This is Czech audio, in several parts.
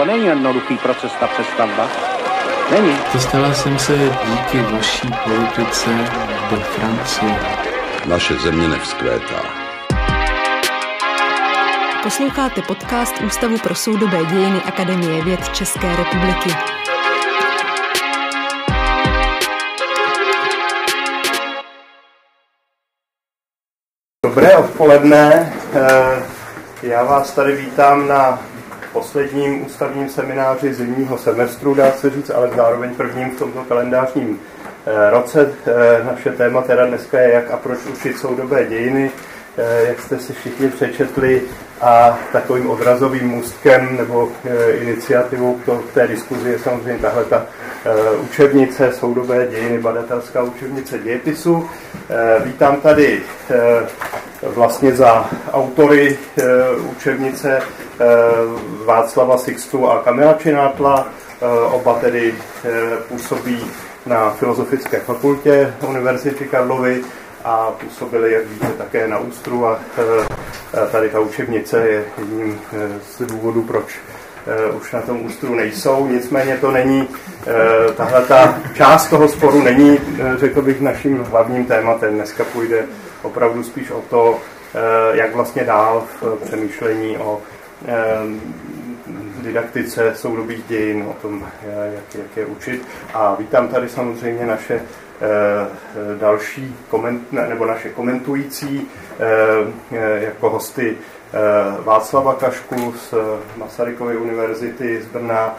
To není jednoduchý proces, ta přestavba. Není. Dostala jsem se díky vaší politice do Francie. Naše země nevzkvétá. Posloucháte podcast Ústavu pro soudobé dějiny Akademie věd České republiky. Dobré odpoledne. Eh, Já vás tady vítám na posledním ústavním semináři zimního semestru, dá se říct, ale zároveň prvním v tomto kalendářním eh, roce. Eh, Naše téma teda dneska je, jak a proč učit soudobé dějiny, Eh, jak jste si všichni přečetli a takovým odrazovým můstkem nebo iniciativou k té diskuzi je samozřejmě tahle ta učebnice soudobé dějiny, badatelská učebnice dějepisu. Vítám tady vlastně za autory učebnice Václava Sixtu a Kamila Činátla. Oba tedy působí na Filozofické fakultě Univerzity Karlovy a působili, jak víte, také na Ústru a tady ta učebnice je jedním z důvodů, proč už na tom ústru nejsou. Nicméně to není, tahle ta část toho sporu není, řekl bych, naším hlavním tématem. Dneska půjde opravdu spíš o to, jak vlastně dál v přemýšlení o didaktice soudobých dějin, o tom, jak, jak je učit. A vítám tady samozřejmě naše další koment, nebo naše komentující jako hosty Václava Kašku z Masarykovy univerzity z Brna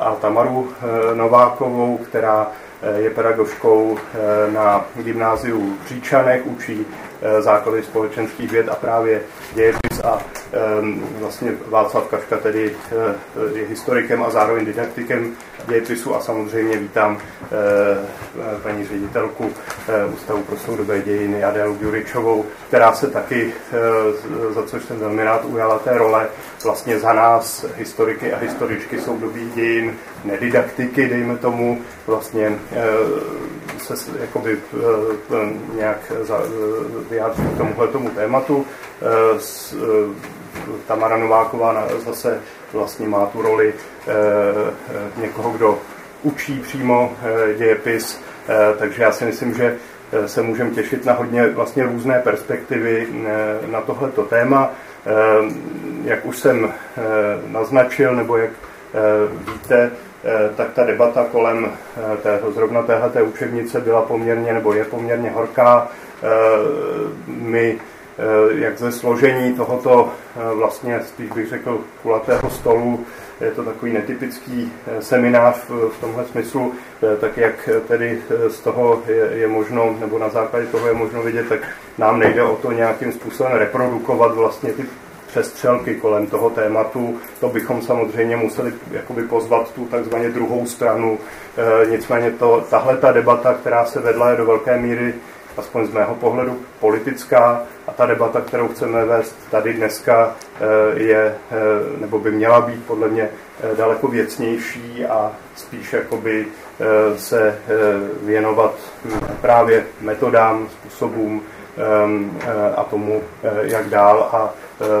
a Tamaru Novákovou, která je pedagožkou na gymnáziu v Říčanech, učí základy společenských věd a právě dějepis a vlastně Václav Kaška tedy je historikem a zároveň didaktikem dějepisu a samozřejmě vítám paní ředitelku Ústavu pro soudobé dějiny Adélu Juričovou, která se taky, za což jsem velmi rád, ujala té role vlastně za nás, historiky a historičky soudobých dějin, nedidaktiky, dejme tomu, vlastně se jakoby nějak vyjádřit k tomuhle tomu tématu. Tamara Nováková zase vlastně má tu roli někoho, kdo učí přímo dějepis, takže já si myslím, že se můžeme těšit na hodně vlastně různé perspektivy na tohleto téma. Jak už jsem naznačil, nebo jak víte, tak ta debata kolem tého, zrovna téhleté učebnice byla poměrně, nebo je poměrně horká. My, jak ze složení tohoto vlastně, spíš bych řekl, kulatého stolu, je to takový netypický seminář v tomhle smyslu, tak jak tedy z toho je, je možno, nebo na základě toho je možno vidět, tak nám nejde o to nějakým způsobem reprodukovat vlastně ty přestřelky kolem toho tématu. To bychom samozřejmě museli jakoby pozvat tu takzvaně druhou stranu. E, nicméně to, tahle ta debata, která se vedla, je do velké míry, aspoň z mého pohledu, politická. A ta debata, kterou chceme vést tady dneska, e, je, e, nebo by měla být podle mě daleko věcnější a spíš jakoby se věnovat právě metodám, způsobům a tomu, jak dál. A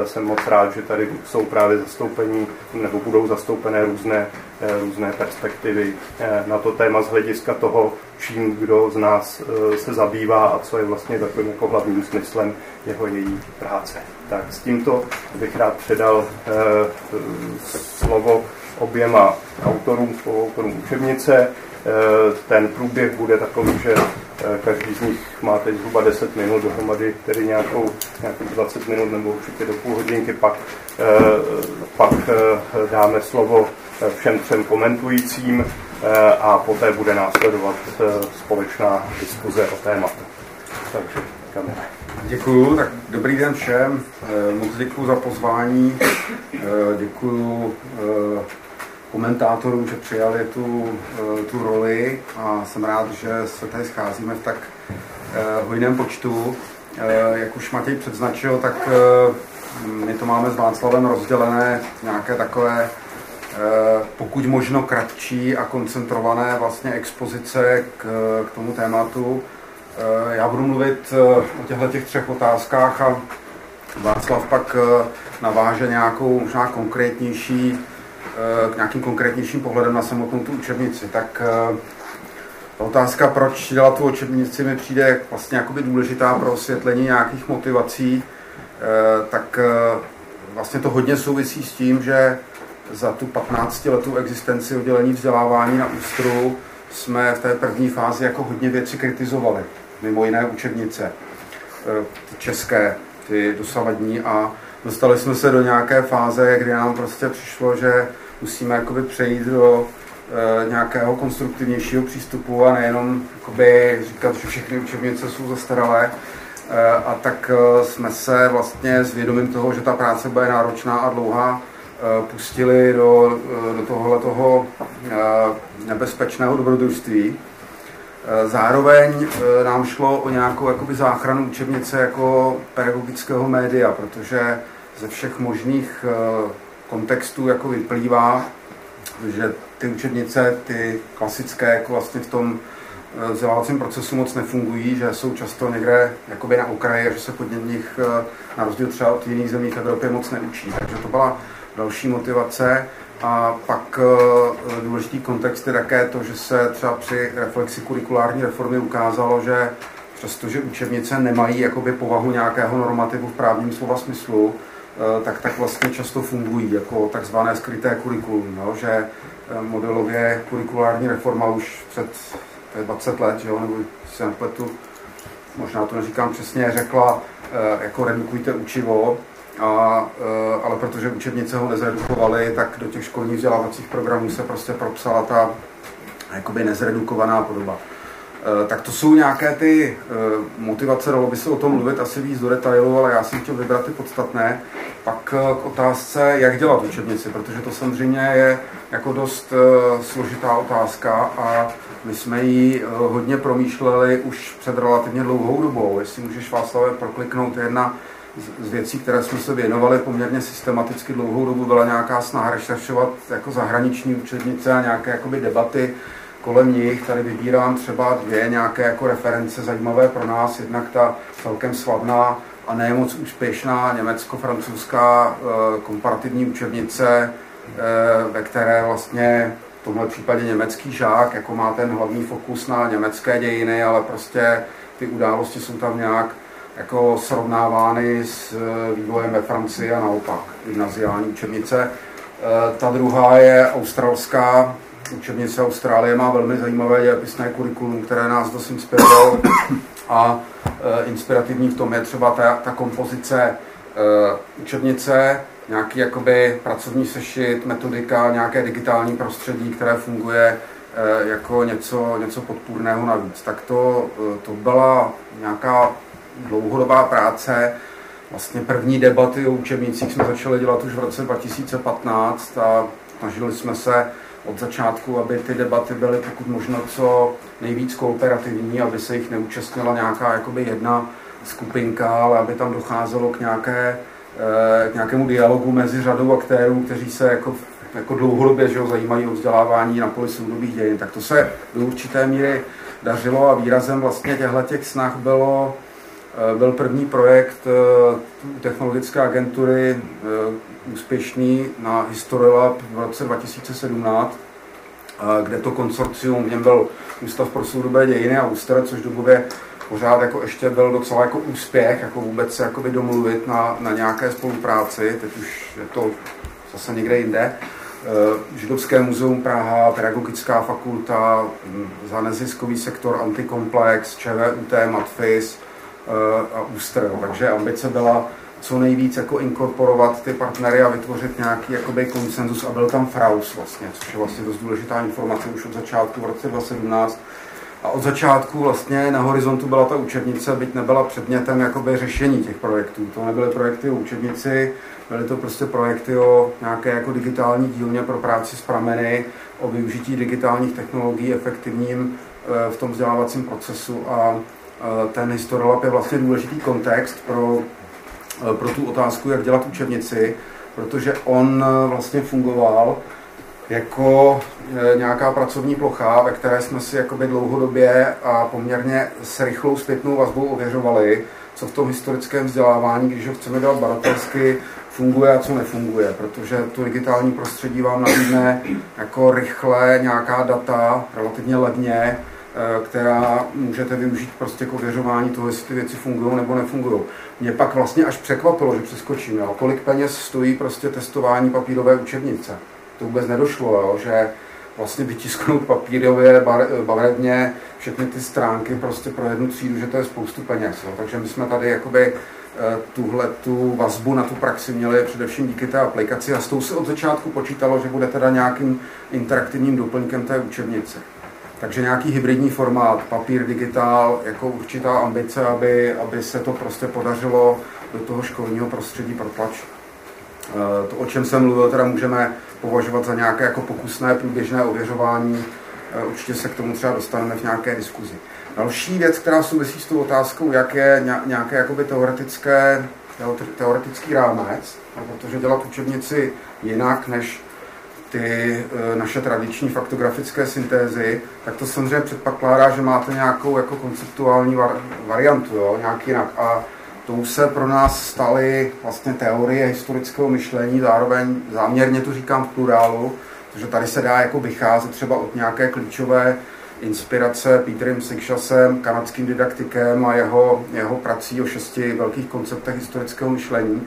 jsem moc rád, že tady jsou právě zastoupení nebo budou zastoupené různé, různé perspektivy na to téma z hlediska toho, čím kdo z nás se zabývá a co je vlastně takovým jako hlavním smyslem jeho její práce. Tak s tímto bych rád předal slovo oběma autorům, spoluautorům učebnice. Ten průběh bude takový, že každý z nich má teď zhruba 10 minut, dohromady tedy nějakou, nějakou 20 minut nebo určitě do půl hodinky, pak, pak dáme slovo všem třem komentujícím a poté bude následovat společná diskuze o tématu. Takže kamera. Děkuju, tak dobrý den všem, moc děkuju za pozvání, děkuju komentátorům, že přijali tu, tu roli a jsem rád, že se tady scházíme v tak hojném počtu. Jak už Matěj předznačil, tak my to máme s Václavem rozdělené nějaké takové pokud možno kratší a koncentrované vlastně expozice k, k tomu tématu. Já budu mluvit o těchto těch třech otázkách a Václav pak naváže nějakou možná konkrétnější k nějakým konkrétnějším pohledem na samotnou tu učebnici. Tak ta otázka, proč dělat tu učebnici, mi přijde vlastně jakoby důležitá pro osvětlení nějakých motivací, tak vlastně to hodně souvisí s tím, že za tu 15 letou existenci oddělení vzdělávání na ústru jsme v té první fázi jako hodně věci kritizovali. Mimo jiné učebnice, ty české, ty dosavadní a dostali jsme se do nějaké fáze, kdy nám prostě přišlo, že musíme jakoby přejít do e, nějakého konstruktivnějšího přístupu a nejenom jakoby říkat, že všechny učebnice jsou zastaralé. E, a tak e, jsme se vlastně s vědomím toho, že ta práce bude náročná a dlouhá, e, pustili do, e, do tohle toho e, nebezpečného dobrodružství. Zároveň nám šlo o nějakou jakoby záchranu učebnice jako pedagogického média, protože ze všech možných kontextů jako vyplývá, že ty učebnice, ty klasické, jako vlastně v tom vzdělávacím procesu moc nefungují, že jsou často někde jakoby na okraji že se pod nich na rozdíl třeba od jiných zemí v Evropě moc neučí. Takže to byla další motivace. A pak důležitý kontext je také to, že se třeba při reflexi kurikulární reformy ukázalo, že přestože učebnice nemají jakoby povahu nějakého normativu v právním slova smyslu, tak tak vlastně často fungují jako takzvané skryté kurikulum, no, že modelově kurikulární reforma už před 20 let, že jo, nebo si nepletu, možná to neříkám přesně, řekla, jako redukujte učivo, a, ale protože učebnice ho nezredukovaly, tak do těch školních vzdělávacích programů se prostě propsala ta jakoby nezredukovaná podoba. Tak to jsou nějaké ty motivace, dalo by se o tom mluvit asi víc do detailu, ale já jsem chtěl vybrat ty podstatné. Pak k otázce, jak dělat učebnici, protože to samozřejmě je jako dost složitá otázka a my jsme ji hodně promýšleli už před relativně dlouhou dobou. Jestli můžeš Václave prokliknout jedna z věcí, které jsme se věnovali poměrně systematicky dlouhou dobu, byla nějaká snaha rešeršovat jako zahraniční učebnice a nějaké jakoby debaty kolem nich. Tady vybírám třeba dvě nějaké jako reference zajímavé pro nás. Jednak ta celkem slavná a ne moc úspěšná německo-francouzská komparativní učebnice, ve které vlastně v tomhle případě německý žák jako má ten hlavní fokus na německé dějiny, ale prostě ty události jsou tam nějak jako srovnávány s vývojem ve Francii a naopak, gymnaziální učebnice. Ta druhá je australská učebnice Austrálie, má velmi zajímavé dějepisné kurikulum, které nás dost inspirovalo a inspirativní v tom je třeba ta, ta kompozice učebnice, nějaký jakoby pracovní sešit, metodika, nějaké digitální prostředí, které funguje jako něco, něco podpůrného navíc. Tak to, to byla nějaká dlouhodobá práce. Vlastně první debaty o učebnicích jsme začali dělat už v roce 2015 a snažili jsme se od začátku, aby ty debaty byly pokud možno co nejvíc kooperativní, aby se jich neúčastnila nějaká jakoby jedna skupinka, ale aby tam docházelo k, nějaké, k nějakému dialogu mezi řadou aktérů, kteří se jako, jako dlouhodobě že ho, zajímají o vzdělávání na poli soudobých dějin. Tak to se do určité míry dařilo a výrazem vlastně těchto těch snah bylo byl první projekt technologické agentury úspěšný na History Lab v roce 2017, kde to konsorcium, v něm byl Ústav pro soudobé dějiny a Úster, což dobově pořád jako ještě byl docela jako úspěch, jako vůbec se jakoby domluvit na, na nějaké spolupráci, teď už je to zase někde jinde. Židovské muzeum Praha, Pedagogická fakulta, za neziskový sektor Antikomplex, ČVUT, Matfis, a Úster. Takže ambice byla co nejvíc jako inkorporovat ty partnery a vytvořit nějaký jakoby konsenzus a byl tam Fraus vlastně, což je vlastně dost důležitá informace už od začátku v roce 2017. A od začátku vlastně na horizontu byla ta učebnice, byť nebyla předmětem jakoby řešení těch projektů. To nebyly projekty o učebnici, byly to prostě projekty o nějaké jako digitální dílně pro práci s prameny, o využití digitálních technologií efektivním v tom vzdělávacím procesu a ten Historolab je vlastně důležitý kontext pro, pro tu otázku, jak dělat učebnici, protože on vlastně fungoval jako nějaká pracovní plocha, ve které jsme si jakoby dlouhodobě a poměrně s rychlou zpětnou vazbou ověřovali, co v tom historickém vzdělávání, když ho chceme dělat badatelsky, funguje a co nefunguje, protože to digitální prostředí vám nabídne jako rychle nějaká data, relativně levně, eh, která můžete využít prostě k ověřování toho, jestli ty věci fungují nebo nefungují. Mě pak vlastně až překvapilo, že přeskočím, jo, kolik peněz stojí prostě testování papírové učebnice. To vůbec nedošlo, jo, že vlastně vytisknout papírově, barevně všechny ty stránky prostě pro jednu třídu, že to je spoustu peněz. Jo. Takže my jsme tady jakoby eh, tuhle tu vazbu na tu praxi měli především díky té aplikaci a s tou se od začátku počítalo, že bude teda nějakým interaktivním doplňkem té učebnice. Takže nějaký hybridní formát, papír, digitál, jako určitá ambice, aby, aby se to prostě podařilo do toho školního prostředí protlačit. Eh, to, o čem jsem mluvil, teda můžeme považovat za nějaké jako pokusné průběžné ověřování. Eh, určitě se k tomu třeba dostaneme v nějaké diskuzi. Další věc, která souvisí s tou otázkou, jak je nějaké jakoby teoretické, teoretický rámec, no, protože dělat učebnici jinak než ty eh, naše tradiční faktografické syntézy, tak to samozřejmě předpokládá, že máte nějakou jako konceptuální variantu, jo, nějak jinak. A tou se pro nás staly vlastně teorie historického myšlení, zároveň záměrně to říkám v plurálu, protože tady se dá jako vycházet třeba od nějaké klíčové inspirace Peterem Sikšasem, kanadským didaktikem a jeho, jeho prací o šesti velkých konceptech historického myšlení.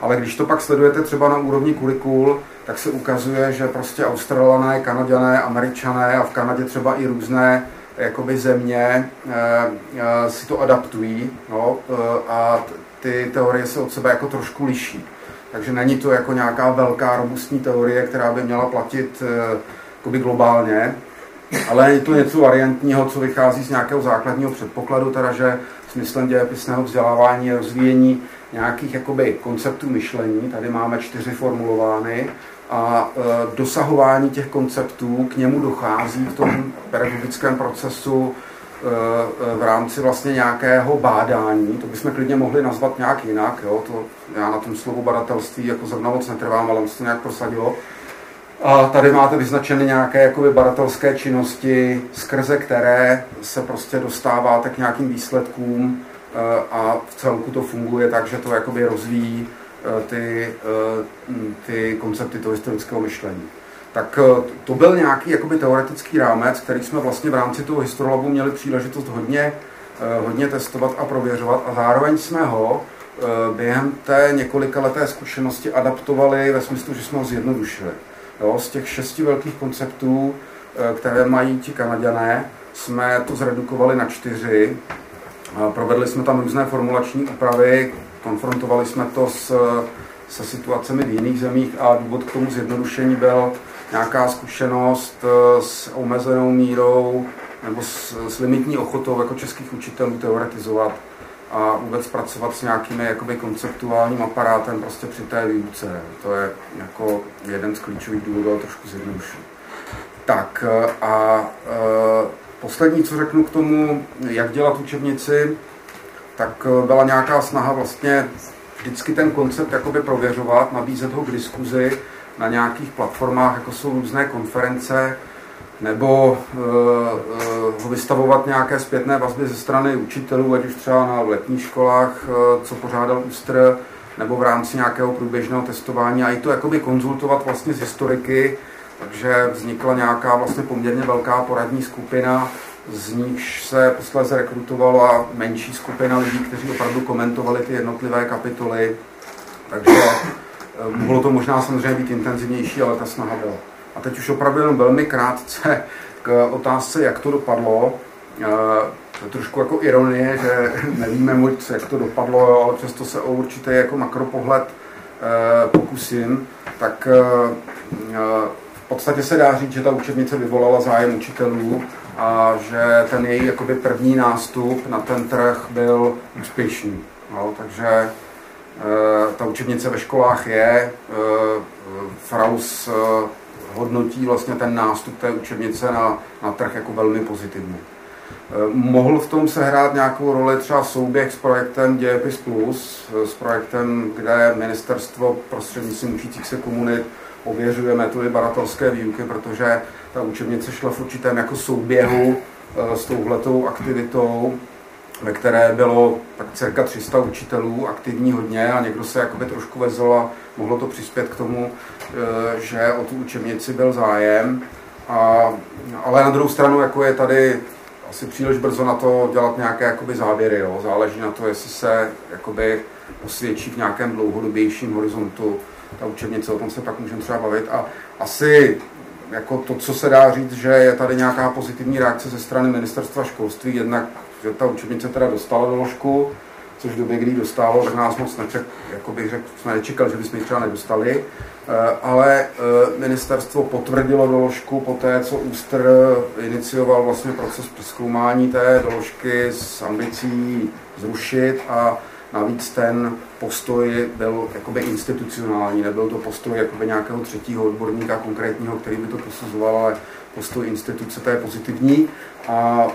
Ale když to pak sledujete třeba na úrovni kurikul, tak se ukazuje, že prostě Australané, Kanaděné, Američané a v Kanadě třeba i různé jakoby země eh, eh, si to adaptují no, eh, a ty teorie se od sebe jako trošku liší. Takže není to jako nějaká velká robustní teorie, která by měla platit jakoby globálně, ale je to něco variantního, co vychází z nějakého základního předpokladu, teda že smyslem dějepisného vzdělávání je rozvíjení nějakých jakoby konceptů myšlení. Tady máme čtyři formulovány a e, dosahování těch konceptů k němu dochází v tom pedagogickém procesu e, e, v rámci vlastně nějakého bádání, to bychom klidně mohli nazvat nějak jinak, jo? To, já na tom slovu badatelství jako zrovna moc netrvám, ale se to nějak prosadilo. A tady máte vyznačeny nějaké jakoby badatelské činnosti, skrze které se prostě dostáváte k nějakým výsledkům a v celku to funguje tak, že to jakoby rozvíjí Eh, ty, eh, ty koncepty toho historického myšlení. Tak eh, to byl nějaký jakoby teoretický rámec, který jsme vlastně v rámci toho Historiolabu měli příležitost hodně, hodně testovat a prověřovat a zároveň jsme ho během té několika leté zkušenosti adaptovali ve smyslu, že jsme ho zjednodušili. Jo, z těch šesti velkých konceptů, které mají ti Kanaděné, jsme to zredukovali na čtyři. Provedli jsme tam různé formulační úpravy, konfrontovali jsme to s, se situacemi v jiných zemích a důvod k tomu zjednodušení byl nějaká zkušenost eh, s omezenou mírou nebo s, s limitní ochotou jako českých učitelů teoretizovat a vůbec pracovat s nějakými jakoby konceptuálním aparátem prostě při té výuce. To je jako jeden z klíčových důvodů, trošku zjednodušení. Tak eh, a e, poslední, co řeknu k tomu, jak dělat učebnici, tak eh, byla nějaká snaha vlastně vždycky ten koncept jakoby prověřovat, nabízet ho k diskuzi na nějakých platformách, jako jsou různé konference, nebo uh, ho vystavovat nějaké zpětné vazby ze strany učitelů, ať už třeba na letních školách, uh, co pořádal ústr, nebo v rámci nějakého průběžného testování. A i to jakoby konzultovat vlastně s historiky, takže vznikla nějaká vlastně poměrně velká poradní skupina, z nichž se posledně rekrutovala menší skupina lidí, kteří opravdu komentovali ty jednotlivé kapitoly. Takže eh, mohlo to možná samozřejmě být intenzivnější, ale ta snaha byla. A teď už opravdu jenom velmi krátce k otázce, jak to dopadlo. Eh, to je trošku jako ironie, že nevíme moc, jak to dopadlo, ale přesto se o určitý jako makropohled eh, pokusím. Tak v podstatě se dá říct, že ta učebnice vyvolala zájem učitelů a že ten její jakoby první nástup na ten trh byl úspěšný. No, takže e, ta učebnice ve školách je, e, Fraus e, hodnotí vlastně ten nástup té učebnice na, na trh jako velmi pozitivní. Mohl v tom sehrát nějakou roli třeba souběh s projektem Dějepis Plus, s projektem, kde ministerstvo prostřednictvím učících se komunit ověřuje metody badatelské výuky, protože ta učebnice šla v určitém jako souběhu eh, s touhletou aktivitou ve které bylo tak cirka 300 učitelů, aktivní hodně a někdo se jakoby trošku vezl a mohlo to přispět k tomu, eh, že o tu učebnici byl zájem. A, ale na druhou stranu jako je tady asi příliš brzo na to dělat nějaké jakoby závěry. Jo. Záleží na to, jestli se jakoby osvědčí v nějakém dlouhodobějším horizontu ta učebnice, o tom se pak můžeme třeba bavit. A asi jako to, co se dá říct, že je tady nějaká pozitivní reakce ze strany ministerstva školství, jednak, že ta učebnice teda dostala doložku, což v době, kdy dostalo, tak nás moc neček, jako bych řekl, jsme nečekali, že bychom ji třeba nedostali, eh, ale eh, ministerstvo potvrdilo doložku po té, co Ústr inicioval vlastně proces přeskoumání té doložky s ambicí zrušit a Navíc ten postoj byl jakoby institucionální, nebyl to postoj jakoby nějakého třetího odborníka konkrétního, který by to posuzoval, ale postoj instituce, to je pozitivní. A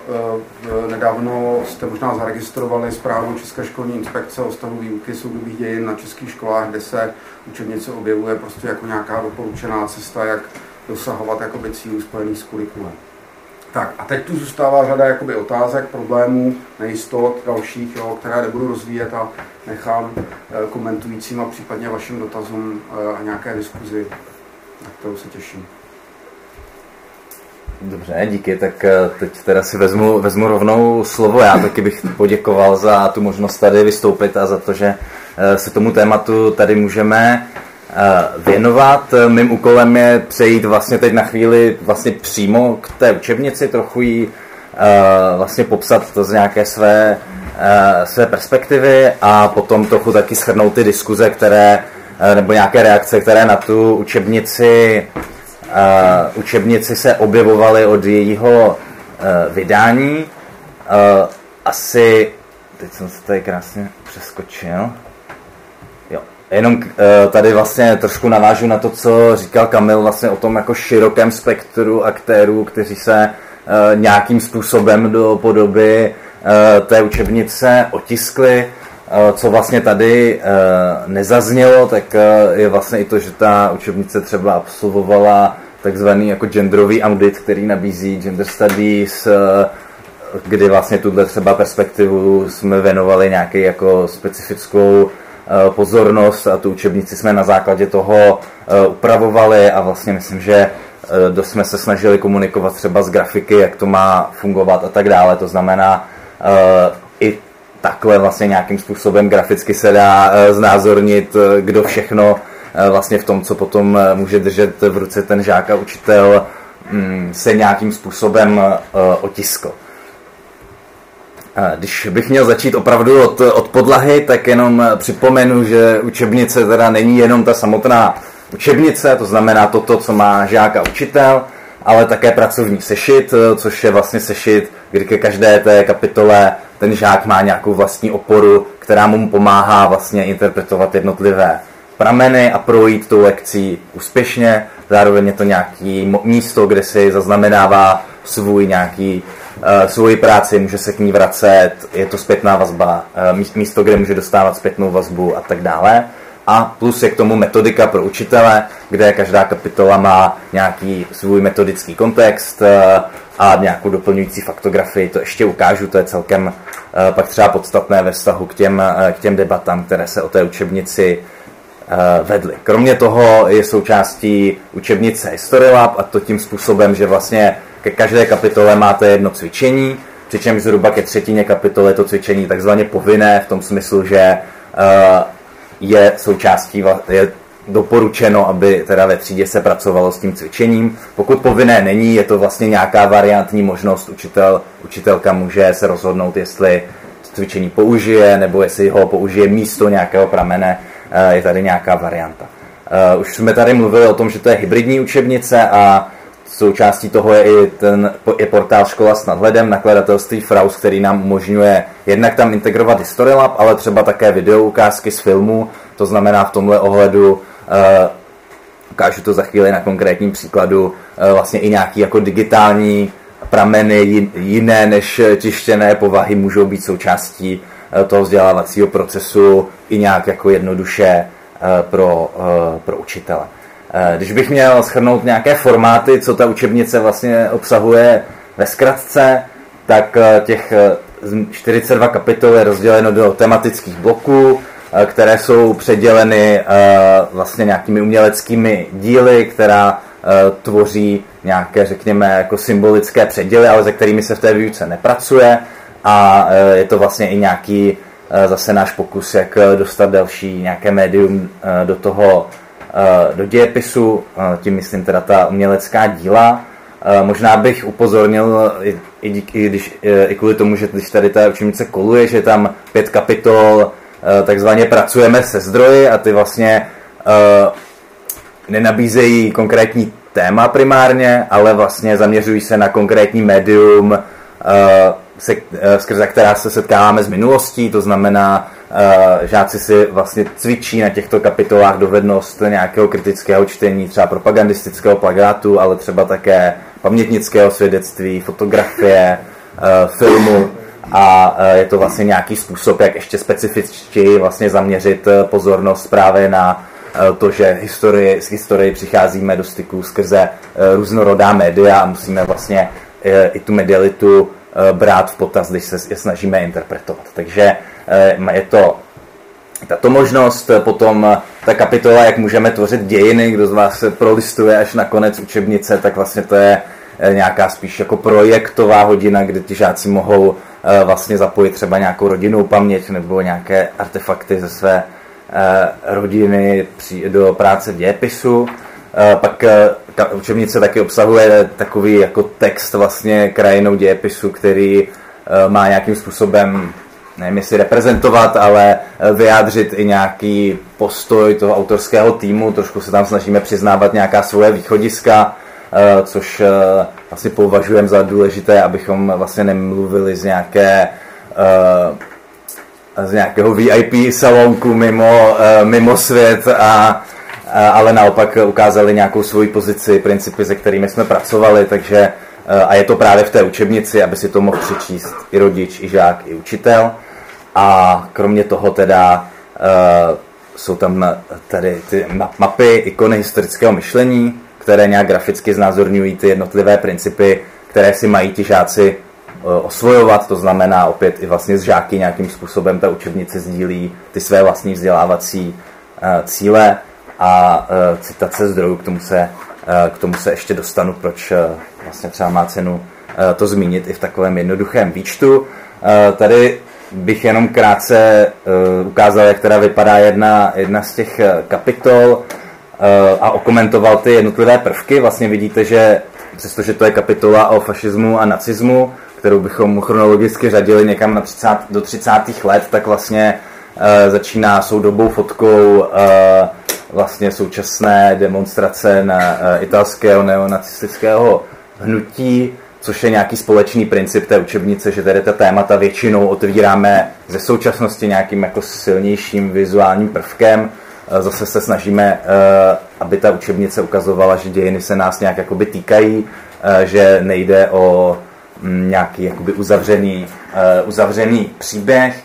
e, nedávno jste možná zaregistrovali zprávu České školní inspekce o stavu výuky soudobých dějin na českých školách, kde se učebnice objevuje prostě jako nějaká doporučená cesta, jak dosahovat jakoby cílů spojených s kurikulem. Tak a teď tu zůstává řada jakoby otázek, problémů, nejistot dalších, jo, které nebudu rozvíjet a nechám eh, komentujícím a případně vašim dotazům eh, a nějaké diskuzi, na kterou se těším. Dobře, díky, tak eh, teď teda si vezmu, vezmu rovnou slovo. Já taky bych poděkoval za tu možnost tady vystoupit a za to, že se tomu tématu tady můžeme věnovat. Mým úkolem je přejít vlastně teď na chvíli vlastně přímo k té učebnici, trochu ji eh, vlastně popsat to z nějaké své, eh, své perspektivy a potom trochu taky shrnout ty diskuze, které, nebo nějaké reakce, které na tu učebnici, učebnici se objevovaly od jejího vydání. Asi, teď jsem se tady krásně přeskočil. Jenom eh, tady vlastně trošku navážu na to, co říkal Kamil vlastně o tom jako širokém spektru aktérů, kteří se eh, nějakým způsobem do podoby eh, té učebnice otiskli. Co vlastně tady nezaznělo, tak je vlastně i to, že ta učebnice třeba absolvovala takzvaný jako genderový audit, který nabízí Gender Studies, kdy vlastně tuhle třeba perspektivu jsme věnovali nějaký jako specifickou pozornost a tu učebnici jsme na základě toho eh, upravovali a vlastně myslím, že eh, dost jsme se snažili komunikovat třeba z grafiky, jak to má fungovat a tak dále. To znamená, i takhle vlastně nějakým způsobem graficky se dá znázornit, kdo všechno vlastně v tom, co potom může držet v ruce ten žák a učitel, mm, se nějakým způsobem otiskl. Když bych měl začít opravdu od, od podlahy, tak jenom připomenu, že učebnice teda není jenom ta samotná učebnice, to znamená toto, co má žák a učitel, ale také pracovní sešit, což je vlastně sešit, kdy ke každé té kapitole ten žák má nějakou vlastní oporu, která mu pomáhá vlastně interpretovat jednotlivé prameny a projít tou lekcí úspěšně. Zároveň je to nějaký místo, kde si zaznamenává svůj nějaký uh, svoji práci, může se k ní vracet, je to zpětná vazba, uh, místo, kde může dostávat zpětnou vazbu a tak dále. A plus je k tomu metodika pro učitele, kde každá kapitola má nějaký svůj metodický kontext uh, a nějakou doplňující faktografii. To ještě ukážu, to je celkem pak třeba podstatné ve vztahu k těm, k těm debatám, které se o té učebnici vedly. Kromě toho je součástí učebnice History Lab a to tím způsobem, že vlastně ke každé kapitole máte jedno cvičení, přičemž zhruba ke třetině kapitoly je to cvičení takzvaně povinné v tom smyslu, že uh, je součástí, je doporučeno, aby teda ve třídě se pracovalo s tím cvičením. Pokud povinné není, je to vlastně nějaká variantní možnost, učitel, učitelka může se rozhodnout, jestli cvičení použije, nebo jestli ho použije místo nějakého pramene, je tady nějaká varianta. Uh, už jsme tady mluvili o tom, že to je hybridní učebnice a Součástí toho je i ten je portál Škola s nadhledem nakladatelství Fraus, který nám umožňuje jednak tam integrovat History Lab, ale třeba také video ukázky z filmu. To znamená v tomhle ohledu, uh, ukážu to za chvíli na konkrétním příkladu, vlastně i nějaký jako digitální prameny jiné než tištěné povahy můžou být součástí toho vzdělávacího procesu i nějak jako jednoduše pro, pro učitele. Eh, když bych měl schrnout nějaké formáty, co ta učebnice vlastně obsahuje ve zkratce, tak eh, těch eh, 42 kapitol je rozděleno do tematických bloků, které jsou předěleny vlastně nějakými uměleckými díly, která tvoří nějaké, řekněme, jako symbolické předěly, ale se kterými se v té výuce nepracuje a je to vlastně i nějaký zase náš pokus, jak dostat další nějaké médium do toho, do dějepisu, tím myslím teda ta umělecká díla. Možná bych upozornil, i, díky, když, i kvůli tomu, že když tady ta učebnice koluje, že tam pět kapitol takzvaně pracujeme se zdroji a ty vlastně nenabízejí konkrétní téma primárně, ale vlastně zaměřují se na konkrétní médium, se, skrze která se setkáváme z minulostí, to znamená, žáci si vlastně cvičí na těchto kapitolách dovednost nějakého kritického čtení, třeba propagandistického plagátu, ale třeba také pamětnického svědectví, fotografie, filmu. A je to vlastně nějaký způsob, jak ještě specifičtěji vlastně zaměřit pozornost právě na to, že historii, s historií přicházíme do styku skrze různorodá média a musíme vlastně i tu medialitu brát v potaz, když se je snažíme interpretovat. Takže je to tato možnost, potom ta kapitola, jak můžeme tvořit dějiny, kdo z vás se prolistuje až na konec učebnice, tak vlastně to je nějaká spíš jako projektová hodina, kde ti žáci mohou vlastně zapojit třeba nějakou rodinnou paměť nebo nějaké artefakty ze své rodiny do práce v dějepisu. Pak ta učebnice taky obsahuje takový jako text vlastně krajinou dějepisu, který má nějakým způsobem nevím jestli reprezentovat, ale vyjádřit i nějaký postoj toho autorského týmu, trošku se tam snažíme přiznávat nějaká svoje východiska, což vlastně považujeme za důležité, abychom vlastně nemluvili z nějaké z nějakého VIP salonku mimo, mimo svět a ale naopak ukázali nějakou svoji pozici, principy, se kterými jsme pracovali, takže a je to právě v té učebnici, aby si to mohl přečíst i rodič, i žák, i učitel. A kromě toho teda uh, jsou tam tady ty mapy, ikony historického myšlení, které nějak graficky znázorňují ty jednotlivé principy, které si mají ti žáci osvojovat, to znamená opět i vlastně z žáky nějakým způsobem ta učebnice sdílí ty své vlastní vzdělávací cíle a uh, citace zdrojů, k tomu se, uh, k tomu se ještě dostanu, proč uh, vlastně třeba má cenu uh, to zmínit i v takovém jednoduchém výčtu. Uh, tady bych jenom krátce uh, ukázal, jak teda vypadá jedna, jedna z těch kapitol uh, a okomentoval ty jednotlivé prvky. Vlastně vidíte, že přestože to je kapitola o fašismu a nacismu, kterou bychom chronologicky řadili někam na 30, do 30. let, tak vlastně uh, začíná soudobou fotkou uh, vlastně současné demonstrace na uh, italského neonacistického hnutí, což je nějaký společný princip té učebnice, že tady ta témata většinou otvíráme ze současnosti nějakým jako silnějším vizuálním prvkem. Zase se snažíme, aby ta učebnice ukazovala, že dějiny se nás nějak jakoby týkají, že nejde o mm, nějaký jakoby uzavřený, uzavřený příběh.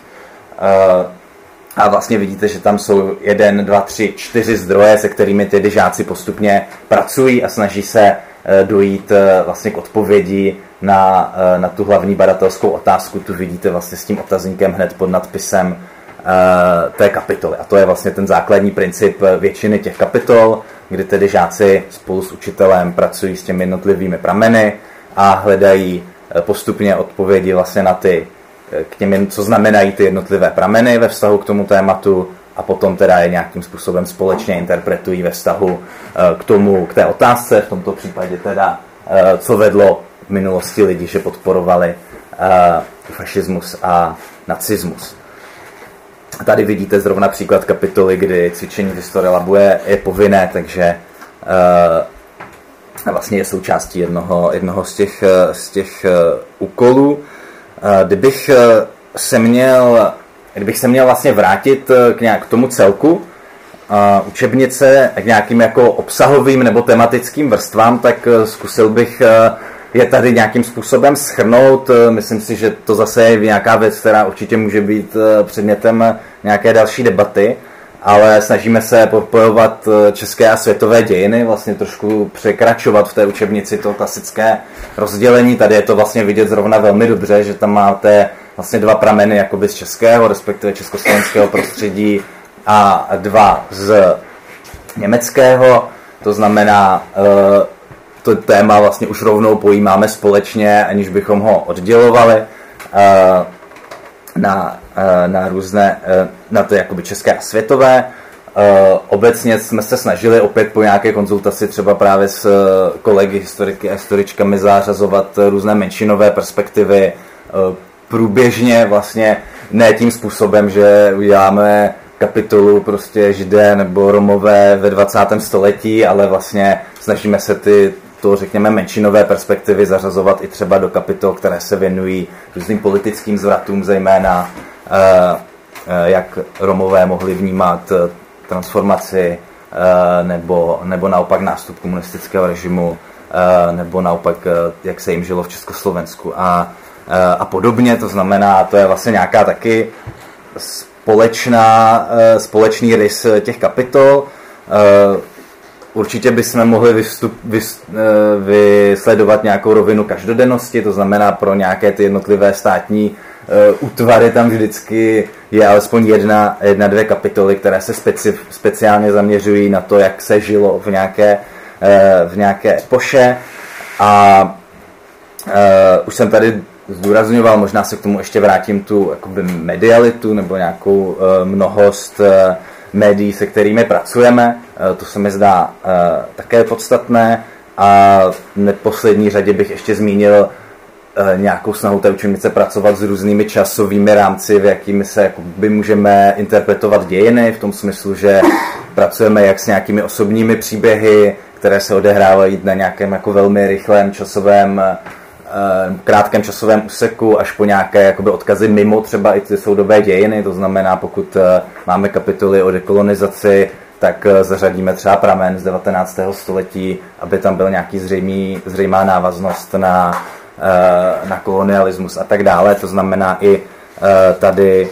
A vlastně vidíte, že tam jsou jeden, dva, tři, čtyři zdroje, se kterými tedy žáci postupně pracují a snaží se dojít vlastně k odpovědi na, na tu hlavní badatelskou otázku. Tu vidíte vlastně s tím otazníkem hned pod nadpisem té kapitoly. A to je vlastně ten základní princip většiny těch kapitol, kdy tedy žáci spolu s učitelem pracují s těmi jednotlivými prameny a hledají postupně odpovědi vlastně na ty, k těm, co znamenají ty jednotlivé prameny ve vztahu k tomu tématu a potom teda je nějakým způsobem společně interpretují ve vztahu k tomu, k té otázce, v tomto případě teda, co vedlo v minulosti lidi, že podporovali fašismus a nacismus. Tady vidíte zrovna příklad kapitoly, kdy cvičení v historii labu je, je povinné, takže vlastně je součástí jednoho, jednoho z těch, z těch úkolů. Kdybych se měl kdybych se měl vlastně vrátit eh, k, nějak, tomu celku učebnice k nějakým jako obsahovým nebo tematickým vrstvám, tak zkusil bych je tady nějakým způsobem schrnout. Myslím si, že to zase je nějaká věc, která určitě může být předmětem nějaké další debaty, ale snažíme se propojovat české a světové dějiny, vlastně trošku překračovat v té učebnici to klasické rozdělení. Tady je to vlastně vidět zrovna velmi dobře, že tam máte vlastně dva prameny jakoby z českého, respektive československého prostředí a dva z německého. To znamená, eh, to téma vlastně už rovnou pojímáme společně, aniž bychom ho oddělovali eh, na, eh, na různé, na to jakoby české a světové. Obecně jsme se snažili opět po nějaké konzultaci třeba právě s kolegy historiky a historičkami zařazovat různé menšinové perspektivy průběžně vlastně ne tím způsobem, že uděláme kapitolu prostě židé nebo romové ve 20. století, ale vlastně snažíme se ty to, řekněme, menšinové perspektivy zařazovat i třeba do kapitol, které se věnují různým politickým zvratům, zejména eh, eh, jak Romové mohli vnímat eh, transformaci nebo, nebo naopak nástup komunistického režimu, nebo naopak, jak se jim žilo v Československu a, a podobně. To znamená, to je vlastně nějaká taky společná, eh, společný rys eh, těch kapitol. Eh, určitě bychom mohli vystup, vys, vysledovat nějakou rovinu každodennosti, to znamená pro nějaké ty jednotlivé státní útvary tam vždycky je alespoň jedna, jedna dvě kapitoly, které se speci, speciálně zaměřují na to, jak se žilo v nějaké, v nějaké epoše. A uh, už jsem tady zdůrazňoval, možná se k tomu ještě vrátím tu jakoby medialitu nebo nějakou mnohost médií, se kterými pracujeme. To se mi zdá také podstatné. A v neposlední řadě bych ještě zmínil nějakou snahu té učenice pracovat s různými časovými rámci, v jakými se jakoby, můžeme interpretovat dějiny, v tom smyslu, že pracujeme jak s nějakými osobními příběhy, které se odehrávají na nějakém jako velmi rychlém časovém Eh, krátkém časovém úseku až po nějaké jakoby, odkazy mimo třeba i ty soudové dějiny, to znamená, pokud eh, máme kapitoly o dekolonizaci, tak eh, zařadíme třeba pramen z 19. století, aby tam byl nějaký zřejmý, zřejmá návaznost na, na kolonialismus a tak dále. To znamená i tady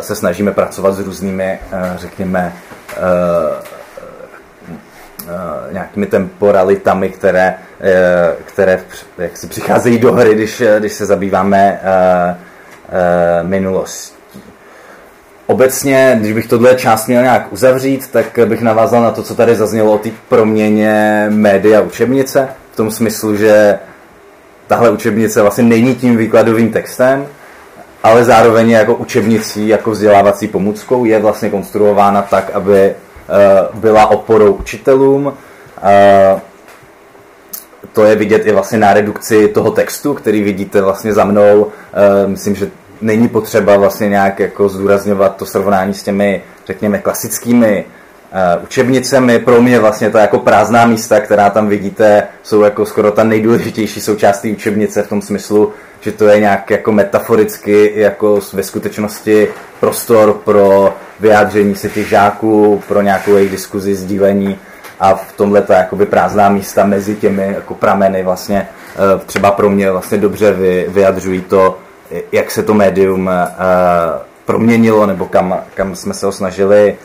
se snažíme pracovat s různými, řekněme, nějakými temporalitami, které Eh, které jak si přicházejí do hry, když, eh, když se zabýváme minulostí. Obecně, když bych tohle část měl nějak uzavřít, tak bych navázal na to, co tady zaznělo o té proměně média učebnice, v tom smyslu, že tahle učebnice vlastně není tím výkladovým textem, ale zároveň jako učebnicí, jako vzdělávací pomůckou, je vlastně konstruována tak, aby byla oporou učitelům, to je vidět i vlastně na redukci toho textu, který vidíte vlastně za mnou. Eh, myslím, že není potřeba vlastně nějak jako zdůrazňovat to srovnání s těmi, řekněme, klasickými učebnicemi. Pro mě vlastně to jako prázdná místa, která tam vidíte, jsou jako skoro ta nejdůležitější součástí učebnice v tom smyslu, že to je nějak jako metaforicky jako ve skutečnosti prostor pro vyjádření se těch žáků, pro nějakou jejich diskuzi, sdílení a v tomhle ta jakoby prázdná místa mezi těmi jako prameny vlastně eh, třeba pro mě vlastně dobře vy, vyjadřují to, jak se to médium uh, proměnilo nebo kam, kam jsme se ho snažili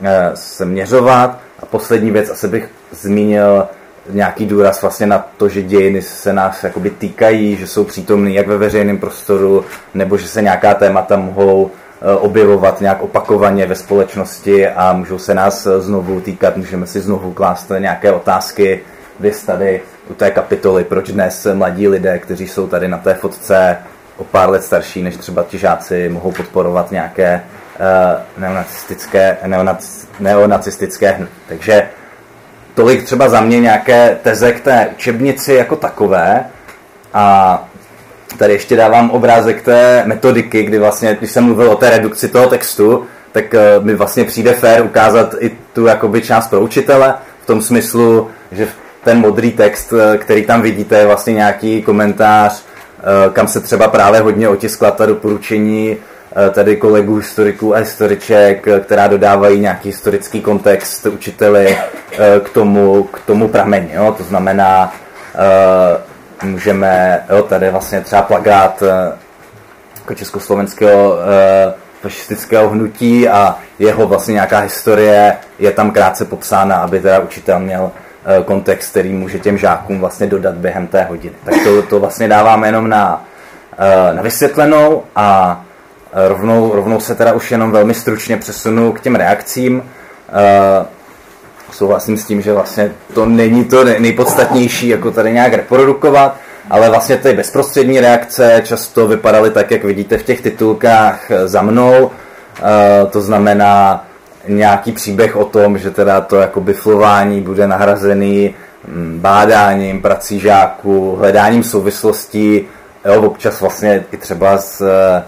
uh, se měřovat. A poslední věc, asi bych zmínil nějaký důraz vlastně na to, že dějiny se nás jakoby týkají, že jsou přítomný jak ve veřejném prostoru, nebo že se nějaká témata mohou Eh, objevovat nějak opakovaně ve společnosti a můžou se nás eh, znovu týkat, můžeme si znovu klást nějaké otázky. Vy tady u té kapitoly, proč dnes mladí lidé, kteří jsou tady na té fotce o pár let starší než třeba ti žáci, mohou podporovat nějaké uh, neonacistické, neonac, neonacistické hnutí. Takže tolik třeba za mě nějaké teze k té učebnici jako takové. A Tady ještě dávám obrázek té metodiky, kdy vlastně, když jsem mluvil o té redukci toho textu, tak eh, mi vlastně přijde fér ukázat i tu jakoby část pro učitele, v tom smyslu, že ten modrý text, eh, který tam vidíte, je vlastně nějaký komentář, eh, kam se třeba právě hodně otiskla ta doporučení tady kolegů historiků a historiček, která dodávají nějaký historický kontext učiteli k tomu, k tomu prameni. Jo? To znamená, můžeme, jo, tady vlastně třeba plagát eh, jako československého eh, fašistického hnutí a jeho vlastně nějaká historie je tam krátce popsána, aby teda učitel měl eh, kontext, který může těm žákům vlastně dodat během té hodiny. Tak to, to vlastně dáváme jenom na, na vysvětlenou a rovnou, rovnou se teda už jenom velmi stručně přesunu k těm reakcím. Souhlasím s tím, že vlastně to není to nejpodstatnější, jako tady nějak reprodukovat, ale vlastně ty bezprostřední reakce často vypadaly tak, jak vidíte v těch titulkách za mnou. To znamená nějaký příběh o tom, že teda to jako biflování bude nahrazený mm, bádáním, prací žáků, hledáním souvislostí, jo, občas vlastně i třeba s, eh,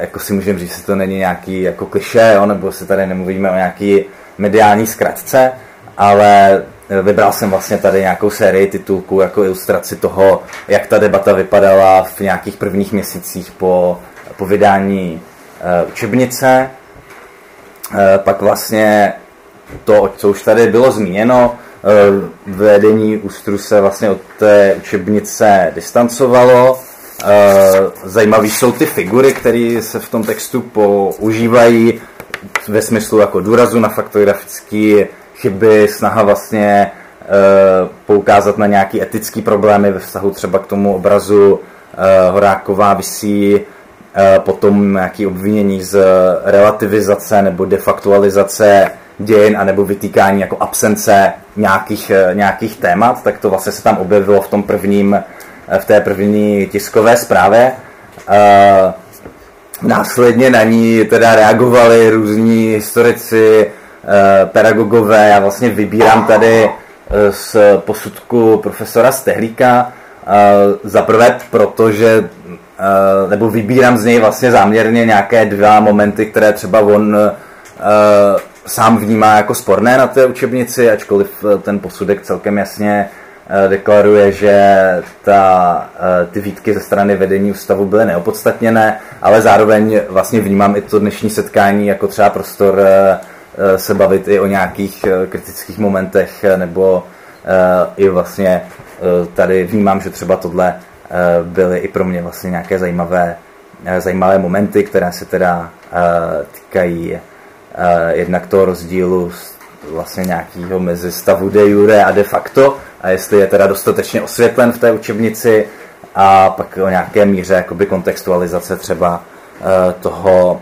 jako si můžeme říct, že to není nějaký jako kliše, jo, nebo si tady nemluvíme o nějaký mediální zkratce, ale eh, vybral jsem vlastně tady nějakou sérii titulků jako ilustraci toho, jak ta debata vypadala v nějakých prvních měsících po, po vydání uh, učebnice. Eh, pak vlastně to, co už tady bylo zmíněno, eh, vedení ústru se vlastně od té učebnice distancovalo. Eh, zajímavé jsou ty figury, které se v tom textu používají ve smyslu jako důrazu na faktografické chyby, snaha vlastně poukázat na nějaké etické problémy ve vztahu třeba k tomu obrazu Horáková visí Eh, potom nějaké obvinění z relativizace nebo defaktualizace dějin anebo vytýkání jako absence nějakých, eh, nějakých témat, tak to vlastně se tam objevilo v tom prvním, eh, v té první tiskové zprávě. Následně na ní teda reagovali různí historici, pedagogové. Já vlastně vybírám tady z posudku profesora Stehlíka. Za prvé, protože nebo vybírám z něj vlastně záměrně nějaké dva momenty, které třeba on sám vnímá jako sporné na té učebnici, ačkoliv ten posudek celkem jasně deklaruje, že ta, uh, ty výtky ze strany vedení ústavu byly neopodstatněné, ale zároveň vlastně vnímám i to dnešní setkání jako třeba prostor uh, se bavit i o nějakých kritických momentech, nebo i vlastně tady vnímám, že třeba tohle Eh, byly i pro mě vlastně nějaké zajímavé, eh, zajímavé momenty, které se teda eh, týkají jednak toho rozdílu vlastně nějakého mezi stavu de jure a de facto a jestli je teda dostatečně osvětlen v té učebnici a pak o nějaké míře jakoby kontextualizace třeba toho,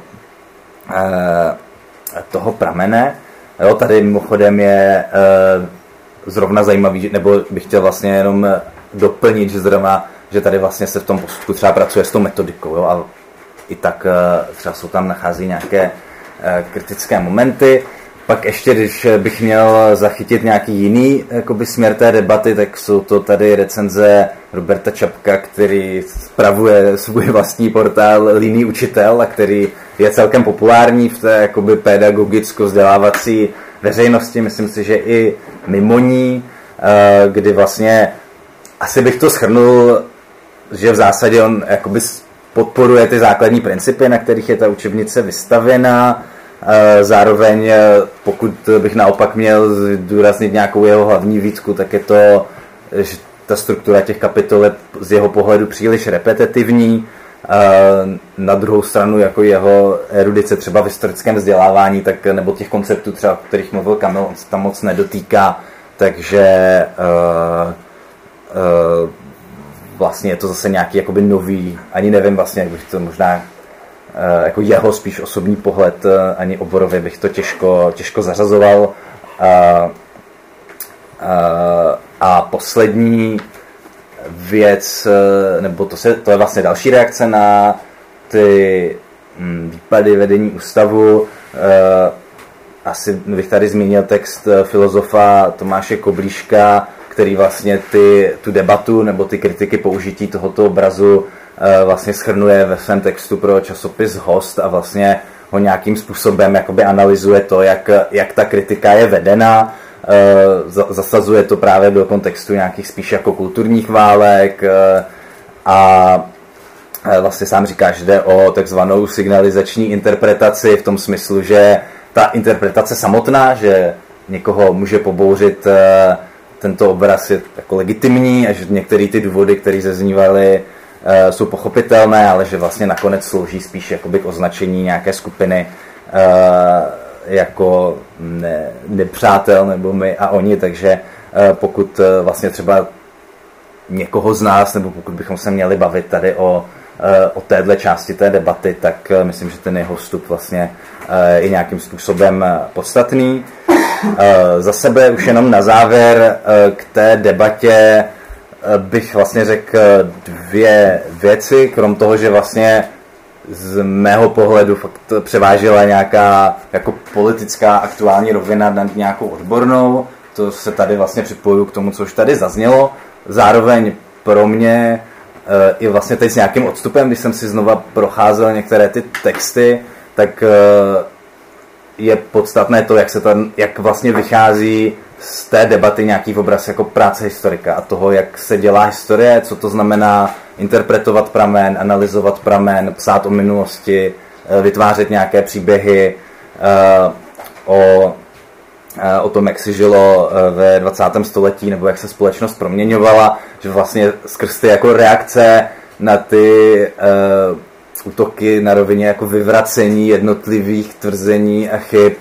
toho pramene. Jo, tady mimochodem je zrovna zajímavý, nebo bych chtěl vlastně jenom doplnit, že zrovna že tady vlastně se v tom posudku třeba pracuje s tou metodikou jo, a i tak eh, třeba jsou tam nachází nějaké eh, kritické momenty. Pak ještě, když bych měl zachytit nějaký jiný jakoby, směr té debaty, tak jsou to tady recenze Roberta Čapka, který spravuje svůj vlastní portál Líný učitel a který je celkem populární v té jakoby, pedagogicko-vzdělávací veřejnosti. Myslím si, že i mimo ní, eh, kdy vlastně asi bych to schrnul že v zásadě on jakoby podporuje ty základní principy, na kterých je ta učebnice vystavěna. Zároveň, e, pokud bych naopak měl důraznit nějakou jeho hlavní výtku, tak je to, že ta struktura těch kapitol je z jeho pohledu příliš repetitivní. Na druhou stranu, jako jeho erudice třeba v historickém vzdělávání, tak nebo těch konceptů třeba, o kterých mluvil Kamil, on se tam moc nedotýká, takže uh, uh, vlastně je to zase nějaký jakoby nový, ani nevím vlastně, jak bych to možná eh, jako jeho spíš osobní pohled, eh, ani oborově bych to těžko, těžko zařazoval. A, a, a poslední věc, eh, nebo to, se, to je vlastně další reakce na ty hm, výpady vedení ústavu. Asi bych tady zmínil text filozofa Tomáše Koblíška, který vlastně ty, tu debatu nebo ty kritiky použití tohoto obrazu eh, vlastně schrnuje ve svém textu pro časopis Host a vlastně ho nějakým způsobem jakoby analyzuje to, jak, jak ta kritika je vedena, eh, zasazuje to právě do kontextu nějakých spíš jako kulturních válek eh, a vlastně sám říká, že jde o takzvanou signalizační interpretaci v tom smyslu, že ta interpretace samotná, že někoho může pobouřit tento obraz je jako legitimní a že některé ty důvody, které zaznívaly, jsou pochopitelné, ale že vlastně nakonec slouží spíš jakoby k označení nějaké skupiny uh, jako ne, nepřátel nebo my a oni, takže uh, pokud vlastně třeba někoho z nás, nebo pokud bychom se měli bavit tady o o téhle části té debaty, tak myslím, že ten jeho vstup vlastně je nějakým způsobem podstatný. Za sebe už jenom na závěr k té debatě bych vlastně řekl dvě věci, krom toho, že vlastně z mého pohledu fakt převážila nějaká jako politická aktuální rovina nad nějakou odbornou. To se tady vlastně připojuju k tomu, co už tady zaznělo. Zároveň pro mě e, i vlastně teď s nějakým odstupem, když jsem si znova procházel některé ty texty, tak e, je podstatné to, jak, se tam, jak vlastně vychází z té debaty nějaký obraz jako práce historika a toho, jak se dělá historie, co to znamená interpretovat pramen, analyzovat pramen, psát o minulosti, eh, vytvářet nějaké příběhy uh, o, uh, o tom, jak si žilo ve 20. století nebo jak se společnost proměňovala, že vlastně skrz ty jako reakce na ty útoky na rovině jako vyvracení jednotlivých tvrzení a chyb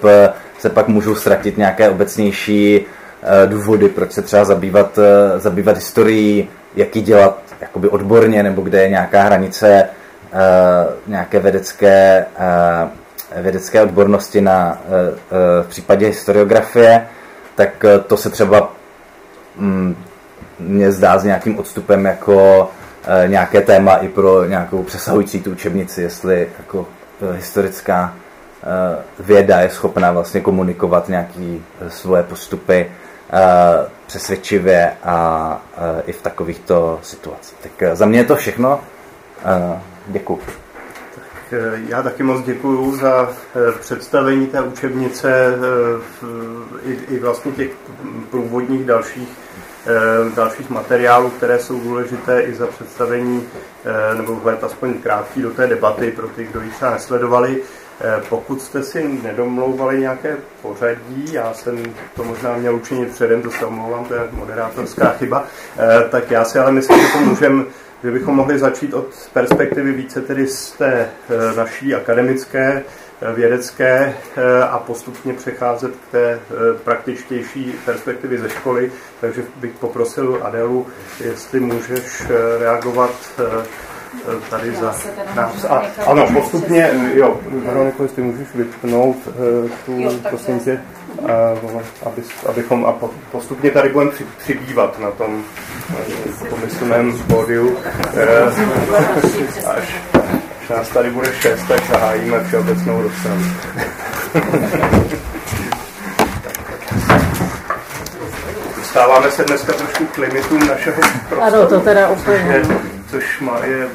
se pak můžou ztratit nějaké obecnější důvody, proč se třeba zabývat, zabývat historií, jak ji dělat jakoby odborně, nebo kde je nějaká hranice nějaké vědecké, vědecké odbornosti na, v případě historiografie, tak to se třeba um, mně zdá s nějakým odstupem jako nějaké téma i pro nějakou přesahující tu učebnici, jestli jako uh, historická uh, věda je schopná vlastně komunikovat nějaké svoje postupy přesvědčivě a i v takovýchto situacích. Tak za mě je to všechno. Děkuji. Já taky moc děkuji za představení té učebnice i vlastně těch průvodních dalších dalších materiálů, které jsou důležité i za představení nebo vhled aspoň krátký do té debaty pro ty, kdo ji třeba nesledovali. Eh, pokud jste si nedomlouvali nějaké pořadí, já jsem to možná měl učinit předem, to se omlouvám, to je moderátorská chyba, eh, tak já si ale myslím, že to můžeme že bychom mohli začít od perspektivy více tedy z té eh, naší akademické, vědecké a postupně přecházet k té praktičtější perspektivy ze školy. Takže bych poprosil Adelu, jestli můžeš reagovat tady za nás. A, ano, postupně, jo, Veroniko, jestli můžeš vypnout tu, jo, prosím tě, aby, abychom, a postupně tady budeme při, přibývat na tom pomyslném pódiu. Až, až nás tady bude šest, tak zahájíme všeobecnou rozpravu. Dostáváme se dneska trošku k limitům našeho prostoru. Ano, to teda úplně což má, je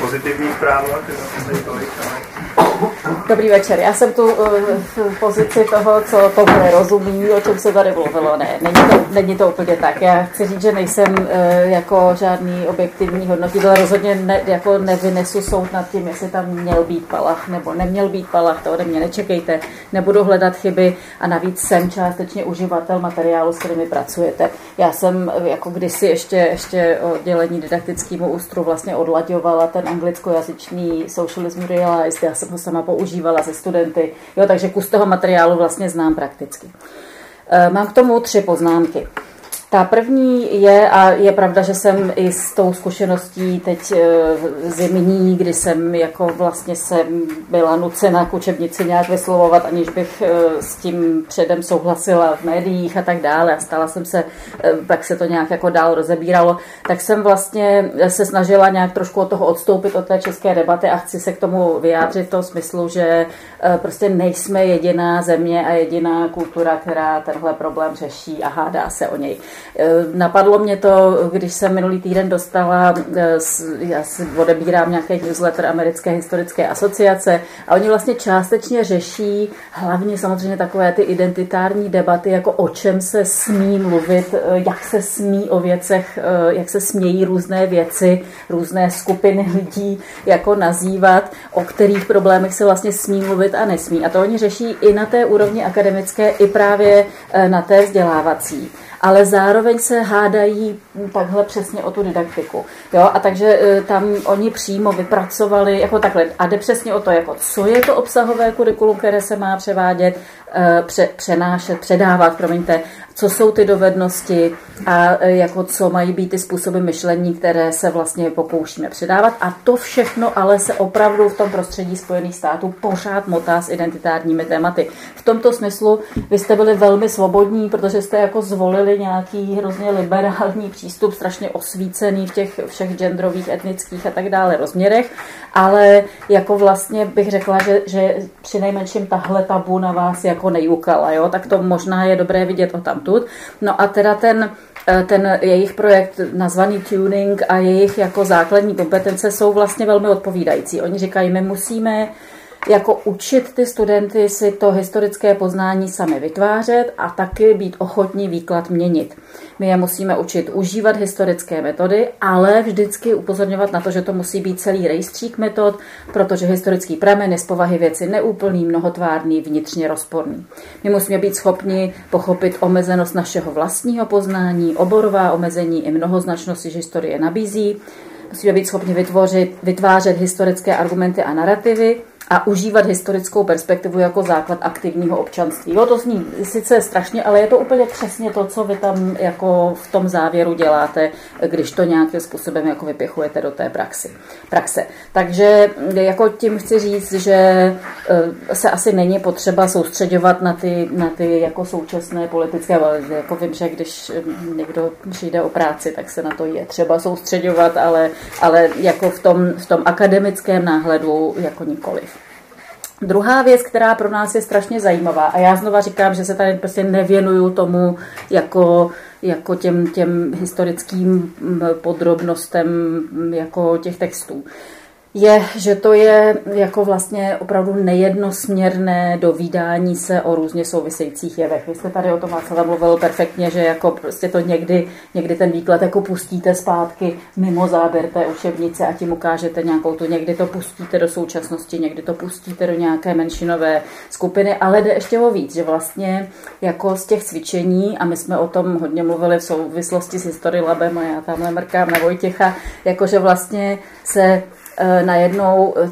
pozitivní tolik, Dobrý večer. Já jsem tu uh, v pozici toho, co tomu nerozumí, o čem se tady mluvilo. Ne, není to, není to úplně tak. Já chci říct, že nejsem uh, jako žádný objektivní hodnotitel. Rozhodně ne, jako nevynesu soud nad tím, jestli tam měl být palach nebo neměl být palach. To ode mě nečekejte. Nebudu hledat chyby a navíc jsem částečně uživatel materiálu, s kterými pracujete. Já jsem uh, jako kdysi ještě, ještě oddělení didaktickému ústru vlastně odlaďovala ten anglickojazyčný socialism realized. Já jsem ho sama používala se studenty, jo, takže kus toho materiálu vlastně znám prakticky. Eh, mám k tomu tři poznámky. Ta první je, a je pravda, že jsem i s tou zkušeností teď eh, zimní, kdy jsem jako vlastně jsem byla nucena k učebnici nějak vyslovovat, aniž bych eh, s tím předem souhlasila v médiích a tak dále a stala jsem se, eh, tak se to nějak jako dál rozebíralo, tak jsem vlastně se snažila nějak trošku od toho odstoupit od té české debaty a chci se k tomu vyjádřit v tom smyslu, že prostě nejsme jediná země a jediná kultura, která tenhle problém řeší a hádá se o něj. Eh, napadlo mě to, když jsem minulý týden dostala, eh, já si odebírám nějaký newsletter Americké historické asociace a oni vlastně částečně řeší hlavně samozřejmě takové ty identitární debaty, jako o čem se smí mluvit, eh, jak se smí o věcech, jak se smějí různé věci, různé skupiny lidí jako nazývat, o kterých problémech se vlastně smí mluvit a nesmí. A to oni řeší i na té úrovni akademické, i právě na té vzdělávací ale zároveň se hádají takhle přesně o tu didaktiku. Jo? A takže e, tam oni přímo vypracovali, jako takhle, a jde přesně o to, jako co je to obsahové kurikulum, které se má převádět, e, pře, přenášet, předávat, promiňte, co jsou ty dovednosti a e, jako co mají být ty způsoby myšlení, které se vlastně pokoušíme předávat. A to všechno ale se opravdu v tom prostředí Spojených států pořád motá s identitárními tématy. V tomto smyslu vy jste byli velmi svobodní, protože jste jako zvolili nějaký hrozně liberální přístup, strašně osvícený v těch všech genderových, etnických a tak dále rozměrech, ale jako vlastně bych řekla, že, že při nejmenším tahle tabu na vás jako nejukala, jo? tak to možná je dobré vidět o tamtud. No a teda ten, eh, ten jejich projekt nazvaný Tuning a jejich jako základní kompetence jsou vlastně velmi odpovídající. Oni říkají, my musíme jako učit ty studenty si to historické poznání sami vytvářet a taky být ochotní výklad měnit. My je musíme učit užívat historické metody, ale vždycky upozorňovat na to, že to musí být celý rejstřík metod, protože historický pramen je z povahy věci neúplný, mnohotvárný, vnitřně rozporný. My musíme být schopni pochopit omezenost našeho vlastního poznání, oborová omezení i mnohoznačnosti, že historie nabízí. Musíme být schopni vytvořit, vytvářet historické argumenty a narrativy, a užívat historickou perspektivu jako základ aktivního občanství. Jo, to zní sice strašně, ale je to úplně přesně to, co vy tam jako v tom závěru děláte, když to nějakým způsobem jako vypěchujete do té praxi, praxe. Takže jako tím chci říct, že eh, se asi není potřeba soustředovat na ty, na ty jako současné politické, jako vím, že když někdo přijde o práci, tak se na to je třeba soustředovat, ale, ale jako v tom, v tom akademickém náhledu jako nikoliv. Druhá věc, která pro nás je strašně zajímavá, a já znova říkám, že se tady prostě nevěnuju tomu jako, jako těm, těm historickým podrobnostem jako těch textů je, že to je jako vlastně opravdu nejednosměrné dovídání se o různě souvisejících jevech. Vy jste tady o tom Václava mluvil perfektně, že jako prostě to někdy, někdy ten výklad jako pustíte zpátky mimo záběr té učebnice a tím ukážete nějakou tu, někdy to pustíte do současnosti, někdy to pustíte do nějaké menšinové skupiny, ale jde ještě o víc, že vlastně jako z těch cvičení, a my jsme o tom hodně mluvili v souvislosti s History Labem a já tamhle mrkám na Vojtěcha, jakože vlastně se najednou eh,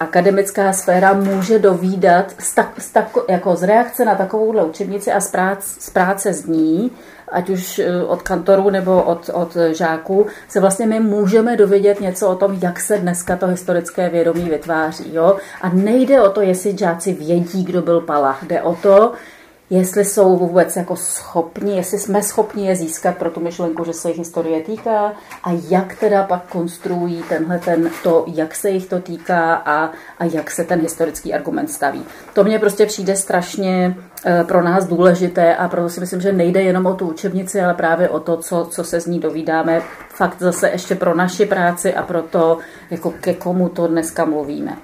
akademická sféra může dovídat z, tak, z, tak, jako z reakce na takovouhle učebnici a z práce, z práce z ní, ať už eh, od kantorů nebo od, od žáků, se vlastně my můžeme dovědět něco o tom, jak se dneska to historické vědomí vytváří. Jo? A nejde o to, jestli žáci vědí, kdo byl Palach. Jde o to, jestli jsou vůbec jako schopni, jestli jsme schopni je získat pro tu myšlenku, že se jich historie týká a jak teda pak konstruují tenhle ten, to, jak se jich to týká a, a jak se ten historický argument staví. To mně prostě přijde strašně eh, pro nás důležité a proto si myslím, že nejde jenom o tu učebnici, ale právě o to, co, co se z ní dovídáme, fakt zase ještě pro naši práci a pro to, jako ke komu to dneska mluvíme.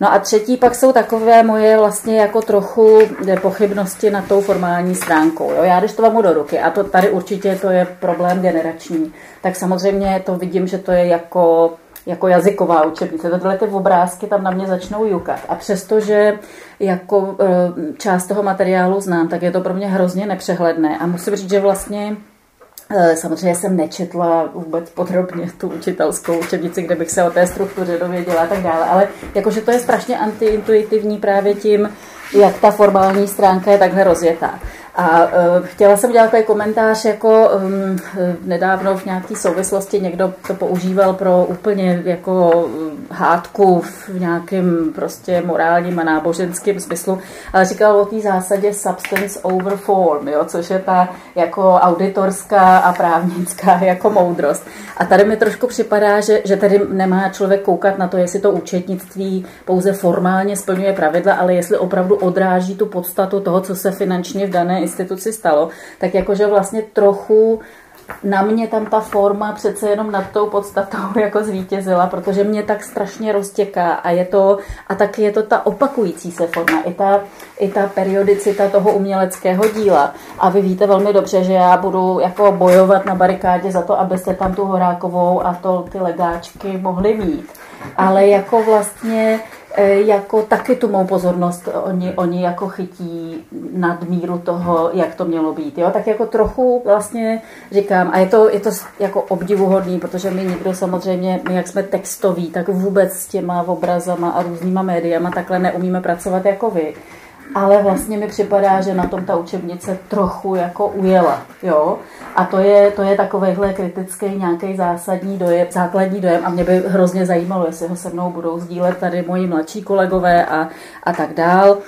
No a třetí pak jsou takové moje vlastně jako trochu pochybnosti nad tou formální stránkou. Jo? Já když to vám do ruky, a to tady určitě to je problém generační, tak samozřejmě to vidím, že to je jako jako jazyková učebnice. Tyhle ty obrázky tam na mě začnou jukat. A přestože jako e, část toho materiálu znám, tak je to pro mě hrozně nepřehledné. A musím říct, že vlastně Eh, samozřejmě jsem nečetla vůbec podrobně tu učitelskou učebnici, kde bych se o té struktuře dověděla a tak dále, ale jakože to je strašně antiintuitivní právě tím, jak ta formální stránka je takhle rozjetá. A uh, chtěla jsem dělat takový komentář, jako um, nedávno v nějaké souvislosti někdo to používal pro úplně jako hádku v nějakém prostě morálním a náboženském smyslu, ale říkal o té zásadě substance over form, jo, což je ta jako auditorská a právnická jako moudrost. A tady mi trošku připadá, že, že tady nemá člověk koukat na to, jestli to účetnictví pouze formálně splňuje pravidla, ale jestli opravdu odráží tu podstatu toho, co se finančně v dané instituci stalo, tak jakože vlastně trochu na mě tam ta forma přece jenom nad tou podstatou jako zvítězila, protože mě tak strašně roztěká a je to, a taky je to ta opakující se forma, i ta, i ta periodicita toho uměleckého díla. A vy víte velmi dobře, že já budu jako bojovat na barikádě za to, abyste tam tu Horákovou a to, ty legáčky mohli mít. Ale jako vlastně jako taky tu mou pozornost oni, oni jako chytí nad míru toho, jak to mělo být. Jo? Tak jako trochu vlastně říkám, a je to, je to jako obdivuhodný, protože my nikdo samozřejmě, my jak jsme textoví, tak vůbec s těma obrazama a různýma médiama takhle neumíme pracovat jako vy. Ale vlastně mi připadá, že na tom ta učebnice trochu jako ujela, jo. A to je, to je takovýhle kritický nějaký zásadní dojem, základní dojem a mě by hrozně zajímalo, jestli ho se mnou budou sdílet tady moji mladší kolegové a, a tak dál.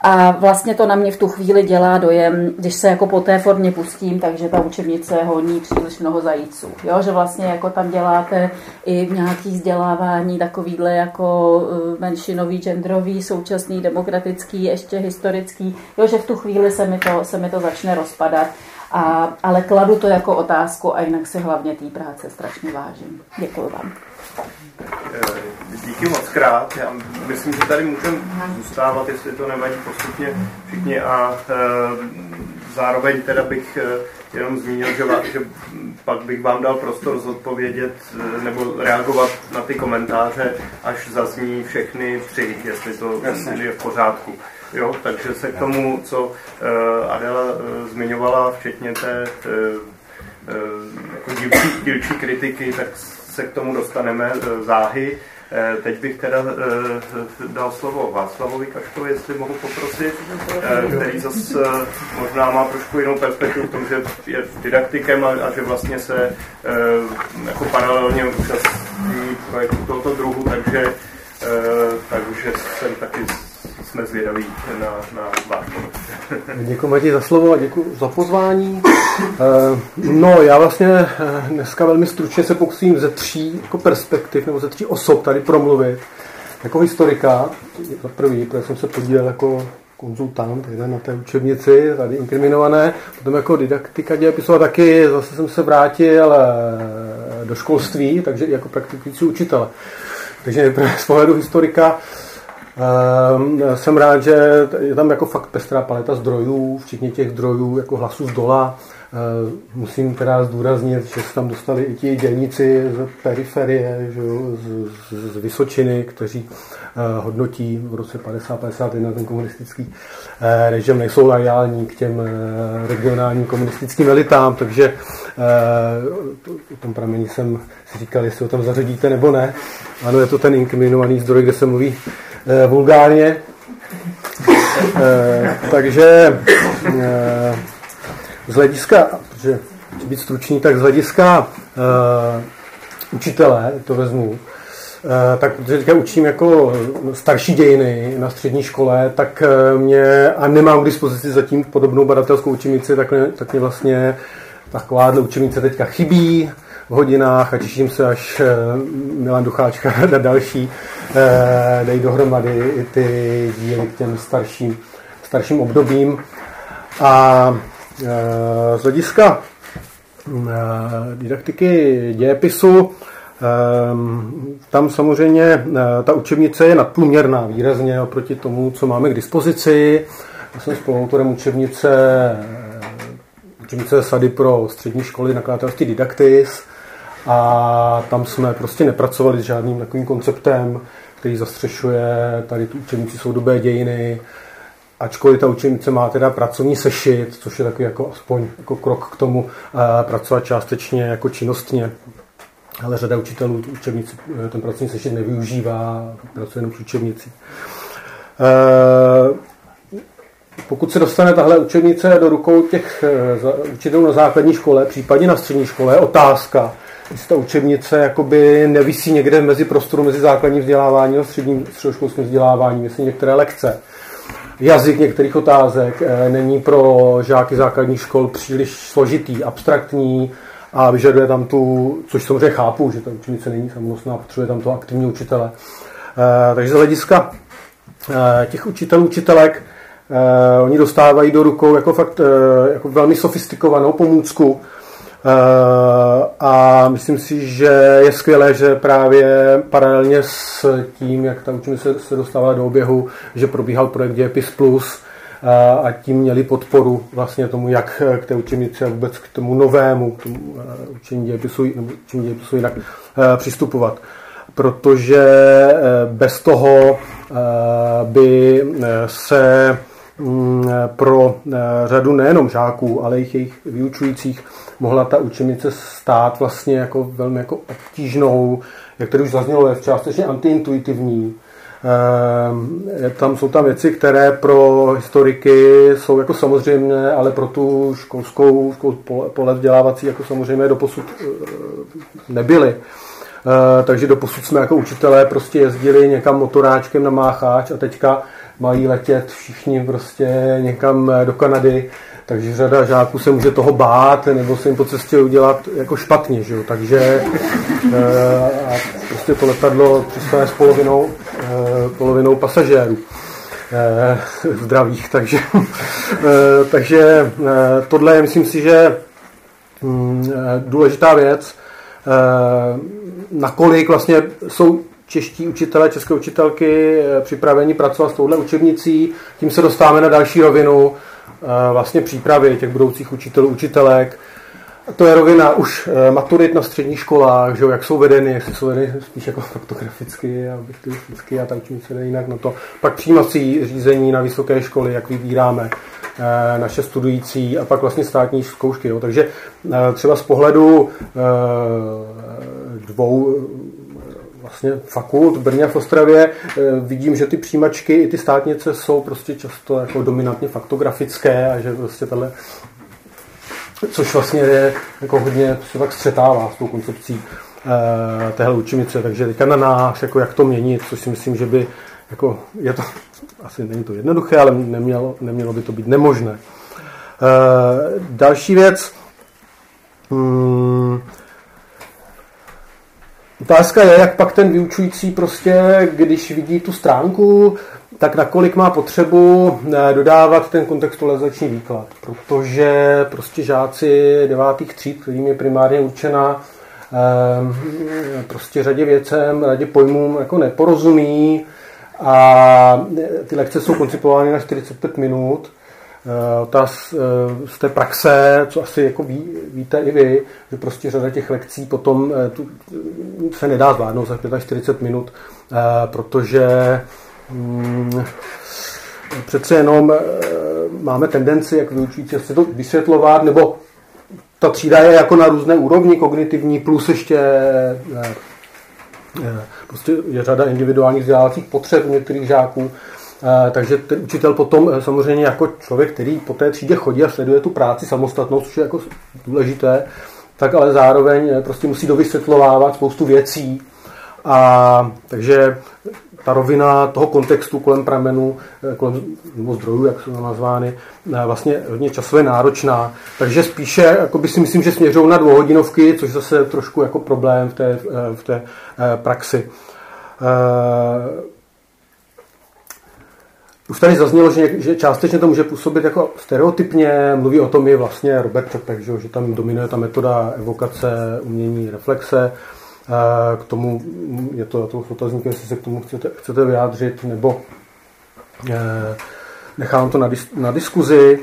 A vlastně to na mě v tu chvíli dělá dojem, když se jako po té formě pustím, takže ta učebnice honí příliš mnoho zajíců. Jo? Že vlastně jako tam děláte i nějaký vzdělávání takovýhle jako eh, menšinový, genderový, současný, demokratický, ještě historický. Jo? Že v tu chvíli se mi to, se mi to začne rozpadat. A, ale kladu to jako otázku a jinak si hlavně té práce strašně vážím. Děkuji vám. Eh, díky moc krát. Já myslím, že tady můžeme zůstávat, jestli to nevadí postupně všichni a e, zároveň teda bych e, jenom zmínil, že, vám, že pak bych vám dal prostor zodpovědět nebo reagovat na ty komentáře, až zazní všechny tři, jestli to Jasně. je v pořádku. Jo, takže se k tomu, co Adela zmiňovala, včetně té jako dílčí, dílčí kritiky, tak se k tomu dostaneme e, záhy. E, teď bych teda e, dal slovo Václavovi Kaškovi, jestli mohu poprosit, který zase možná má trošku jinou perspektivu v tom, že je didaktikem a, že vlastně se jako paralelně účastní projektu tohoto druhu, takže, takže jsem taky jsme zvědaví na, na vás. Děkuji Matěj za slovo a děkuji za pozvání. Eh, no, já vlastně eh, dneska velmi stručně se pokusím ze tří jako perspektiv nebo ze tří osob tady promluvit. Jako historika, za prvý, protože jsem se podílel jako konzultant na té učebnici, tady inkriminované, potom jako didaktika dějepisu taky zase jsem se vrátil eh, do školství, takže jako praktikující učitel. Takže z pohledu historika jsem rád, že je tam jako fakt pestrá paleta zdrojů, včetně těch zdrojů jako hlasů z dola. Uh, musím teda zdůraznit, že se tam dostali i ti dělníci z periferie, že jo, z, z, z Vysočiny, kteří uh, hodnotí v roce 50-51 ten komunistický uh, režim, nejsou lojální k těm uh, regionálním komunistickým elitám, takže o tom pramení jsem si říkal, jestli ho tam zařadíte nebo ne. Ano, je to ten inkriminovaný zdroj, kde se mluví Eh, vulgárně. Eh, takže eh, z hlediska, protože být stručný, tak z hlediska učitele, to vezmu, tak protože teďka učím jako starší dějiny na střední škole, tak mě, a nemám k dispozici zatím podobnou badatelskou učebnici, tak tak mě vlastně takováhle učebnice teďka chybí v hodinách a těším se, až Milan Ducháčka a další Eh, dají dohromady i ty díly k těm starším, starším obdobím. A eh, z hlediska eh, didaktiky dějepisu, tam samozřejmě ta učebnice je nadprůměrná výrazně oproti tomu, co máme k dispozici. Já jsem spoluautorem učebnice, učebnice Sady pro střední školy nakladatelství Didaktis a tam jsme prostě nepracovali s žádným takovým konceptem, který zastřešuje tady tu učebnici soudobé dějiny, ačkoliv ta učebnice má teda pracovní sešit, což je takový jako aspoň jako krok k tomu uh, pracovat částečně jako činnostně. Ale řada učitelů tu učebnici, eh, ten pracovní sešit nevyužívá, pracuje jenom s učebnicí. Uh, pokud se dostane tahle učebnice do rukou těch učitelů na základní škole, případně na střední škole, otázka, jestli ta učebnice jakoby nevisí někde mezi prostoru mezi základním vzděláváním a středním středoškolským vzděláváním, jestli některé lekce. Jazyk některých otázek eh, není pro žáky základních škol příliš složitý, abstraktní a vyžaduje tam tu, což samozřejmě chápu, že ta učebnice není samonosná, potřebuje tam to aktivní učitele. Eh, takže z hlediska eh, těch učitelů, učitelek, oni dostávají do rukou jako fakt jako velmi sofistikovanou pomůcku, a myslím si, že je skvělé, že právě paralelně s tím, jak ta učení se dostávala do oběhu, že probíhal projekt Dějepis Plus eh, a tím měli podporu vlastně tomu, jak k té učenici a vůbec k tomu novému k tomu eh, učení dějepisu, nebo učení dějepisu jinak přistupovat. Protože bez toho by se pro řadu nejenom žáků, ale i jejich vyučujících mohla ta učenice stát vlastně jako velmi jako obtížnou, jak tady už zaznělo, je částečně antiintuitivní Eh, tam jsou tam věci, které pro historiky jsou jako samozřejmé, ale pro tu školskou, školskou pole vzdělávací jako samozřejmě doposud eh, nebyly. Takže doposud jsme jako učitelé prostě jezdili někam motoráčkem na Mácháč a teďka mají letět všichni prostě někam do Kanady takže řada žáků se může toho bát, nebo se jim po cestě udělat jako špatně, že jo? takže e, a prostě to letadlo přistane s polovinou, polovinou pasažérů zdravých, takže, takže tohle je, myslím si, že mm, důležitá věc, nakolik vlastně jsou čeští učitelé, české učitelky připraveni pracovat s touhle učebnicí, tím se dostáváme na další rovinu, vlastně přípravy těch budoucích učitelů, učitelek. To je rovina už e, maturit na středních školách, že jak jsou vedeny, jestli jsou vedeny spíš jako faktograficky a objektivisticky a tak čím se jinak na to. Pak přijímací řízení na vysoké školy, jak vybíráme naše studující a pak vlastně státní zkoušky. Jo. Takže třeba z pohledu dvou vlastně fakult Brně a v Ostravě. Eh, vidím, že ty přijímačky i ty státnice jsou prostě často jako dominantně faktografické a že prostě tohle což vlastně je jako hodně se tak střetává s tou koncepcí eh, téhle učenice, takže teďka na nás, jako jak to měnit, což si myslím, že by jako, je to, asi není to jednoduché, ale nemělo, nemělo by to být nemožné. Eh, další věc, hmm, Otázka je, jak pak ten vyučující prostě, když vidí tu stránku, tak nakolik má potřebu eh, dodávat ten kontextualizační výklad. Protože prostě žáci devátých tříd, kterým je primárně určena eh, prostě řadě věcem, řadě pojmům jako neporozumí a ty lekce jsou koncipovány na 45 minut ta z, eh, z té praxe, co asi jako ví, víte i vy, že prostě řada těch lekcí potom eh, tu, se nedá zvládnout za 45 minut, protože hmm, přece jenom máme tendenci, jak vyučující, si to vysvětlovat, nebo ta třída je jako na různé úrovni kognitivní, plus ještě prostě je řada individuálních vzdělávacích potřeb některých žáků, Eh, takže ten učitel potom eh, samozřejmě jako člověk, který po té třídě chodí a sleduje tu práci samostatnou, což je jako důležité, tak ale zároveň eh, prostě musí dovysvětlovávat spoustu věcí. A takže ta rovina toho kontextu kolem pramenu, kolem nebo zdrojů, jak jsou nazvány, vlastně hodně časově náročná. Takže spíše jako by si myslím, že směřují na dvouhodinovky, což zase je trošku jako problém v té, v té praxi. Už tady zaznělo, že, že částečně to může působit jako stereotypně. Mluví o tom i vlastně Robert Čepek, že, že tam dominuje ta metoda evokace, umění, reflexe. K tomu je to to otazník, jestli se k tomu chcete, chcete vyjádřit, nebo eh, nechám to na, dis, na diskuzi.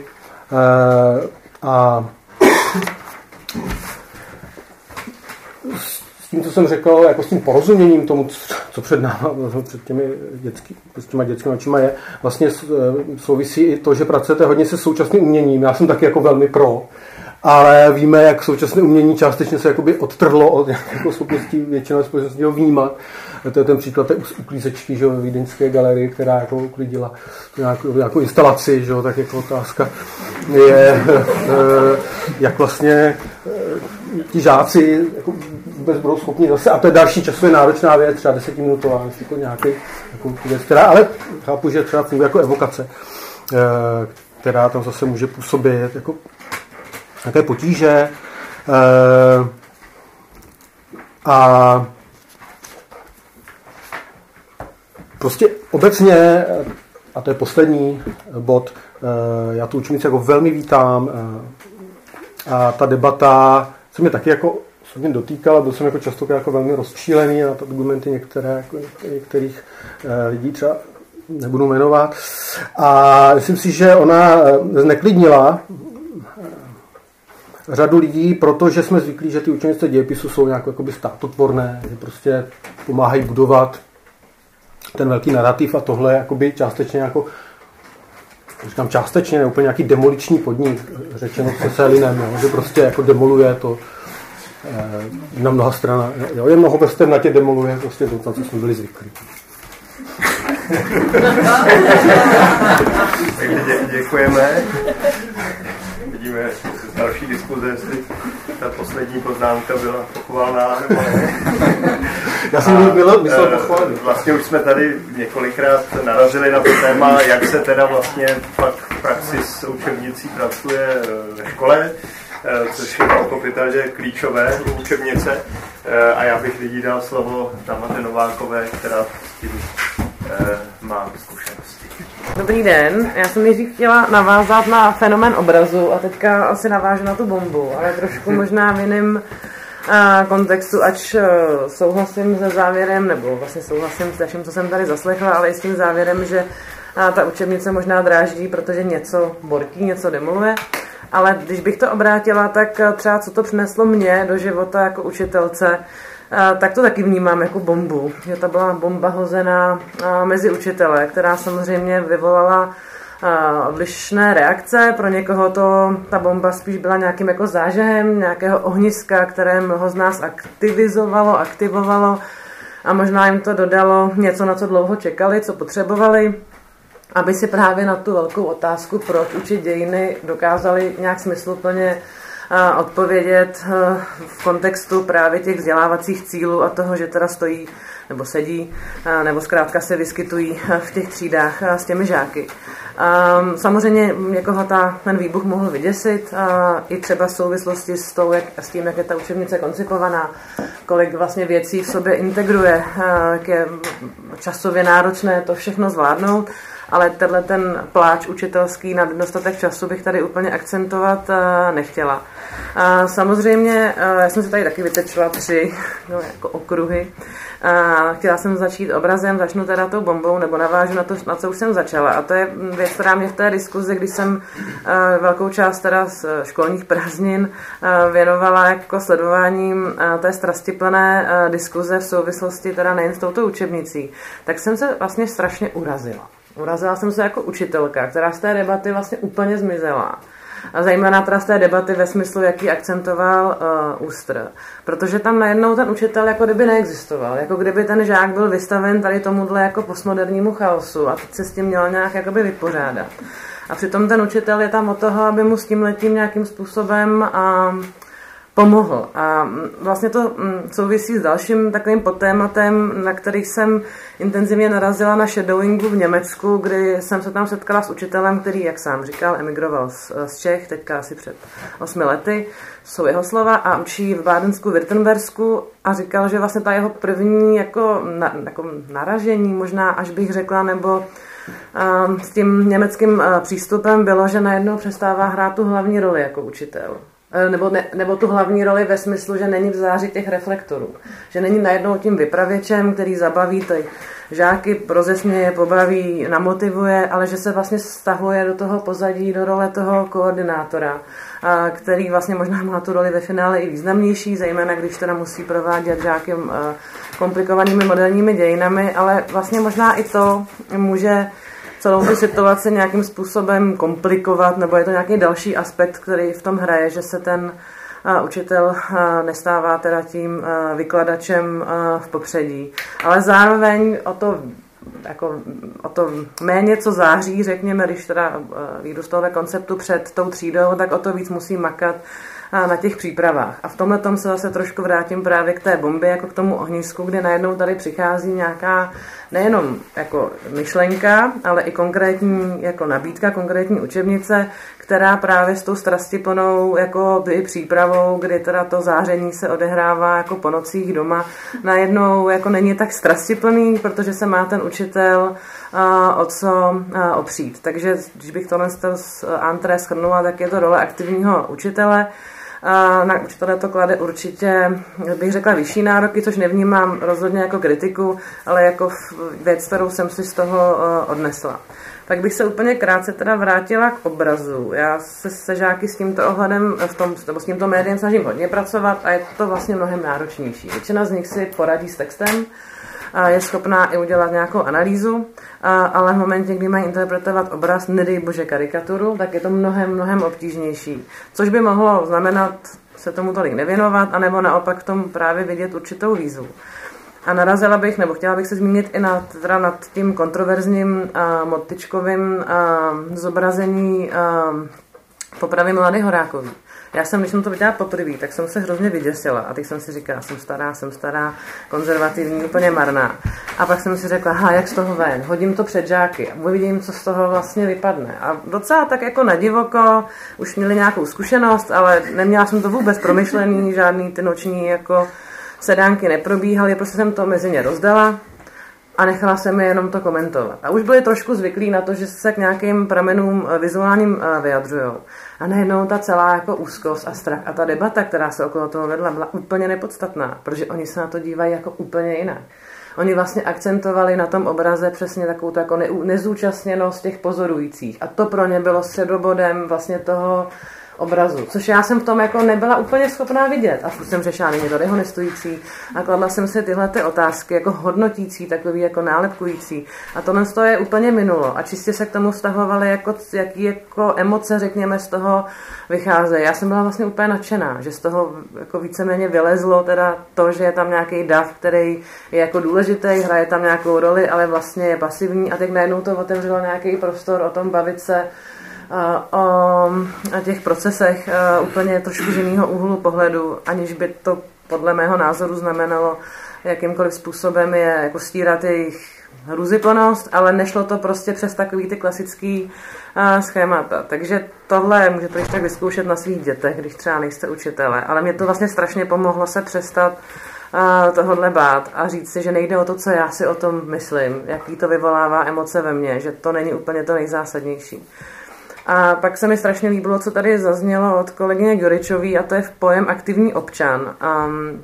Eh, a tím, co jsem řekl, jako s tím porozuměním tomu, co před náma, před těmi dětský, s těma dětskými očima je, vlastně eh, souvisí i to, že pracujete hodně se současným uměním. Já jsem taky jako velmi pro, ale víme, jak současné umění částečně se jakoby odtrhlo od jako schopností většinou společnosti ho vnímat. To je ten příklad té uklízečky že, ve Vídeňské galerii, která jako uklidila nějakou, nějakou instalaci, že, tak jako otázka je, eh, jak vlastně ti žáci jako vůbec budou schopni zase, a to je další časově náročná věc, třeba desetiminutová, jako nějaký jako věc, která, ale chápu, že třeba funguje jako evokace, eh, která tam zase může působit jako nějaké potíže. Eh, a prostě obecně, a to je poslední bod, eh, já tu učenici jako velmi vítám a ta debata se mi taky jako se mě dotýkala, byl jsem jako často jako velmi rozčílený na argumenty některé, jako některých eh, lidí třeba nebudu jmenovat. A myslím si, že ona eh, zneklidnila eh, řadu lidí, protože jsme zvyklí, že ty učenice dějepisu jsou nějak jakoby státotvorné, že prostě pomáhají budovat ten velký narrativ a tohle je jakoby částečně jako říkám částečně, ne úplně nějaký demoliční podnik, řečeno se Selinem, že prostě jako demoluje to, Eh, na mnoha stranách. Jo, je mnoho vrstev na tě demoluje prostě to, co jsme byli zvyklí. Takže dě, děkujeme. Vidíme další diskuze, jestli ta poslední poznámka byla pochvalná nebo ne. Já jsem byl, myslel eh, pochválit. Vlastně už jsme tady několikrát narazili na to téma, jak se teda vlastně pak v praxi s učebnicí pracuje eh, ve škole, eh, což je pochopitelně klíčové u učebnice. A já bych lidí dal slovo Tamate Novákové, která s tím má zkušenosti. Dobrý den, já jsem nejdřív chtěla navázat na fenomen obrazu a teďka asi navážu na tu bombu, ale trošku možná v jiném a kontextu, ač eh, souhlasím se závěrem, nebo vlastně souhlasím s vším, co jsem tady zaslechla, ale i s tím závěrem, že ta učebnice možná dráždí, protože něco bortí, něco demoluje. Ale když bych to obrátila, tak eh, třeba co to přineslo mě do života jako učitelce, eh, tak to taky vnímám jako bombu. Že to byla bomba hozená mezi učitele, která samozřejmě vyvolala odlišné reakce. Pro někoho to, ta bomba spíš byla nějakým jako zážehem, nějakého ohniska, které mnoho z nás aktivizovalo, aktivovalo a možná jim to dodalo něco, na co dlouho čekali, co potřebovali, aby si právě na tu velkou otázku, proč učit dějiny, dokázali nějak smysluplně odpovědět v kontextu právě těch vzdělávacích cílů a toho, že teda stojí nebo sedí, nebo zkrátka se vyskytují v těch třídách s těmi žáky. Samozřejmě někoho ta, ten výbuch mohl vyděsit, i třeba v souvislosti s, tou, jak, s tím, jak je ta učebnice koncipovaná, kolik vlastně věcí v sobě integruje, jak je časově náročné to všechno zvládnout ale tenhle ten pláč učitelský na dostatek času bych tady úplně akcentovat nechtěla. Samozřejmě, já jsem se tady taky vytečila tři no, jako okruhy. Chtěla jsem začít obrazem, začnu teda tou bombou, nebo navážu na to, na co už jsem začala. A to je věc, která mě v té diskuzi, když jsem velkou část teda z školních prázdnin věnovala jako sledováním té strastiplné diskuze v souvislosti teda nejen s touto učebnicí, tak jsem se vlastně strašně urazila. Urazila jsem se jako učitelka, která z té debaty vlastně úplně zmizela. A zejména teda z té debaty ve smyslu, jaký akcentoval uh, Ústr. Protože tam najednou ten učitel jako kdyby neexistoval. Jako kdyby ten žák byl vystaven tady tomuhle jako postmodernímu chaosu a teď se s tím měl nějak jakoby vypořádat. A přitom ten učitel je tam od toho, aby mu s tím letím nějakým způsobem uh, pomohl. A vlastně to mm, souvisí s dalším takovým podtématem, na který jsem intenzivně narazila na shadowingu v Německu, kdy jsem se tam setkala s učitelem, který, jak sám říkal, emigroval z, z Čech, teďka asi před osmi lety, jsou jeho slova, a učí v Bádensku, Württembersku a říkal, že vlastně ta jeho první jako, na, jako naražení, možná až bych řekla, nebo um, s tím německým uh, přístupem bylo, že najednou přestává hrát tu hlavní roli jako učitel. Eh, nebo, ne, nebo tu hlavní roli ve smyslu, že není v záři těch reflektorů. Že není najednou tím vypravěčem, který zabaví ty žáky, rozesměje, pobaví, namotivuje, ale že se vlastně stahuje do toho pozadí, do role toho koordinátora, a který vlastně možná má tu roli ve finále i významnější, zejména když teda musí provádět žáky eh, komplikovanými moderními dějinami, ale vlastně možná i to může celou tu situaci nějakým způsobem komplikovat, nebo je to nějaký další aspekt, který v tom hraje, že se ten učitel nestává teda tím vykladačem v popředí. Ale zároveň o to jako o to méně, co září, řekněme, když teda výjdu z tohohle konceptu před tou třídou, tak o to víc musí makat na těch přípravách. A v tomhle tom se zase trošku vrátím právě k té bombě, jako k tomu ohnisku, kde najednou tady přichází nějaká nejenom jako myšlenka, ale i konkrétní jako nabídka, konkrétní učebnice, která právě s tou strastiplnou jako by přípravou, kdy teda to záření se odehrává jako po nocích doma, najednou jako není tak strastiplný, protože se má ten učitel uh, o co uh, opřít. Takže když bych tohle z Antré schrnula, tak je to role aktivního učitele, na učitele to klade určitě, bych řekla, vyšší nároky, což nevnímám rozhodně jako kritiku, ale jako věc, kterou jsem si z toho odnesla. Tak bych se úplně krátce teda vrátila k obrazu. Já se se žáky s tímto ohledem, v tom, nebo s tímto médiem snažím hodně pracovat a je to vlastně mnohem náročnější. Většina z nich si poradí s textem, je schopná i udělat nějakou analýzu, ale v momentě, kdy mají interpretovat obraz, nedej bože karikaturu, tak je to mnohem, mnohem obtížnější. Což by mohlo znamenat se tomu tolik nevěnovat, anebo naopak v tom právě vidět určitou výzvu. A narazila bych, nebo chtěla bych se zmínit i nad, teda nad tím kontroverzním uh, motičkovým uh, zobrazení uh, popravy Mladé Horákový. Já jsem, když jsem to viděla poprvé, tak jsem se hrozně vyděsila a teď jsem si říkala, jsem stará, jsem stará, konzervativní, úplně marná. A pak jsem si řekla, ha, jak z toho ven, hodím to před žáky a uvidím, co z toho vlastně vypadne. A docela tak jako na divoko, už měli nějakou zkušenost, ale neměla jsem to vůbec promyšlený, žádný ty noční jako sedánky neprobíhaly, prostě jsem to mezi ně rozdala a nechala jsem je jenom to komentovat. A už byli trošku zvyklí na to, že se k nějakým pramenům eh, vizuálním eh, vyjadřují. A najednou ta celá jako úzkost a strach a ta debata, která se okolo toho vedla, byla úplně nepodstatná, protože oni se na to dívají jako úplně jinak. Oni vlastně akcentovali na tom obraze přesně takovou jako nezúčastněnost těch pozorujících. A to pro ně bylo středobodem vlastně toho obrazu, což já jsem v tom jako nebyla úplně schopná vidět. A jsem řešila, není to dehonestující. A kladla jsem si tyhle ty otázky jako hodnotící, takový jako nálepkující. A tohle to je úplně minulo. A čistě se k tomu vztahovaly jako, jaký jako emoce, řekněme, z toho vycházejí. Já jsem byla vlastně úplně nadšená, že z toho jako víceméně vylezlo teda to, že je tam nějaký dav, který je jako důležitý, hraje tam nějakou roli, ale vlastně je pasivní a teď najednou to otevřelo nějaký prostor o tom bavit se o těch procesech úplně trošku z jiného úhlu pohledu, aniž by to podle mého názoru znamenalo jakýmkoliv způsobem je jako stírat jejich hruziplnost, ale nešlo to prostě přes takový ty klasický schémata. Takže tohle můžete ještě tak vyzkoušet na svých dětech, když třeba nejste učitele. Ale mě to vlastně strašně pomohlo se přestat tohodle bát a říct si, že nejde o to, co já si o tom myslím, jaký to vyvolává emoce ve mně, že to není úplně to nejzásadnější. A pak se mi strašně líbilo, co tady zaznělo od kolegyně Goričový, a to je v pojem aktivní občan. Um,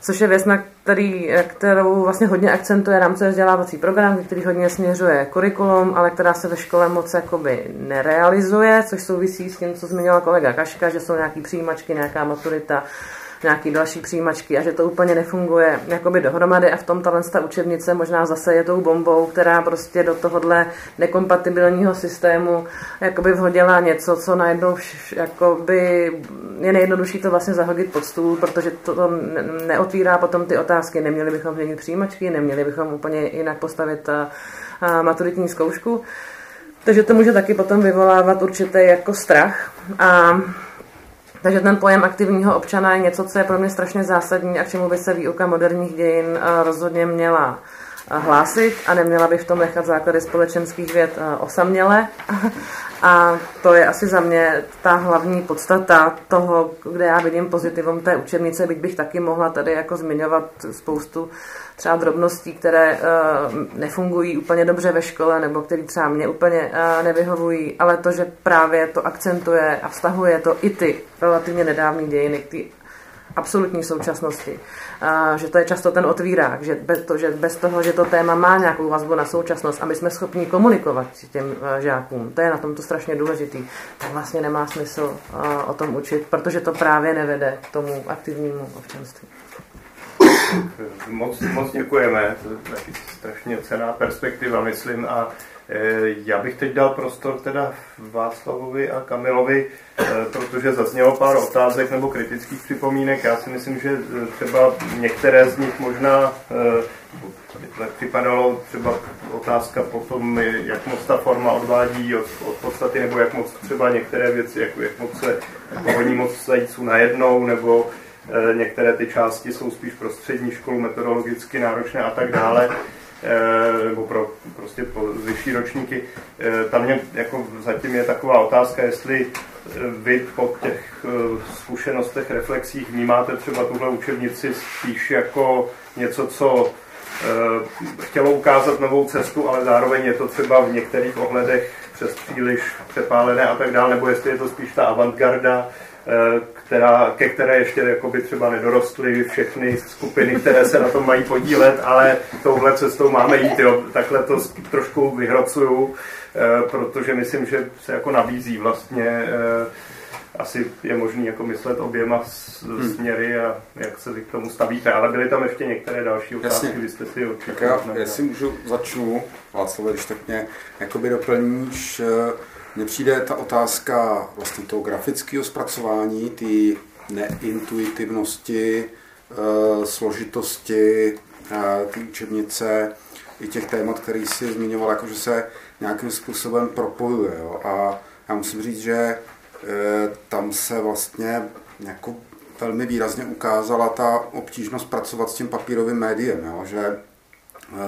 což je věc, na který, kterou vlastně hodně akcentuje rámcový vzdělávací program, který hodně směřuje kurikulum, ale která se ve škole moc jakoby nerealizuje, což souvisí s tím, co zmiňoval kolega Kaška, že jsou nějaký přijímačky, nějaká maturita, nějaký další přijímačky a že to úplně nefunguje jakoby dohromady a v tom tahle ta učebnice možná zase je tou bombou, která prostě do tohohle nekompatibilního systému jakoby vhodila něco, co najednou jakoby je nejjednodušší to vlastně zahodit pod stůl, protože to, to neotvírá potom ty otázky. Neměli bychom změnit přijímačky, neměli bychom úplně jinak postavit a, a maturitní zkoušku. Takže to může taky potom vyvolávat určitý jako strach. A takže ten pojem aktivního občana je něco, co je pro mě strašně zásadní a k čemu by se výuka moderních dějin eh, rozhodně měla eh, hlásit a neměla bych v tom nechat základy společenských věd eh, osaměle. A to je asi za mě ta hlavní podstata toho, kde já vidím pozitivum té učebnice, byť bych taky mohla tady jako zmiňovat spoustu třeba drobností, které uh, nefungují úplně dobře ve škole, nebo které třeba mě úplně uh, nevyhovují, ale to, že právě to akcentuje a vztahuje to i ty relativně nedávné dějiny k té absolutní současnosti. Že to je často ten otvírák, že bez, to, že bez toho, že to téma má nějakou vazbu na současnost a my jsme schopni komunikovat těm uh, žákům, to je na tomto strašně důležitý, tak vlastně nemá smysl uh, o tom učit, protože to právě nevede k tomu aktivnímu občanství. Moc, moc děkujeme, to je strašně cená perspektiva, myslím, a e, já bych teď dal prostor teda Václavovi a Kamilovi, e, protože zaznělo pár otázek nebo kritických připomínek. Já si myslím, že e, třeba některé z nich možná připadalo třeba otázka po tom, jak moc ta forma odvádí od, od podstaty, nebo jak moc třeba některé věci, jak, jak moc se pohodní moc zajíců najednou, nebo Eh, některé ty části jsou spíš pro střední školu, metodologicky náročné a tak dále, eh, nebo pro prostě po vyšší ročníky. Eh, tam mě jako zatím je taková otázka, jestli vy po těch zkušenostech, reflexích vnímáte třeba tuhle učebnici spíš jako něco, co chtělo ukázat novou cestu, ale zároveň je to třeba v některých ohledech přes příliš přepálené a tak dále, nebo jestli je to spíš ta avantgarda, která, ke které ještě jakoby třeba nedorostly všechny skupiny, které se na tom mají podílet, ale touhle cestou máme jít. Jo. Takhle to trošku vyhrocuju, eh, protože myslím, že se jako nabízí vlastně eh, asi je možný jako myslet oběma hmm. směry a jak se k tomu stavíte, ale byly tam ještě některé další otázky, Jasně. vy jste si určitě... Tak já, jestli můžu začnu, Václav, když tak mě jakoby doplníš, eh, mně přijde ta otázka vlastně toho grafického zpracování, ty neintuitivnosti, e, složitosti ty učebnice i těch témat, který si zmiňoval, jakože se nějakým způsobem propojuje. Jo? A já musím říct, že e, tam se vlastně jako velmi výrazně ukázala ta obtížnost pracovat s tím papírovým médiem, jo? že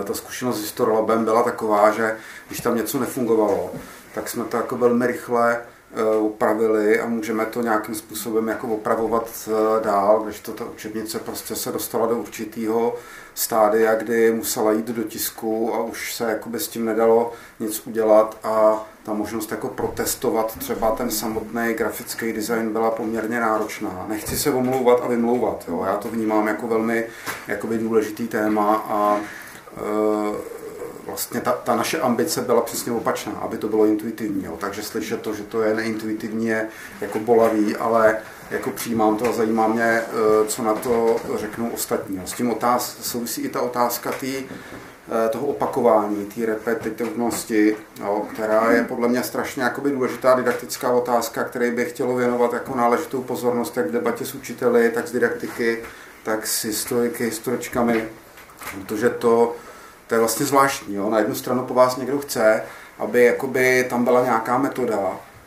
ta zkušenost s Historolabem byla taková, že když tam něco nefungovalo, tak jsme to jako velmi rychle Eh, upravili a můžeme to nějakým způsobem jako opravovat eh, dál, když to ta učebnice prostě se dostala do určitého stádia, kdy musela jít do tisku a už se jakoby s tím nedalo nic udělat a ta možnost jako protestovat třeba ten samotný grafický design byla poměrně náročná. Nechci se omlouvat a vymlouvat, jo. já to vnímám jako velmi důležitý téma a e, vlastně ta, ta naše ambice byla přesně opačná, aby to bylo intuitivní. Jo. Takže slyšet to, že to je neintuitivní, je jako bolavý, ale jako přijímám to a zajímá mě, eh, co na to řeknou ostatní. S tím otáz, souvisí i ta otázka tý, eh, toho opakování, té repetitivnosti, jo, která je podle mě strašně jakoby důležitá didaktická otázka, které bych chtělo věnovat jako náležitou pozornost, jak v debatě s učiteli, tak z didaktiky, tak s historiky, historičkami, protože to to je vlastně zvláštní. Jo? Na jednu stranu po vás někdo chce, aby jakoby tam byla nějaká metoda,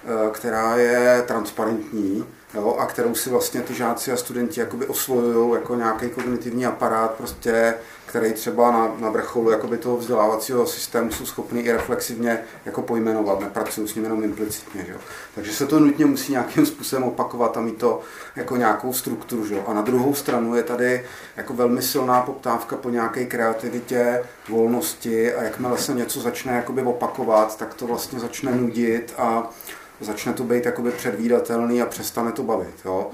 eh, která je transparentní jo? a kterou si vlastně ty žáci a studenti jakoby osvojují jako nějaký kognitivní aparát, prostě který třeba na, na vrcholu jakoby toho vzdělávacího systému jsou schopni i reflexivně jako pojmenovat, nepracují s ním jenom implicitně. Že? Takže se to nutně musí nějakým způsobem opakovat a mít to jako nějakou strukturu. Že? A na druhou stranu je tady jako velmi silná poptávka po nějaké kreativitě, volnosti a jakmile se něco začne jakoby opakovat, tak to vlastně začne nudit a začne to být jakoby předvídatelný a přestane to bavit. Jo.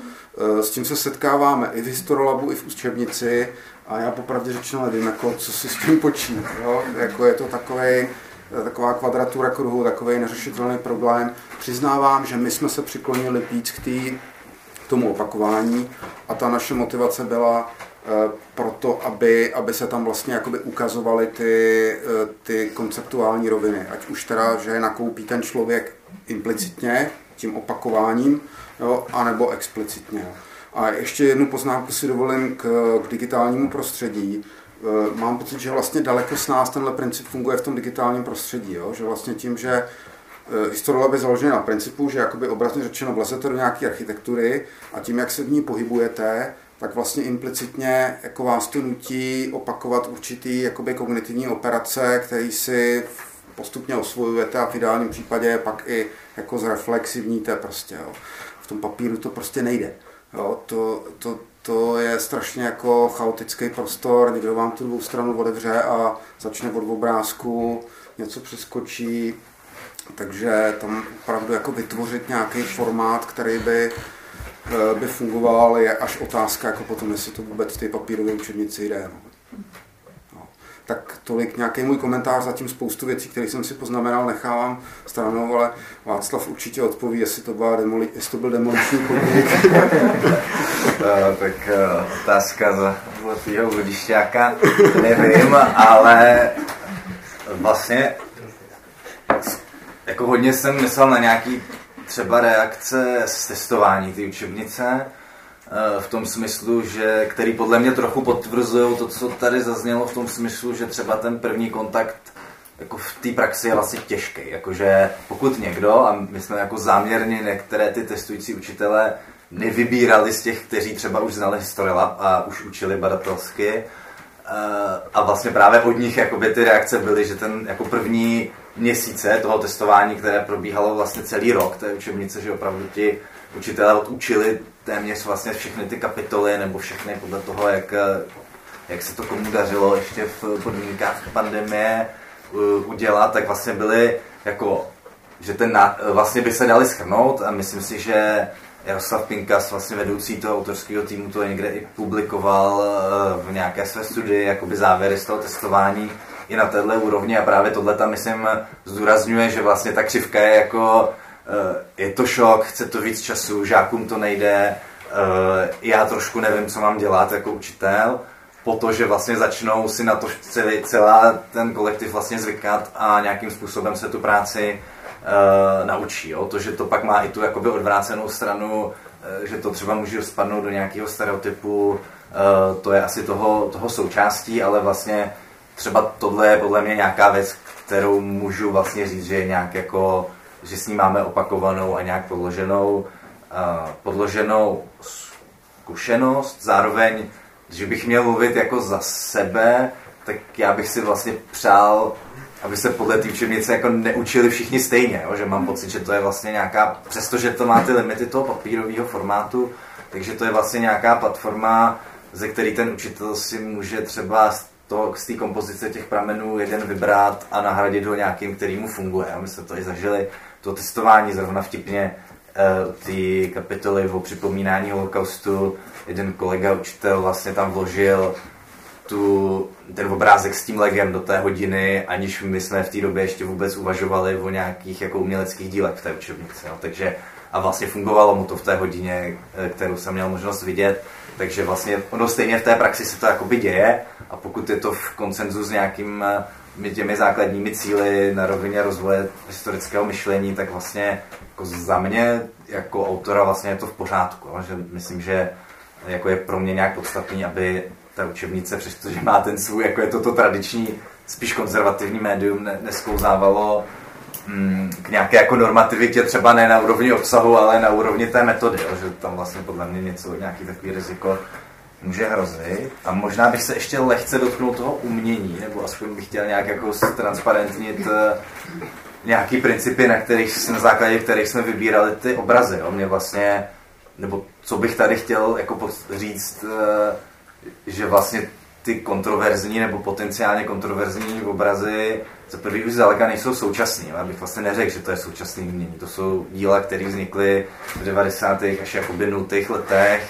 E, s tím se setkáváme i v Historolabu, i v učebnici a já popravdě řečeno nevím, jako, co si s tím počít. Jo? Jako je to takový taková kvadratura kruhu, takový neřešitelný problém. Přiznávám, že my jsme se přiklonili víc k, tý, k tomu opakování a ta naše motivace byla e, proto, aby, aby se tam vlastně jakoby ukazovaly ty, e, ty konceptuální roviny. Ať už teda, že nakoupí ten člověk implicitně, tím opakováním, jo, anebo explicitně. Jo. A ještě jednu poznámku si dovolím k, k digitálnímu prostředí. E, mám pocit, že vlastně daleko s nás tenhle princip funguje v tom digitálním prostředí. Jo? Že vlastně tím, že e, Historiolab je založený na principu, že jakoby obrazně řečeno vlezete do nějaké architektury a tím, jak se v ní pohybujete, tak vlastně implicitně jako vás to nutí opakovat určitý jakoby kognitivní operace, který si postupně osvojujete a v ideálním případě pak i jako zreflexivníte prostě. Jo. V tom papíru to prostě nejde. Jo, to, to, to je strašně jako chaotický prostor, někdo vám tu dvou stranu otevře a začne od obrázku, něco přeskočí, takže tam opravdu jako vytvořit nějaký formát, který by, eh, by fungoval, je až otázka, jako potom, jestli to vůbec ty papírové učebnici jde. No tak tolik nějaký můj komentář, zatím spoustu věcí, které jsem si poznamenal, nechávám stranou, ale Václav určitě odpoví, jestli to, byla demoli, jestli to byl demoliční podnik. Eh, tak uh, otázka za zlatýho vodišťáka, nevím, ale vlastně jako hodně jsem myslel na nějaký třeba reakce z testování té učebnice, Eh, v tom smyslu, že, který podle mě trochu potvrzují to, co tady zaznělo v tom smyslu, že třeba ten první kontakt jako v té praxi je vlastně těžký. Jakože pokud někdo, a my jsme jako záměrně některé ty testující učitele nevybírali z těch, kteří třeba už znali Storylab a už učili badatelsky, eh, a vlastně právě od nich jakoby ty reakce byly, že ten jako první měsíce toho testování, které probíhalo vlastně celý rok té učebnice, že opravdu ti učitelé odučili téměř vlastně všechny ty kapitoly nebo všechny podle toho, jak, jak se to komu dařilo ještě v podmínkách pandemie udělat, tak vlastně byly jako, že ten vlastně by se dali schrnout a myslím si, že Jaroslav Pinkas, vlastně vedoucí toho autorského týmu, to někde i publikoval eh, v nějaké své studii, jakoby závěry z toho testování i na téhle úrovni. A právě tohle tam, myslím, zdůrazňuje, že vlastně ta křivka je jako Eh, je to šok, chce to víc času, žákům to nejde, eh, já trošku nevím, co mám dělat jako učitel, po to, že vlastně začnou si na to celý, celá ten kolektiv vlastně zvykat a nějakým způsobem se tu práci uh, naučí. Jo? To, že to pak má i tu jakoby odvrácenou stranu, eh, že to třeba může spadnout do nějakého stereotypu, eh, to je asi toho, toho součástí, ale vlastně třeba tohle je podle mě nějaká věc, kterou můžu vlastně říct, že je nějak jako, že s ní máme opakovanou a nějak podloženou, podloženou zkušenost, zároveň, že bych měl mluvit jako za sebe, tak já bych si vlastně přál, aby se podle té učebnice jako neučili všichni stejně, jo? že mám pocit, že to je vlastně nějaká, přestože to má ty limity toho papírového formátu, takže to je vlastně nějaká platforma, ze který ten učitel si může třeba z, toho, z té kompozice těch pramenů jeden vybrat a nahradit ho nějakým, který mu funguje. My jsme to i zažili, to testování zrovna vtipně, eh, ty kapitoly o připomínání holokaustu, jeden kolega učitel vlastně tam vložil tu, ten obrázek s tím legem do té hodiny, aniž my jsme v té době ještě vůbec uvažovali o nějakých jako uměleckých dílech v té učebnici. No. Takže, a vlastně fungovalo mu to v té hodině, eh, kterou jsem měl možnost vidět. Takže vlastně ono stejně v té praxi se to jakoby děje a pokud je to v koncenzu s nějakými eh, těmi základními cíly na rovině rozvoje historického myšlení, tak vlastně jako za mě jako autora vlastně je to v pořádku. Že myslím, že jako je pro mě nějak podstatný, aby ta učebnice, přestože má ten svůj, jako je to to tradiční, spíš konzervativní médium, ne, mm, k nějaké jako normativitě, třeba ne na úrovni obsahu, ale na úrovni té metody, jo, že tam vlastně podle mě něco, nějaký takový riziko může hrozit. A možná bych se ještě lehce dotknul toho umění, nebo aspoň bych chtěl nějak jako transparentnit eh, nějaký principy, na, kterých, na základě kterých jsme vybírali ty obrazy. Jo. Mě vlastně, nebo co bych tady chtěl jako říct, eh, že vlastně ty kontroverzní nebo potenciálně kontroverzní obrazy za prvý už zdaleka nejsou současný. Já bych vlastně neřekl, že to je současný umění. To jsou díla, které vznikly v 90. až jakoby nutých letech.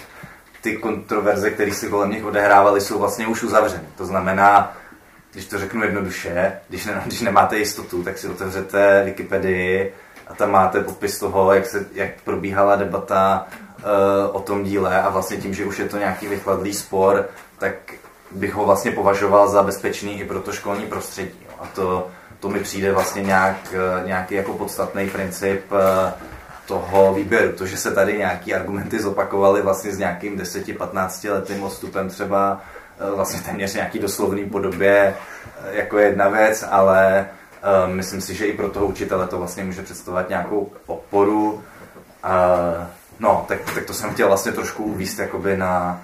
Ty kontroverze, které se kolem nich odehrávaly, jsou vlastně už uzavřeny. To znamená, když to řeknu jednoduše, když, ne, když nemáte jistotu, tak si otevřete Wikipedii a tam máte popis toho, jak, se, jak probíhala debata uh, o tom díle a vlastně tím, že už je to nějaký vychladlý spor, tak bych ho vlastně považoval za bezpečný i pro to školní prostředí. Jo. A to, to mi přijde vlastně nějak, uh, nějaký jako podstatný princip uh, toho výběru. To, že se tady nějaký argumenty zopakovaly vlastně s nějakým 10-15 letým odstupem třeba vlastně téměř nějaký doslovný podobě jako jedna věc, ale uh, myslím si, že i pro toho učitele to vlastně může představovat nějakou oporu. No, tak, tak to jsem chtěl vlastně trošku uvíst jakoby na,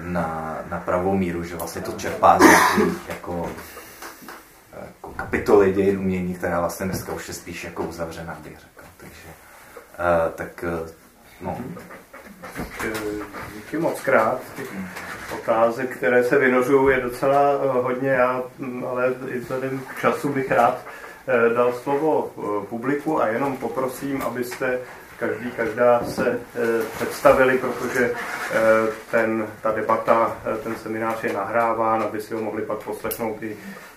na, na pravou míru, že vlastně to čerpá z nějakých jako, jako kapitoly dějin umění, která vlastně dneska už je spíš jako uzavřená, bych řekl. Takže, uh, tak uh, no, Díky moc krát. Otázek, které se vynořují, je docela eh, hodně, já, mm, ale i vzhledem k času bych rád eh, dal slovo eh, publiku a jenom poprosím, abyste každý, každá se představili, protože ten, ta debata, ten seminář je nahráván, aby si ho mohli pak poslechnout i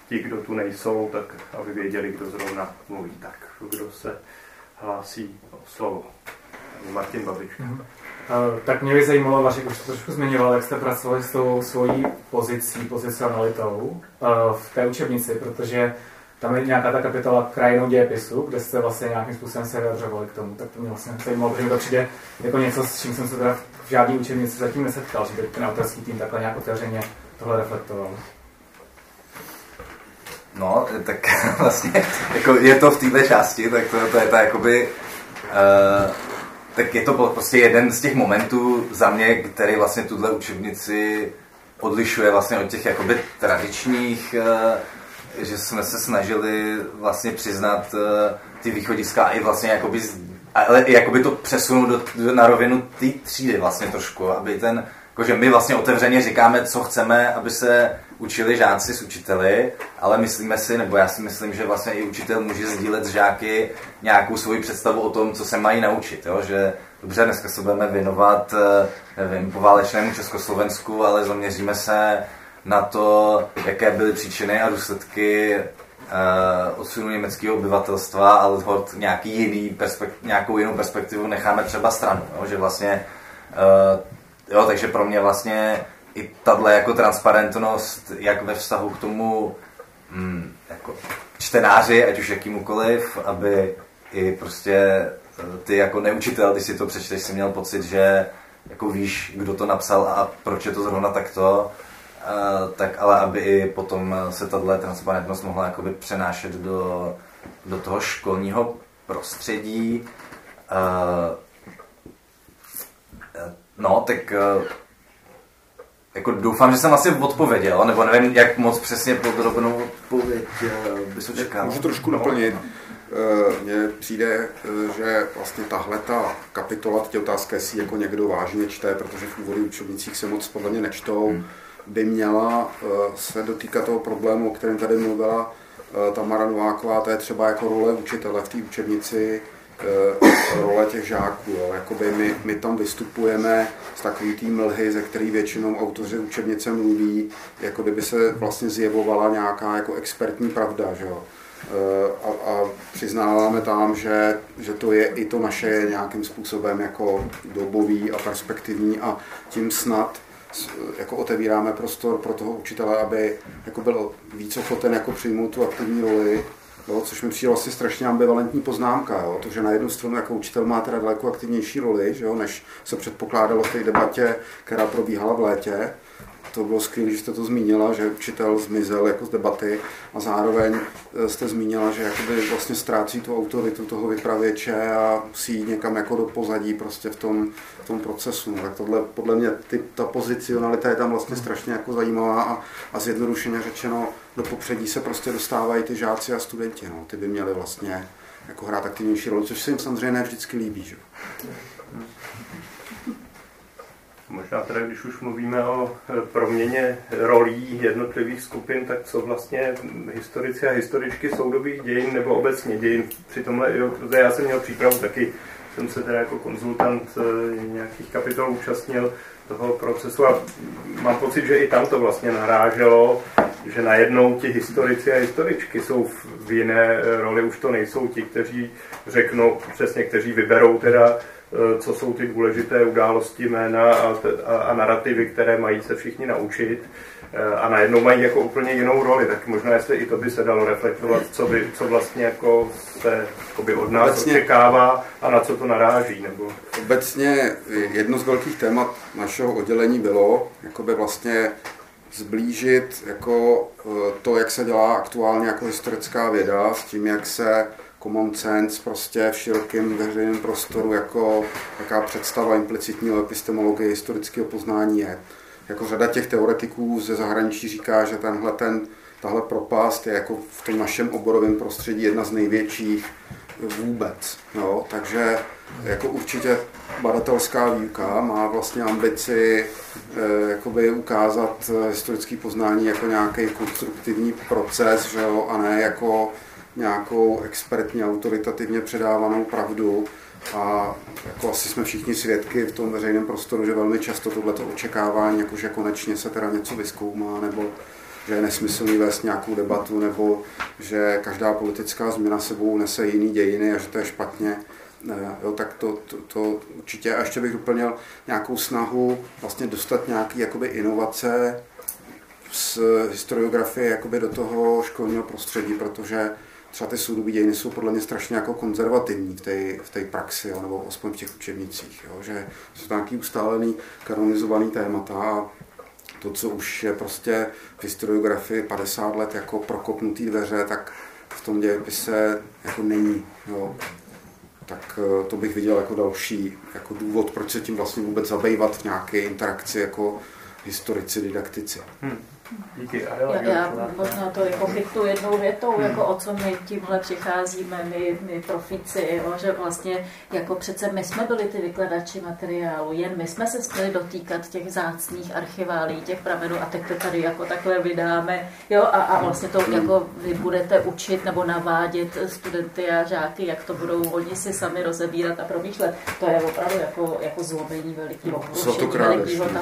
ti, kdo tu nejsou, tak aby věděli, kdo zrovna mluví. Tak kdo se hlásí slovo? Martin Babiška. Mm-hmm. Eh, tak mě by zajímalo, Vašek už to trošku zmiňoval, jak jste pracovali s tou svojí pozicí, pozicionalitou eh, v té učebnici, protože tam je nějaká ta kapitola krajinou dějepisu, kde jste vlastně nějakým způsobem se vyjadřovali k tomu, tak to mě vlastně zajímalo, protože mi to přijde jako něco, s čím jsem se teda v žádný učebnici zatím nesetkal, že by ten autorský tým takhle nějak otevřeně tohle reflektoval. No, tak vlastně jako je to v této části, tak to, to je ta jakoby uh, tak je to prostě jeden z těch momentů za mě, který vlastně tuhle učebnici odlišuje vlastně od těch jakoby tradičních, eh, že jsme se snažili vlastně přiznat eh, ty východiska i vlastně jakoby, ale jakoby to přesunout do, na rovinu té třídy vlastně trošku, aby ten, jakože my vlastně otevřeně říkáme, co chceme, aby se učili žáci s učiteli, ale myslíme si, nebo já si myslím, že vlastně i učitel může sdílet s žáky nějakou svoji představu o tom, co se mají naučit. Jo? Že dobře, dneska se budeme věnovat, eh, nevím, poválečnému Československu, ale zaměříme se na to, jaké byly příčiny a důsledky uh, odsunu německého obyvatelstva, ale hod nějaký jiný perspekt, nějakou jinou perspektivu necháme třeba stranu. Jo? Že vlastně, uh, jo, takže pro mě vlastně i tato jako transparentnost, jak ve vztahu k tomu mm, jako čtenáři, ať už jakýmukoliv, aby i prostě ty jako neučitel, když si to přečteš, si měl pocit, že jako víš, kdo to napsal a proč je to zrovna takto, uh, tak ale aby i potom se tahle transparentnost mohla jakoby přenášet do, do toho školního prostředí. No, tak uh, jako doufám, že jsem asi odpověděl, nebo nevím, jak moc přesně podrobnou odpověď bys očekával. Můžu trošku naplnit. Mně přijde, že vlastně tahle ta kapitola, ty otázky, jestli jako někdo vážně čte, protože v úvodu učebnicích se moc podle mě nečtou, hmm. by měla se dotýkat toho problému, o kterém tady mluvila Tamara Nováková, to je třeba jako role učitele v té učebnici, role těch žáků. Jo. Jakoby my, my tam vystupujeme z takový tý mlhy, ze který většinou autoři učebnice mluví, jako kdyby se vlastně zjevovala nějaká jako expertní pravda. Že jo. A, a přiznáváme tam, že, že to je i to naše nějakým způsobem jako dobový a perspektivní a tím snad jako otevíráme prostor pro toho učitele, aby jako byl víc ochoten jako přijmout tu aktivní roli Jo, což mi přijde vlastně strašně ambivalentní poznámka, jo, to, že na jednu stranu jako učitel má teda daleko aktivnější roli, že jo, než se předpokládalo v té debatě, která probíhala v létě, to bylo skvělé, že jste to zmínila, že učitel zmizel jako z debaty a zároveň eh, jste zmínila, že jakoby vlastně ztrácí tu autoritu toho vypravěče a musí jít někam jako do pozadí prostě v tom, v tom procesu. No, tak tohle, podle mě ty, ta pozicionalita je tam vlastně strašně jako zajímavá a, a zjednodušeně řečeno do popředí se prostě dostávají ty žáci a studenti. No. Ty by měli vlastně jako hrát aktivnější roli, což se jim samozřejmě ne vždycky líbí. Že? Možná teda, když už mluvíme o e, proměně rolí jednotlivých skupin, tak co vlastně historici a historičky soudobých dějin nebo obecně dějin při tomhle, já jsem měl přípravu taky, jsem se teda jako konzultant e, nějakých kapitol účastnil toho procesu a mám pocit, že i tam to vlastně naráželo, že najednou ti historici a historičky jsou v jiné roli, už to nejsou ti, kteří řeknou, přesně kteří vyberou teda co jsou ty důležité události, jména a, a, a narrativy, které mají se všichni naučit eh, a najednou mají jako úplně jinou roli, tak možná jestli i to by se dalo reflektovat, co, by, co vlastně jako se by od nás Obecně, očekává a na co to naráží. Nebo... Obecně jedno z velkých témat našeho oddělení bylo jakoby vlastně zblížit jako eh, to, jak se dělá aktuálně jako historická věda s tím, jak se common sense prostě v širokém veřejném prostoru jako jaká představa implicitního epistemologie historického poznání je. Jako řada těch teoretiků ze zahraničí říká, že tenhle ten, tahle propast je jako v tom našem oborovém prostředí jedna z největších vůbec. Jo? Takže jako určitě badatelská výuka má vlastně ambici eh, jakoby ukázat historické poznání jako nějaký konstruktivní proces, že jo? a ne jako nějakou expertně, autoritativně předávanou pravdu a jako asi jsme všichni svědky v tom veřejném prostoru, že velmi často tohleto očekávání, jako že konečně se teda něco vyskoumá, nebo že je nesmyslný vést nějakou debatu, nebo že každá politická změna sebou nese jiný dějiny a že to je špatně, jo, tak to, to, to určitě. A ještě bych doplnil nějakou snahu vlastně dostat nějaké jakoby inovace z historiografie jakoby do toho školního prostředí, protože třeba ty soudobí dějiny jsou podle mě strašně jako konzervativní v té v tej praxi, jo, nebo aspoň v těch učebnicích, jo, že jsou to nějaký ustálený, kanonizovaný témata a to, co už je prostě v historiografii 50 let jako prokopnutý dveře, tak v tom dějepise jako není. Jo. Tak eh, to bych viděl jako další jako důvod, proč se tím vlastně vůbec zabývat v nějaké interakci jako historici, didaktici. Hmm. Díky. já, já možná to jako chytnu jednou větou, hmm. jako o co my tímhle přicházíme, my, my profici, jo, že vlastně jako přece my jsme byli ty vykladači materiálu, jen my jsme se chtěli dotýkat těch zácných archiválí, těch pramenů a teď to tady jako takhle vydáme, jo, a, a vlastně to hmm. jako vy budete učit nebo navádět studenty a žáky, jak to budou oni si sami rozebírat a promýšlet. To je opravdu jako, jako zlomení veliký obrušení, velikýho na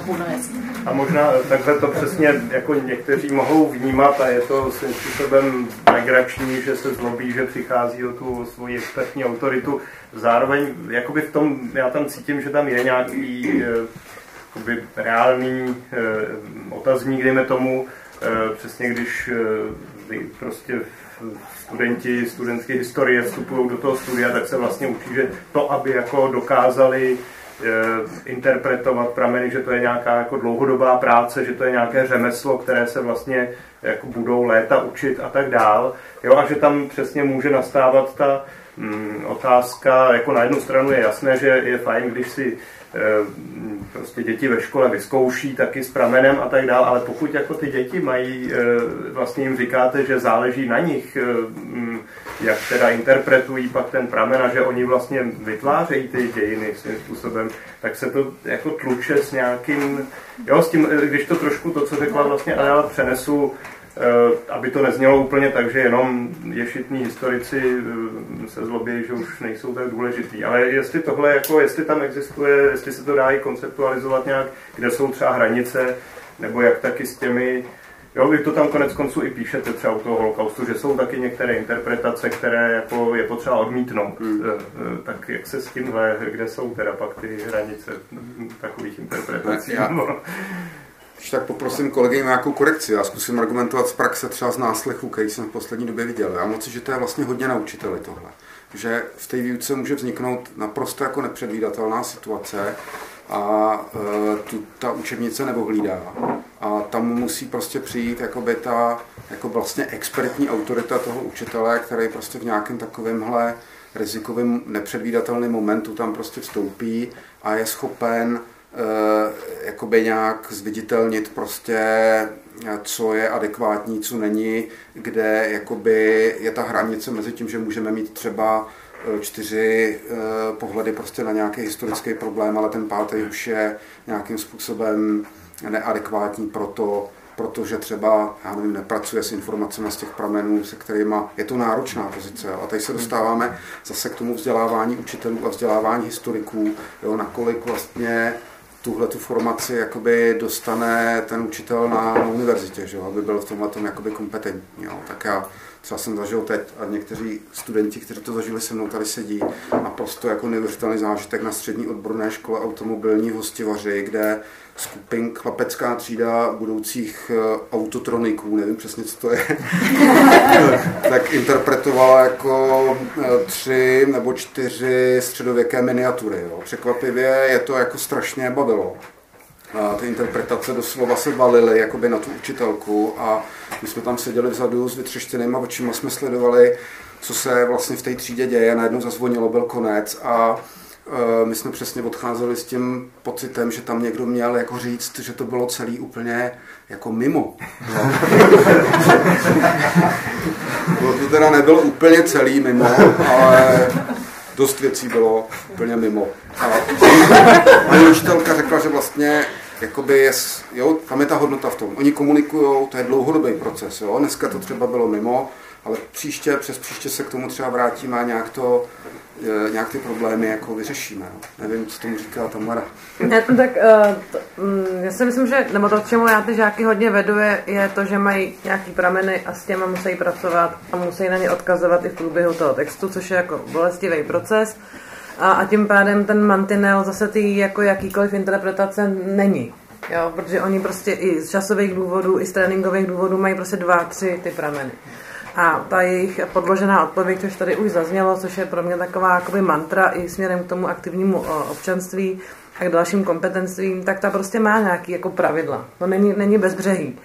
A možná takhle to přesně jako někteří mohou vnímat a je to svým způsobem legrační, že se zlobí, že přichází o tu svoji expertní autoritu. Zároveň jakoby v tom, já tam cítím, že tam je nějaký eh, jakoby reálný eh, otazník, dejme tomu, eh, přesně když prostě studenti studentské historie vstupují do toho studia, tak se vlastně učí, že to, aby jako dokázali interpretovat prameny, že to je nějaká jako dlouhodobá práce, že to je nějaké řemeslo, které se vlastně jako budou léta učit a tak dál. Jo, a že tam přesně může nastávat ta mm, otázka, jako na jednu stranu je jasné, že je fajn, když si prostě děti ve škole vyzkouší taky s pramenem a tak dále, ale pokud jako ty děti mají, e, vlastně jim říkáte, že záleží na nich, e, jak teda interpretují pak ten pramen a že oni vlastně vytvářejí ty dějiny svým způsobem, tak se to jako tluče s nějakým, jo, s tím, když to trošku to, co řekla vlastně Adela, přenesu Eh, aby to neznělo úplně tak, že jenom ješitní historici eh, se zlobí, že už nejsou tak důležitý. Ale jestli tohle, jako, jestli tam existuje, jestli se to dá i konceptualizovat nějak, kde jsou třeba hranice, nebo jak taky s těmi Jo, vy to tam konec konců i píšete třeba u toho holokaustu, že jsou taky některé interpretace, které jako je potřeba odmítnout. Eh, tak jak se s tímhle, kde jsou teda pak ty hranice takových interpretací? Já, když tak poprosím kolegy nějakou korekci. Já zkusím argumentovat z praxe třeba z náslechu, který jsem v poslední době viděl. Já moci, že to je vlastně hodně na učiteli tohle. Že v té výuce může vzniknout naprosto jako nepředvídatelná situace a e, tu ta učebnice nebohlídá. A tam musí prostě přijít jakoby ta jako vlastně expertní autorita toho učitele, který prostě v nějakém takovémhle rizikovém nepředvídatelném momentu tam prostě vstoupí a je schopen jakoby nějak zviditelnit prostě, eh, co je adekvátní, co není, kde jakoby je ta hranice mezi tím, že můžeme mít třeba eh, čtyři pohledy prostě na nějaký historický problém, ale ten pátý už je nějakým způsobem neadekvátní pro to, protože třeba, já nevím, nepracuje s informacemi z těch pramenů, se kterými je to náročná pozice. A tady se dostáváme zase k tomu vzdělávání učitelů a vzdělávání historiků, jo, nakolik vlastně tuhle tu formaci jakoby dostane ten učitel na, univerzitě, že aby byl v tomhle tom jakoby kompetentní. Jo. Tak já třeba jsem zažil teď a někteří studenti, kteří to zažili se mnou, tady sedí naprosto jako neuvěřitelný zážitek na střední odborné škole automobilní hostivaři, kde skupin chlapecká třída budoucích eh, autotroniků, nevím přesně, co to je, tak interpretovala jako eh, tři nebo čtyři středověké miniatury. Jo. Překvapivě je to jako strašně bavilo. A ty interpretace doslova se valily jakoby na tu učitelku a my jsme tam seděli vzadu s vytřeštěnýma očima, jsme sledovali, co se vlastně v té třídě děje. Najednou zazvonilo, byl konec a my jsme přesně odcházeli s tím pocitem, že tam někdo měl jako říct, že to bylo celý úplně jako mimo. No. to teda nebylo úplně celý mimo, ale dost věcí bylo úplně mimo. A moje učitelka řekla, že vlastně jakoby je, jo, tam je ta hodnota v tom. Oni komunikují, to je dlouhodobý proces. Jo? Dneska to třeba bylo mimo, ale příště, přes příště se k tomu třeba vrátíme a nějak to E, nějak ty problémy jako vyřešíme. No. Nevím, co tomu říká Tamara. Ne, tak uh, to, um, já si myslím, že, nebo to, k čemu já ty žáky hodně vedu, je, je to, že mají nějaký prameny a s těma musí pracovat a musí na ně odkazovat i v průběhu toho textu, což je jako bolestivý proces. A, a tím pádem ten mantinel zase ty jako jakýkoliv interpretace není. Jo, protože oni prostě i z časových důvodů, i z tréninkových důvodů mají prostě dva, tři ty prameny. A ta jejich podložená odpověď, což tady už zaznělo, což je pro mě taková jakoby mantra i směrem k tomu aktivnímu občanství a k dalším kompetencím, tak ta prostě má nějaký jako pravidla. To není, není bezbřehý.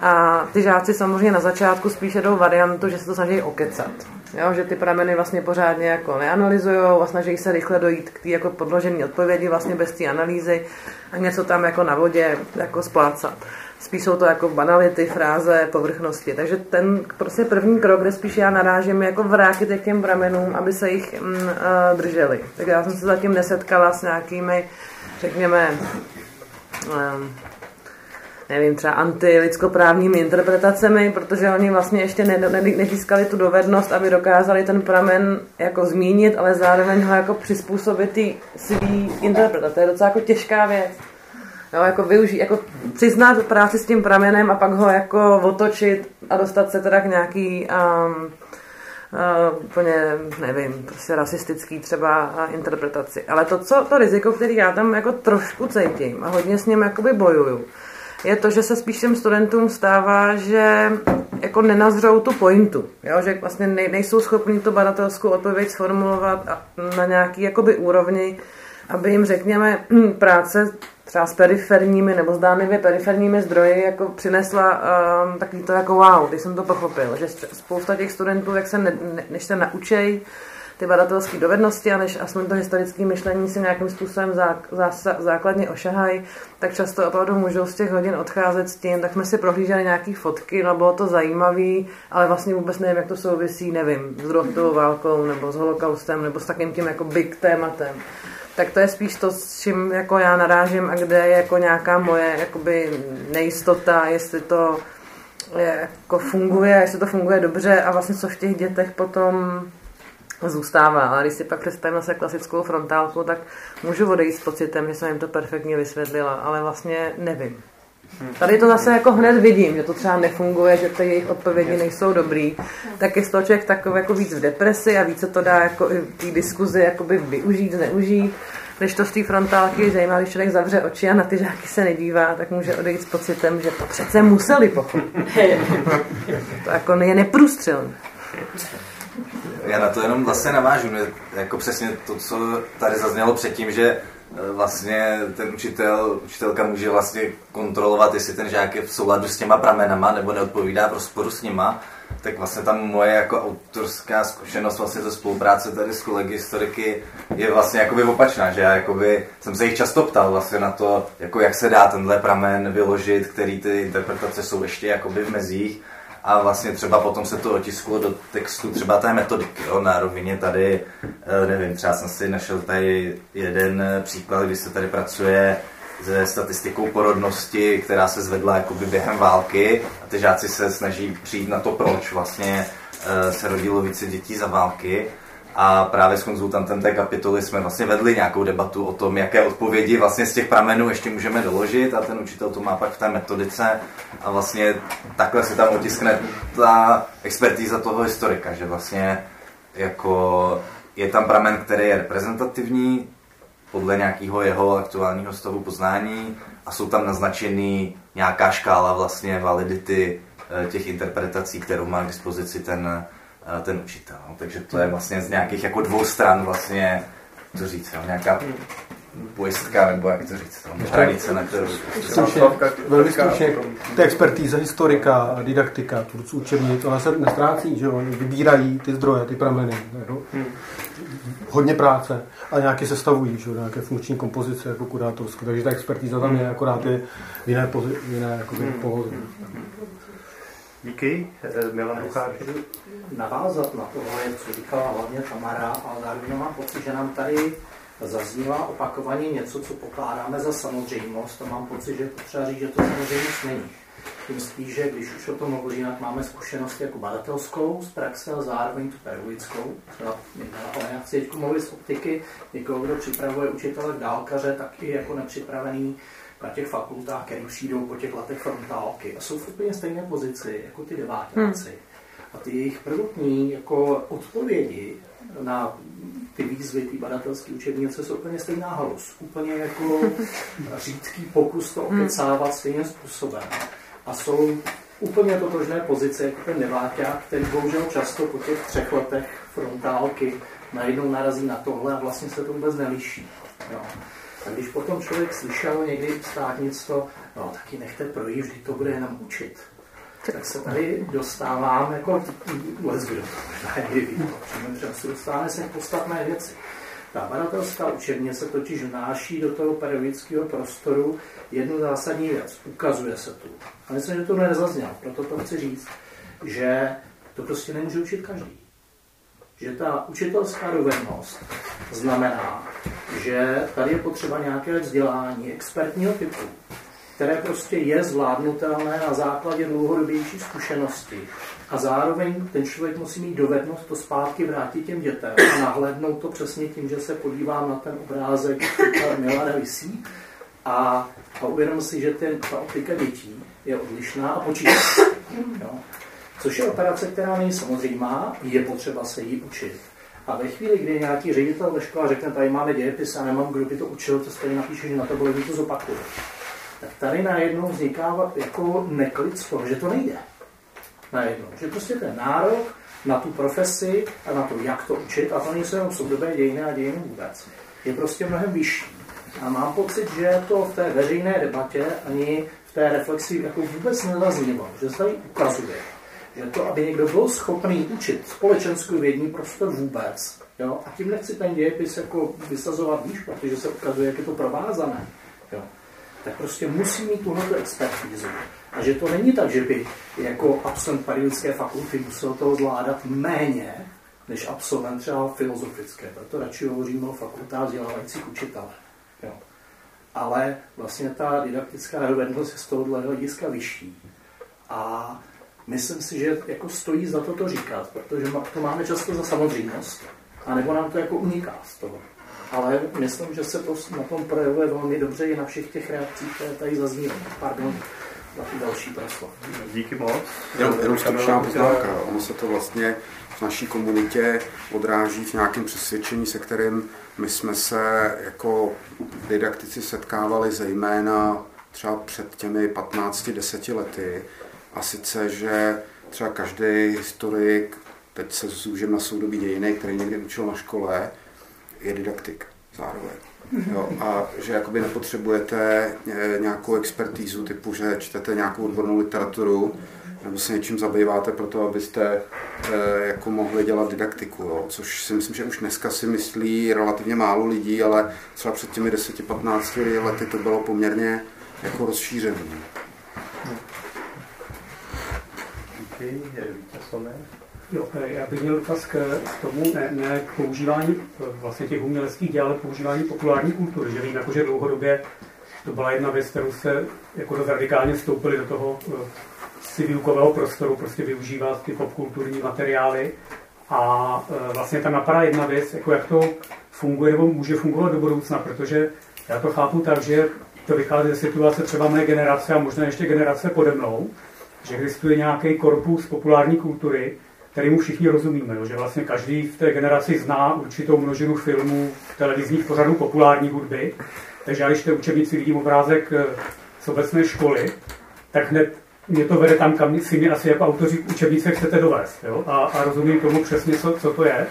A ty žáci samozřejmě na začátku spíše jdou variantu, že se to snaží okecat. Jo, že ty prameny vlastně pořádně jako neanalyzují a snaží se rychle dojít k té jako podložené odpovědi vlastně bez té analýzy a něco tam jako na vodě jako splácat spíš jsou to jako banality, fráze, povrchnosti. Takže ten prostě první krok, kde spíš já narážím, jako vrátit je k těm pramenům, aby se jich mm, uh, drželi. Tak já jsem se zatím nesetkala s nějakými, řekněme, um, nevím, třeba antilidskoprávními interpretacemi, protože oni vlastně ještě ne, ne, nezískali tu dovednost, aby dokázali ten pramen jako zmínit, ale zároveň ho jako přizpůsobit ty svý interpretace. To je docela jako těžká věc. Jo, jako využít, jako přiznat práci s tím pramenem a pak ho jako otočit a dostat se teda k nějaký um, Uh, úplně, nevím, prostě rasistický třeba interpretaci. Ale to, co, to riziko, který já tam jako trošku cítím a hodně s ním jakoby bojuju, je to, že se spíš těm studentům stává, že jako nenazřou tu pointu, jo? že vlastně nej, nejsou schopni tu badatelskou odpověď sformulovat na nějaký jakoby úrovni, aby jim, řekněme, práce třeba s periferními nebo zdánlivě periferními zdroji jako přinesla um, takový to jako wow, když jsem to pochopil, že spousta těch studentů, jak se ne, ne, než se naučej ty badatelské dovednosti a než aspoň to historické myšlení si nějakým způsobem zá, zá, základně ošahají, tak často opravdu můžou z těch hodin odcházet s tím, tak jsme si prohlíželi nějaké fotky, no bylo to zajímavé, ale vlastně vůbec nevím, jak to souvisí, nevím, s druhou válkou nebo s holokaustem nebo s takým tím jako big tématem tak to je spíš to, s čím jako já narážím a kde je jako nějaká moje jakoby nejistota, jestli to je, jako funguje, jestli to funguje dobře a vlastně co v těch dětech potom zůstává. Ale když si pak představím zase klasickou frontálku, tak můžu odejít s pocitem, že jsem jim to perfektně vysvětlila, ale vlastně nevím. Tady to zase jako hned vidím, že to třeba nefunguje, že ty jejich odpovědi nejsou dobrý, tak je z toho člověk takový jako víc v depresi a více to dá jako i té diskuzi jakoby využít, zneužít. Když to z té frontálky je zajímavé, když člověk zavře oči a na ty žáky se nedívá, tak může odejít s pocitem, že to přece museli pochopit. to jako je neprůstřelné. Já na to jenom vlastně navážu, jako přesně to, co tady zaznělo předtím, že vlastně ten učitel, učitelka může vlastně kontrolovat, jestli ten žák je v souladu s těma pramenama nebo neodpovídá v rozporu s nima, tak vlastně tam moje jako autorská zkušenost vlastně ze spolupráce tady s kolegy historiky je vlastně jakoby opačná, že já jakoby jsem se jich často ptal vlastně na to, jako jak se dá tenhle pramen vyložit, který ty interpretace jsou ještě jakoby v mezích a vlastně třeba potom se to otisklo do textu třeba té metodiky, jo, na rovině tady, eh, nevím, třeba jsem si našel tady jeden příklad, kdy se tady pracuje se statistikou porodnosti, která se zvedla jakoby během války a ty žáci se snaží přijít na to, proč vlastně eh, se rodilo více dětí za války a právě s konzultantem té kapitoly jsme vlastně vedli nějakou debatu o tom, jaké odpovědi vlastně z těch pramenů ještě můžeme doložit. A ten učitel to má pak v té metodice. A vlastně takhle se tam otiskne ta expertíza toho historika, že vlastně jako je tam pramen, který je reprezentativní podle nějakého jeho aktuálního stavu poznání. A jsou tam naznačený nějaká škála vlastně validity eh, těch interpretací, kterou má k dispozici ten, ten učitel. No, takže to je vlastně z nějakých jako dvou stran vlastně, co říct, jo, nějaká pojistka, nebo jak to říct, no, hranice, na kterou... Stručně, velmi stručně, ty expertíza, historika, didaktika, tvůrců učební, tohle se nestrácí, že oni vybírají ty zdroje, ty prameny, jo? Hmm. hodně práce a nějaké sestavují, že nějaké funkční kompozice, jako kurátorské, takže ta expertíza tam je, akorát je v jiné, pozi, v jiné jakoby, hmm. Díky, eh, Milan Uchář. Navázat na tohle, co říkala hlavně Tamara, a zároveň mám pocit, že nám tady zaznívá opakovaně něco, co pokládáme za samozřejmost a mám pocit, že potřeba říct, že to samozřejmost není. Tím spíš, že když už o tom mluvili, jinak máme zkušenost jako badatelskou z praxe a zároveň tu pedagogickou. Ale já chci teď mluvit z optiky někoho, kdo připravuje učitele dálkaře, tak i jako nepřipravený na těch fakultách, které přijdou po těch letech frontálky a jsou v úplně stejné pozici jako ty devátáci. Hmm. A ty jejich prvotní jako odpovědi na ty výzvy, ty badatelské učebnice jsou úplně stejná halus. Úplně jako řídký pokus to okecávat stejným způsobem. A jsou úplně totožné pozice jako ten deváťák, který bohužel často po těch třech letech frontálky najednou narazí na tohle a vlastně se to vůbec nelíší. Jo. A když potom člověk slyšel někdy státnictvo, no taky nechte projít, vždy to bude jenom učit. Tak se tady dostávám, jako vůbec kdo to možná někdy ví, třeba se dostáváme se k podstatné věci. Ta badatelská učebnice totiž vnáší do toho pedagogického prostoru jednu zásadní věc. Ukazuje se tu. A myslím, že to nezaznělo, proto to chci říct, že to prostě nemůže učit každý. Že ta učitelská dovednost znamená, že tady je potřeba nějaké vzdělání expertního typu, které prostě je zvládnutelné na základě dlouhodobější zkušenosti. A zároveň ten člověk musí mít dovednost to zpátky vrátit těm dětem a nahlédnout to přesně tím, že se podívám na ten obrázek, který Milana vysí a, a uvědomím si, že ten, ta optika dětí je odlišná a počítá. Což je operace, která není samozřejmá, je potřeba se jí učit. A ve chvíli, kdy nějaký ředitel ve škole řekne, tady máme dějepis a nemám, kdo by to učil, to stejně napíše, že na to bylo to zopakuje. tak tady najednou vzniká jako neklid z toho, že to nejde. Najednou. Že prostě ten nárok na tu profesi a na to, jak to učit, a to nejsou jenom soudobé dějiny a dějiny vůbec, je prostě mnohem vyšší. A mám pocit, že to v té veřejné debatě ani v té reflexi jako vůbec nezaznívalo, že se tady ukazuje, to, aby někdo byl schopný učit společenskou vědní prostor vůbec, jo, a tím nechci ten dějepis jako vysazovat výš, protože se ukazuje, jak je to provázané, jo, tak prostě musí mít tuhleto expertízu. A že to není tak, že by jako absolvent periodické fakulty musel toho zvládat méně, než absolvent třeba filozofické. Proto radši hovoříme o fakultách vzdělávajících učitele. Jo. Ale vlastně ta didaktická dovednost je z tohohle hlediska vyšší. A myslím si, že jako stojí za to to říkat, protože to máme často za samozřejmost, anebo nám to jako uniká z toho. Ale myslím, že se to na tom projevuje velmi dobře i na všech těch reakcích, které tady zaznívají. Pardon za ty další proslov. Díky moc. Jenom, jenom stručná poznámka. Ono se to vlastně v naší komunitě odráží v nějakém přesvědčení, se kterým my jsme se jako didaktici setkávali zejména třeba před těmi 15-10 lety. A sice, že třeba každý historik, teď se zúžím na soudobí dějiny, který někdy učil na škole, je didaktik zároveň. Jo, a že jakoby nepotřebujete eh, nějakou expertízu typu, že čtete nějakou odbornou literaturu, nebo se něčím zabýváte pro to, abyste e, jako mohli dělat didaktiku, jo? což si myslím, že už dneska si myslí relativně málo lidí, ale třeba před těmi 10-15 lety to bylo poměrně jako rozšířené. Díky, Jo, já bych měl dotaz k tomu, ne, ne k používání vlastně těch uměleckých děl, ale používání populární kultury. Že vím, jako, že dlouhodobě to byla jedna věc, kterou se jako dost radikálně vstoupili do toho si výukového prostoru, prostě využívat ty popkulturní materiály. A vlastně tam napadá jedna věc, jako jak to funguje nebo může fungovat do budoucna, protože já to chápu tak, že to vychází ze situace třeba mé generace a možná ještě generace pode mnou, že existuje nějaký korpus populární kultury, kterému všichni rozumíme, že vlastně každý v té generaci zná určitou množinu filmů, televizních pořadů populární hudby, takže já když té učebnici vidím obrázek eh, z obecné školy, tak hned mě to vede tam, kam si mě asi jako autoři učebnice chcete dovést. Jo? A, a rozumím tomu přesně, co, co to je.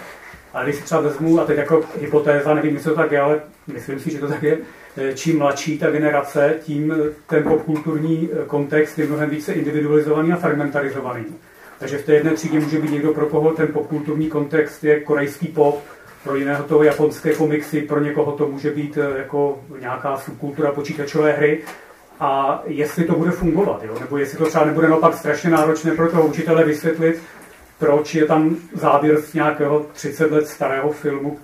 A když si třeba vezmu, a teď jako hypotéza, nevím, jestli to tak je, ale myslím si, že to tak je, eh, čím mladší ta generace, tím ten popkulturní eh, kontext je mnohem více individualizovaný a fragmentarizovaný. Takže v té jedné třídě může být někdo, pro koho ten popkulturní kontext je korejský pop, pro jiného to japonské komiksy, pro někoho to může být eh, jako nějaká subkultura počítačové hry. A jestli to bude fungovat, jo? nebo jestli to třeba nebude naopak strašně náročné pro toho učitele vysvětlit, proč je tam záběr z nějakého 30 let starého filmu,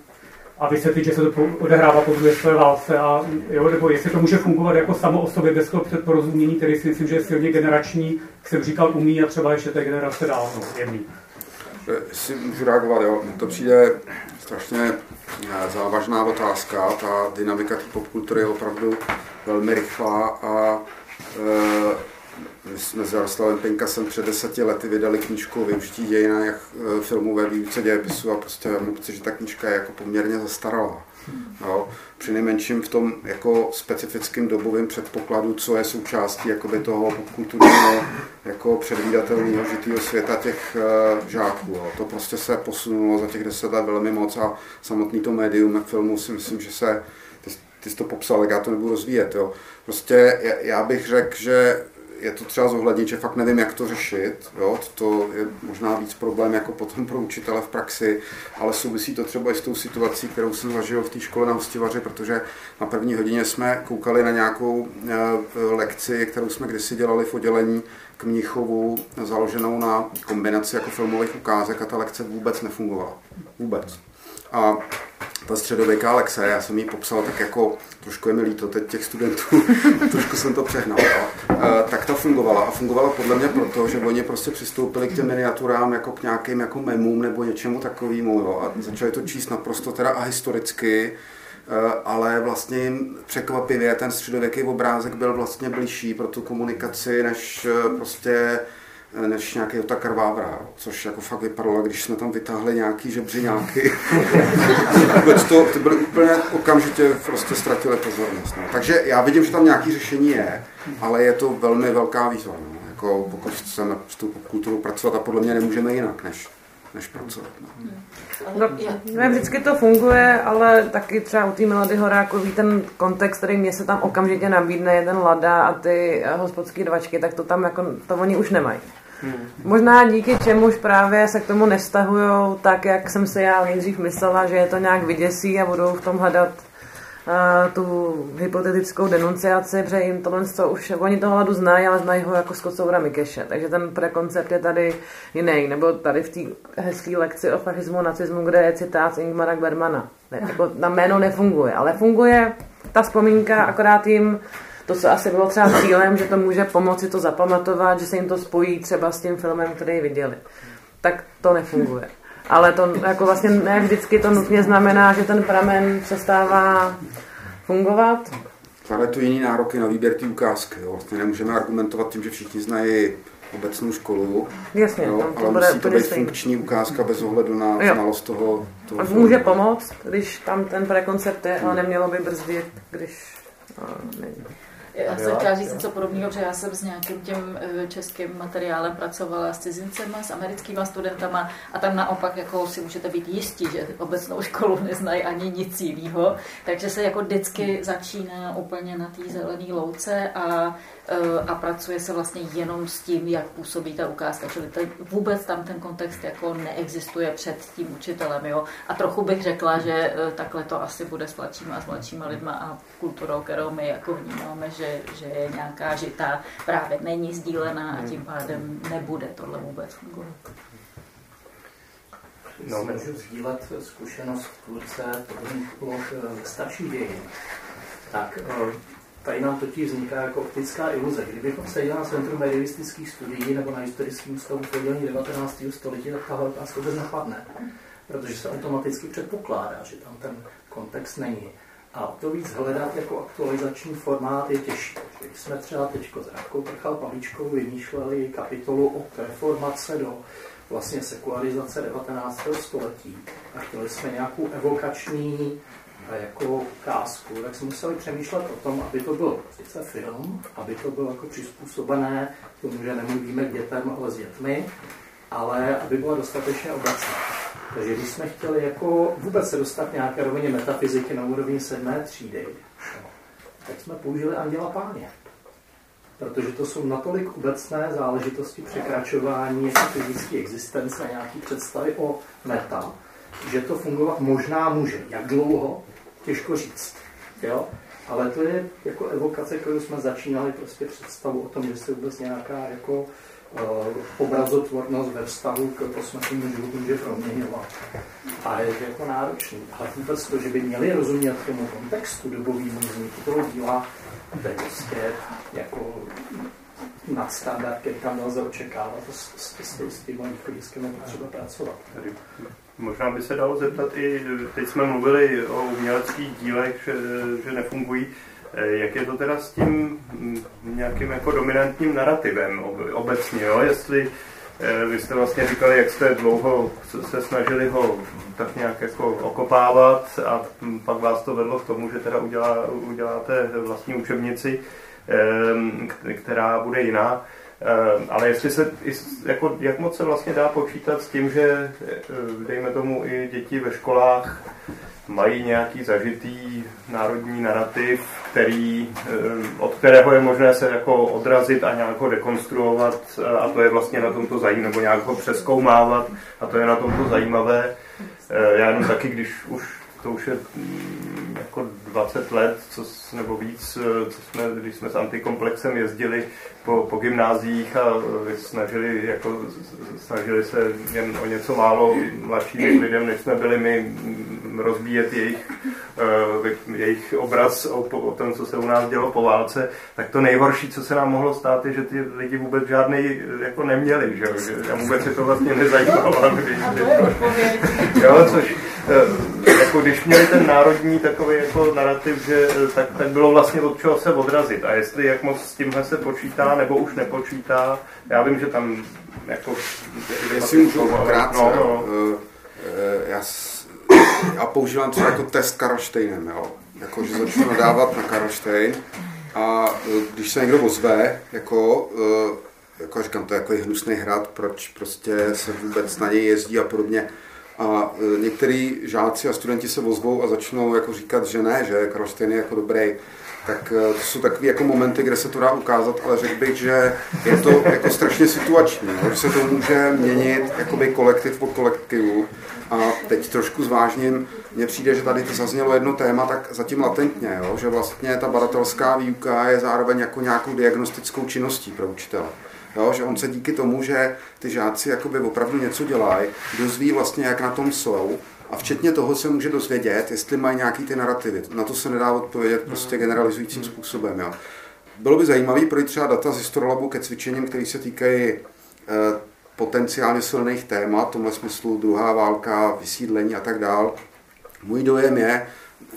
a vysvětlit, že se to odehrává po druhé své válce, a, jo, nebo jestli to může fungovat jako samo o sobě bez toho předporozumění, který si myslím, že je silně generační, jak jsem říkal, umí a třeba ještě té generace dál, no, jemný. Si můžu reagovat, jo. To přijde strašně eh, závažná otázka. Ta dynamika popkultury je opravdu velmi rychlá a e, my jsme s Jaroslavem Pinkasem před deseti lety vydali knížku o využití dějinách e, filmů ve výuce dějepisu a prostě mám pocit, že ta knížka je jako poměrně zastaralá. No, při nejmenším v tom jako specifickém dobovém předpokladu, co je součástí jakoby toho kulturního jako předvídatelného žitého světa těch uh, žáků. Jo. To prostě se posunulo za těch deset let velmi moc a samotný to médium filmu si myslím, že se ty, ty jsi to popsal, jak já to nebudu rozvíjet. Jo. Prostě já bych řekl, že je to třeba zohlednit, že fakt nevím, jak to řešit. Jo? To je možná víc problém jako potom pro učitele v praxi, ale souvisí to třeba i s tou situací, kterou jsem zažil v té škole na hostivaři, protože na první hodině jsme koukali na nějakou e, lekci, kterou jsme kdysi dělali v oddělení k Mnichovu, založenou na kombinaci jako filmových ukázek a ta lekce vůbec nefungovala. Vůbec. A ta středověká lekce, já jsem ji popsal tak jako, trošku je mi líto teď těch studentů, trošku jsem to přehnal, no. tak ta fungovala a fungovala podle mě proto, že oni prostě přistoupili k těm miniaturám jako k nějakým jako memům nebo něčemu takovému jo, a začali to číst naprosto teda a historicky, e, ale vlastně překvapivě ten středověký obrázek byl vlastně blížší pro tu komunikaci než e, prostě než nějaký Otakar Vávra, což jako fakt vypadalo, když jsme tam vytáhli nějaký žebřiňáky. Vůbec to, ty byly úplně okamžitě prostě ztratili pozornost. No. Takže já vidím, že tam nějaký řešení je, ale je to velmi velká výzva. No. Jako pokud chceme s tou kulturou pracovat a podle mě nemůžeme jinak, než, než pracovat. No. No, ne, vždycky to funguje, ale taky třeba u té Melody Horákový ten kontext, který mě se tam okamžitě nabídne, je ten Lada a ty hospodské dvačky, tak to tam jako, to oni už nemají. Hmm. Možná díky čemuž právě se k tomu nestahují tak, jak jsem si já nejdřív myslela, že je to nějak vyděsí a budou v tom hledat tu hypotetickou denunciaci, protože jim tohle co už, oni toho hladu znají, ale znají ho jako z kocoura Mikeše, takže ten prekoncept je tady jiný, nebo tady v té hezké lekci o fašismu, nacismu, kde je citát Ingmara Bermana. Jako na jméno nefunguje, ale funguje ta vzpomínka, akorát jim to, co asi bylo třeba cílem, že to může pomoci to zapamatovat, že se jim to spojí třeba s tím filmem, který viděli. Tak to nefunguje. Ale to jako vlastně ne vždycky to nutně znamená, že ten pramen přestává fungovat. Ale to jiný nároky na výběr té ukázky. Jo. Vlastně nemůžeme argumentovat tím, že všichni znají obecnou školu, Jasně, jo, tam to ale bude musí to být stejný. funkční ukázka bez ohledu na Jo. znalost toho, toho A může pomoct, když tam ten prekoncept je, ale nemělo by brzdit, když není. Já jsem chtěla říct něco podobného, že já jsem s nějakým tím eh, českým materiálem pracovala s cizincema, s americkýma studentama a tam naopak jako si můžete být jistí, že obecnou školu neznají ani nic jiného. Takže se jako vždycky začíná úplně na té zelené louce a, a pracuje se vlastně jenom s tím, jak působí ta ukázka. Čili ten, vůbec tam ten kontext jako neexistuje před tím učitelem. Jo? A trochu bych řekla, že eh, takhle to asi bude s mladšíma a s mladšíma lidma a kulturou, kterou my jako vnímáme, že, že je nějaká žitá, právě není sdílená a tím pádem nebude tohle vůbec fungovat. No, můžu sdílet zkušenost tvůrce podobných úloh eh, ze starších dějin. Tak eh, tady nám totiž vzniká jako optická iluze. Kdybychom seděli na Centru medievistických studií nebo na historickém ústavu v oddělení 19. století, tak tahle otázka vůbec napadne. Protože se automaticky předpokládá, že tam ten kontext není. A to víc hledat jako aktualizační formát je těžší. Když jsme třeba teď s Radkou Prchal Pavlíčkou vymýšleli kapitolu o reformace do vlastně sekularizace 19. století a chtěli jsme nějakou evokační jako ukázku, tak jsme museli přemýšlet o tom, aby to byl sice film, aby to bylo jako přizpůsobené tomu, že nemluvíme k dětem, ale s dětmi, ale aby byla dostatečně obecná. Takže když jsme chtěli jako vůbec se dostat nějaké rovině metafyziky na úrovni sedmé třídy, tak jsme použili Anděla Páně. Protože to jsou natolik obecné záležitosti překračování jako fyzické existence a nějaký představy o meta, že to fungovat možná může. Jak dlouho? Těžko říct. Jo? Ale to je jako evokace, kterou jsme začínali prostě představu o tom, že se vůbec nějaká jako uh, obrazotvornost ve vztahu k posmrtnému životu může proměňovat. A je to jako náročný. Ale vůbec to, že by měli rozumět tomu kontextu dobovýmu vzniku toho díla, to je prostě jako nadstandard, který tam nelze očekávat s, s, s, s tím východiskem je potřeba pracovat. Možná by se dalo zeptat i, teď jsme mluvili o uměleckých dílech, že, že nefungují. Eh, Jak je to teda s tím nějakým jako dominantním narrativem ob- obecně, jo? Jestli eh, vy jste vlastně říkali, jak jste dlouho se- snažili ho tak nějak jako okopávat a pak vás to vedlo k tomu, že teda udělá, uděláte vlastní učebnici, k- která bude jiná. Ehm, Ale jestli se, jako, jak moc se vlastně dá počítat s tím, že eh, dejme tomu i děti ve školách mají nějaký zažitý národní narrativ, který, eh, od kterého je možné se jako odrazit a nějak ho dekonstruovat eh, a to je vlastně na tomto zajímavé, nebo nějak ho přeskoumávat a to je na tomto zajímavé. Já jenom taky, když už to už je mm, jako 20 let, co, nebo víc, eh, co jsme, když jsme s antikomplexem jezdili po, po gymnáziích a eh, snažili, jako, snažili se jen o něco málo mladším lidem, než jsme byli my, rozbíjet jejich, eh, jejich obraz o, o tom, co se u nás dělo po válce, tak to nejhorší, co se nám mohlo stát, je, že ty lidi vůbec žádný jako neměli, že, a vůbec je to vlastně nezajímalo. Odpověď. Jo, což, jako když měli ten národní takový jako narrativ, že tak, tak bylo vlastně od čeho se odrazit. A jestli jak moc s tímhle se počítá, nebo už nepočítá, já vím, že tam jako... Jestli můžu krátce, no, no. Já, já používám třeba jako test Karlštejnem, jo. Jako, že začnu nadávat na Karlštejn a když se někdo ozve, jako jako říkám, to je jako hnusný hrad, proč prostě se vůbec na něj jezdí a podobně. A e, některý žáci a studenti se ozvou a začnou jako říkat, že ne, že Karlštejn je jako dobrý. Tak e, to jsou takové jako momenty, kde se to dá ukázat, ale řekl bych, že je to jako strašně situační, že se to může měnit jakoby kolektiv po kolektivu. A teď trošku zvážním, mně přijde, že tady to zaznělo jedno téma tak zatím latentně, jo? že vlastně ta badatelská výuka je zároveň jako nějakou diagnostickou činností pro učitele. Jo, že on se díky tomu, že ty žáci jakoby opravdu něco dělají, dozví vlastně, jak na tom jsou a včetně toho se může dozvědět, jestli mají nějaký ty narrativy. Na to se nedá odpovědět prostě generalizujícím způsobem. Jo. Bylo by zajímavé projít třeba data z Histrolabu ke cvičením, které se týkají eh, potenciálně silných témat, v tomhle smyslu druhá válka, vysídlení a tak dál. Můj dojem je,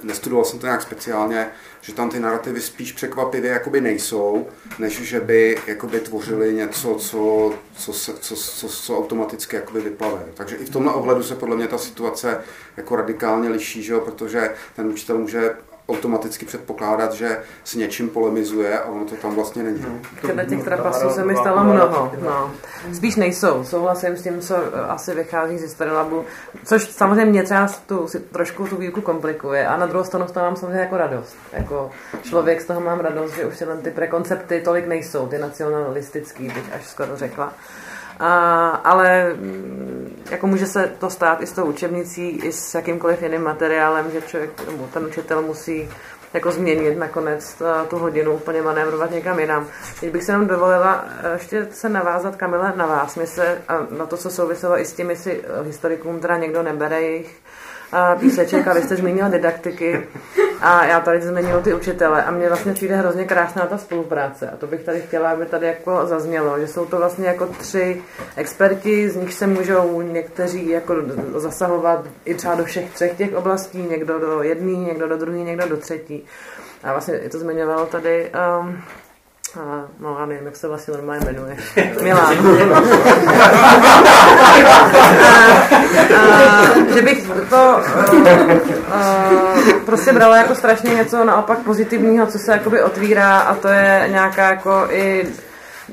nestudoval jsem to nějak speciálně, že tam ty narrativy spíš překvapivě jakoby nejsou, než že by jakoby tvořili něco, co, co, co, co, co, co automaticky jakoby vyplave. Takže i v tomhle ohledu se podle mě ta situace jako radikálně liší, že jo? protože ten učitel může automaticky předpokládat, že s něčím polemizuje a ono to tam vlastně není. Těchto těch trapasů se mi stalo mnoho. No. Spíš nejsou. Souhlasím s tím, co eh, asi vychází z Historylabu, což samozřejmě mě třeba tu, si trošku tu výuku komplikuje a na druhou stranu z toho mám samozřejmě jako radost. Jako člověk z toho mám radost, že už tyhle ty prekoncepty tolik nejsou, ty nacionalistický, bych až skoro řekla. A, ale mm, jako může se to stát i s tou učebnicí, i s jakýmkoliv jiným materiálem, že člověk, nebo ten učitel musí jako změnit nakonec tu hodinu, úplně manévrovat někam jinam. Teď bych se jenom dovolila eh, ještě se navázat, Kamile, na vás. My se, na to, co souviselo i s tím, jestli eh, historikům teda někdo nebere jejich píseček a vy jste zmínil didaktiky a já tady zmiňuji ty učitele a mně vlastně přijde hrozně krásná ta spolupráce a to bych tady chtěla, aby tady jako zaznělo, že jsou to vlastně jako tři experti, z nich se můžou někteří jako zasahovat i třeba do všech třech těch oblastí, někdo do jedné, někdo do druhé, někdo do třetí. A vlastně to zmiňovalo tady um, a, no já nevím, jak se vlastně normálně jmenuje. Milán. že bych to uh, prostě brala jako strašně něco naopak pozitivního, co se jakoby otvírá a to je nějaká jako i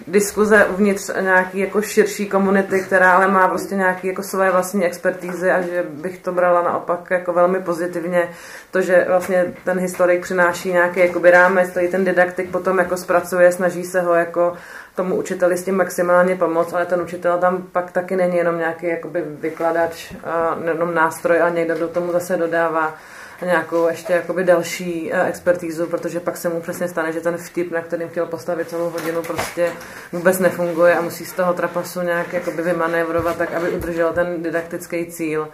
diskuze uvnitř nějaký jako širší komunity, která ale má prostě nějaký jako své vlastní expertízy a že bych to brala naopak jako velmi pozitivně. To, že vlastně ten historik přináší nějaký jakoby rámec, který ten didaktik potom jako zpracuje, snaží se ho jako tomu učiteli s tím maximálně pomoct, ale ten učitel tam pak taky není jenom nějaký jakoby vykladač, jenom nástroj a někdo do tomu zase dodává nějakou ještě jakoby další eh, expertízu, protože pak se mu přesně stane, že ten vtip, na kterým chtěl postavit celou hodinu, prostě vůbec nefunguje a musí z toho trapasu nějak jakoby vymanévrovat tak, aby udržel ten didaktický cíl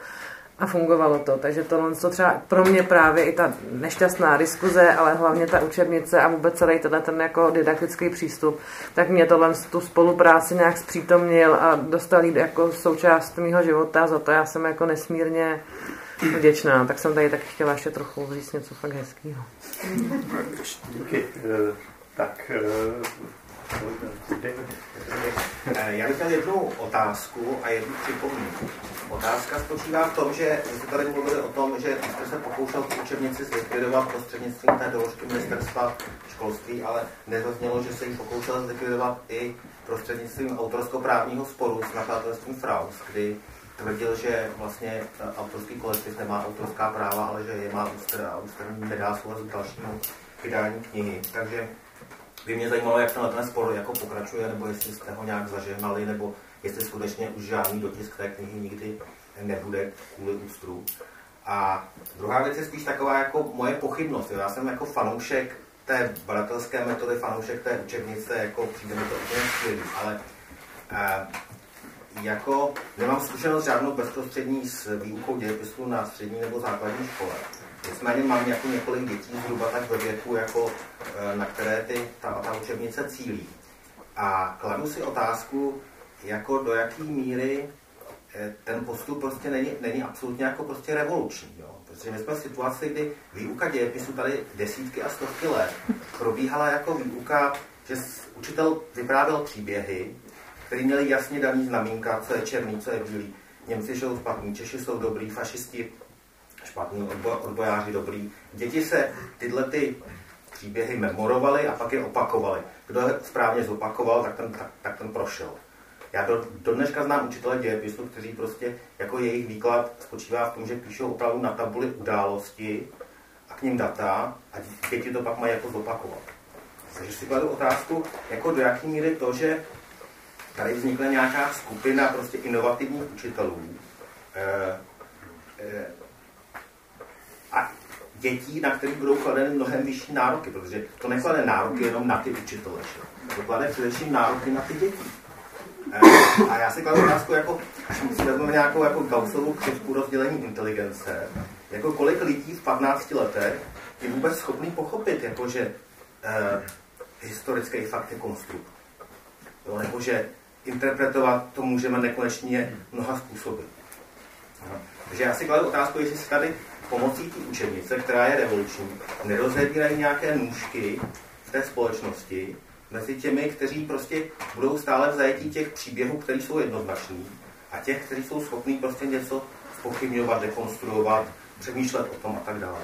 a fungovalo to. Takže tohle to třeba pro mě právě i ta nešťastná diskuze, ale hlavně ta učebnice a vůbec celý tenhle ten jako didaktický přístup, tak mě tohle tu spolupráci nějak zpřítomnil a dostal jako součást mého života, za to já jsem jako nesmírně vděčná, tak jsem tady taky chtěla ještě trochu říct něco fakt hezkého. Díky. Eh, tak eh, já bych měl jednu otázku a jednu připomínku. Otázka spočívá v tom, že vy jste tady mluvili o tom, že jste se pokoušel tu učebnici zlikvidovat prostřednictvím té doložky ministerstva školství, ale nezaznělo, že se ji pokoušel zlikvidovat i prostřednictvím autorskoprávního sporu s nakladatelstvím Fraus, kdy tvrdil, že vlastně autorský kolektiv nemá autorská práva, ale že je má úster a úster nedá souhlas k dalšímu vydání knihy. Takže by mě zajímalo, jak tenhle ten spor jako pokračuje, nebo jestli jste ho nějak zažehnali, nebo jestli skutečně už žádný dotisk té knihy nikdy nebude kvůli ústru. A druhá věc je spíš taková jako moje pochybnost. Já jsem jako fanoušek té badatelské metody, fanoušek té učebnice, jako přijde mi to úplně skvělý, ale eh, jako nemám zkušenost žádnou bezprostřední s výukou dějepisu na střední nebo základní škole. Nicméně mám jako několik dětí zhruba tak ve věku, jako, eh, na které ty, ta, ta učebnice cílí. A kladu si otázku, jako do jaké míry eh, ten postup prostě není, není absolutně jako prostě revoluční. Jo? Protože my jsme v situaci, kdy výuka dějepisu tady desítky a stovky let probíhala jako výuka, že učitel vyprávěl příběhy, které měly jasně daný znamínka, co je černý, co je bílý. Němci jsou špatní, Češi jsou dobrý, fašisti špatní, odbojáři dobrý. Děti se tyhle ty příběhy memorovaly a pak je opakovaly. Kdo je správně zopakoval, tak ten, tak, tak ten prošel. Já do, do dneška znám učitele dějepisu, kteří prostě jako jejich výklad spočívá v tom, že píšou opravdu na tabuli události a k ním data a děti to pak mají jako zopakovat. Takže si kladu otázku, jako do jaký míry to, že tady vznikla nějaká skupina prostě inovativních učitelů eh, eh, a dětí, na kterých budou kladeny mnohem vyšší nároky, protože to neklade nároky jenom na ty učitele, že? to klade především nároky na ty děti. Eh, a já si kladu otázku, jako, si vezmeme nějakou jako Gaussovou křivku rozdělení inteligence, jako kolik lidí v 15 letech je vůbec schopný pochopit, jako že eh, historický fakt je konstrukt. Jo, nebo že interpretovat to můžeme nekonečně mnoha způsoby. Takže já si kladu otázku, jestli se tady pomocí té učebnice, která je revoluční, nerozebírají nějaké nůžky v té společnosti mezi těmi, kteří prostě budou stále v zajetí těch příběhů, které jsou jednoznační, a těch, kteří jsou schopní prostě něco spochybňovat, dekonstruovat, přemýšlet o tom a tak dále.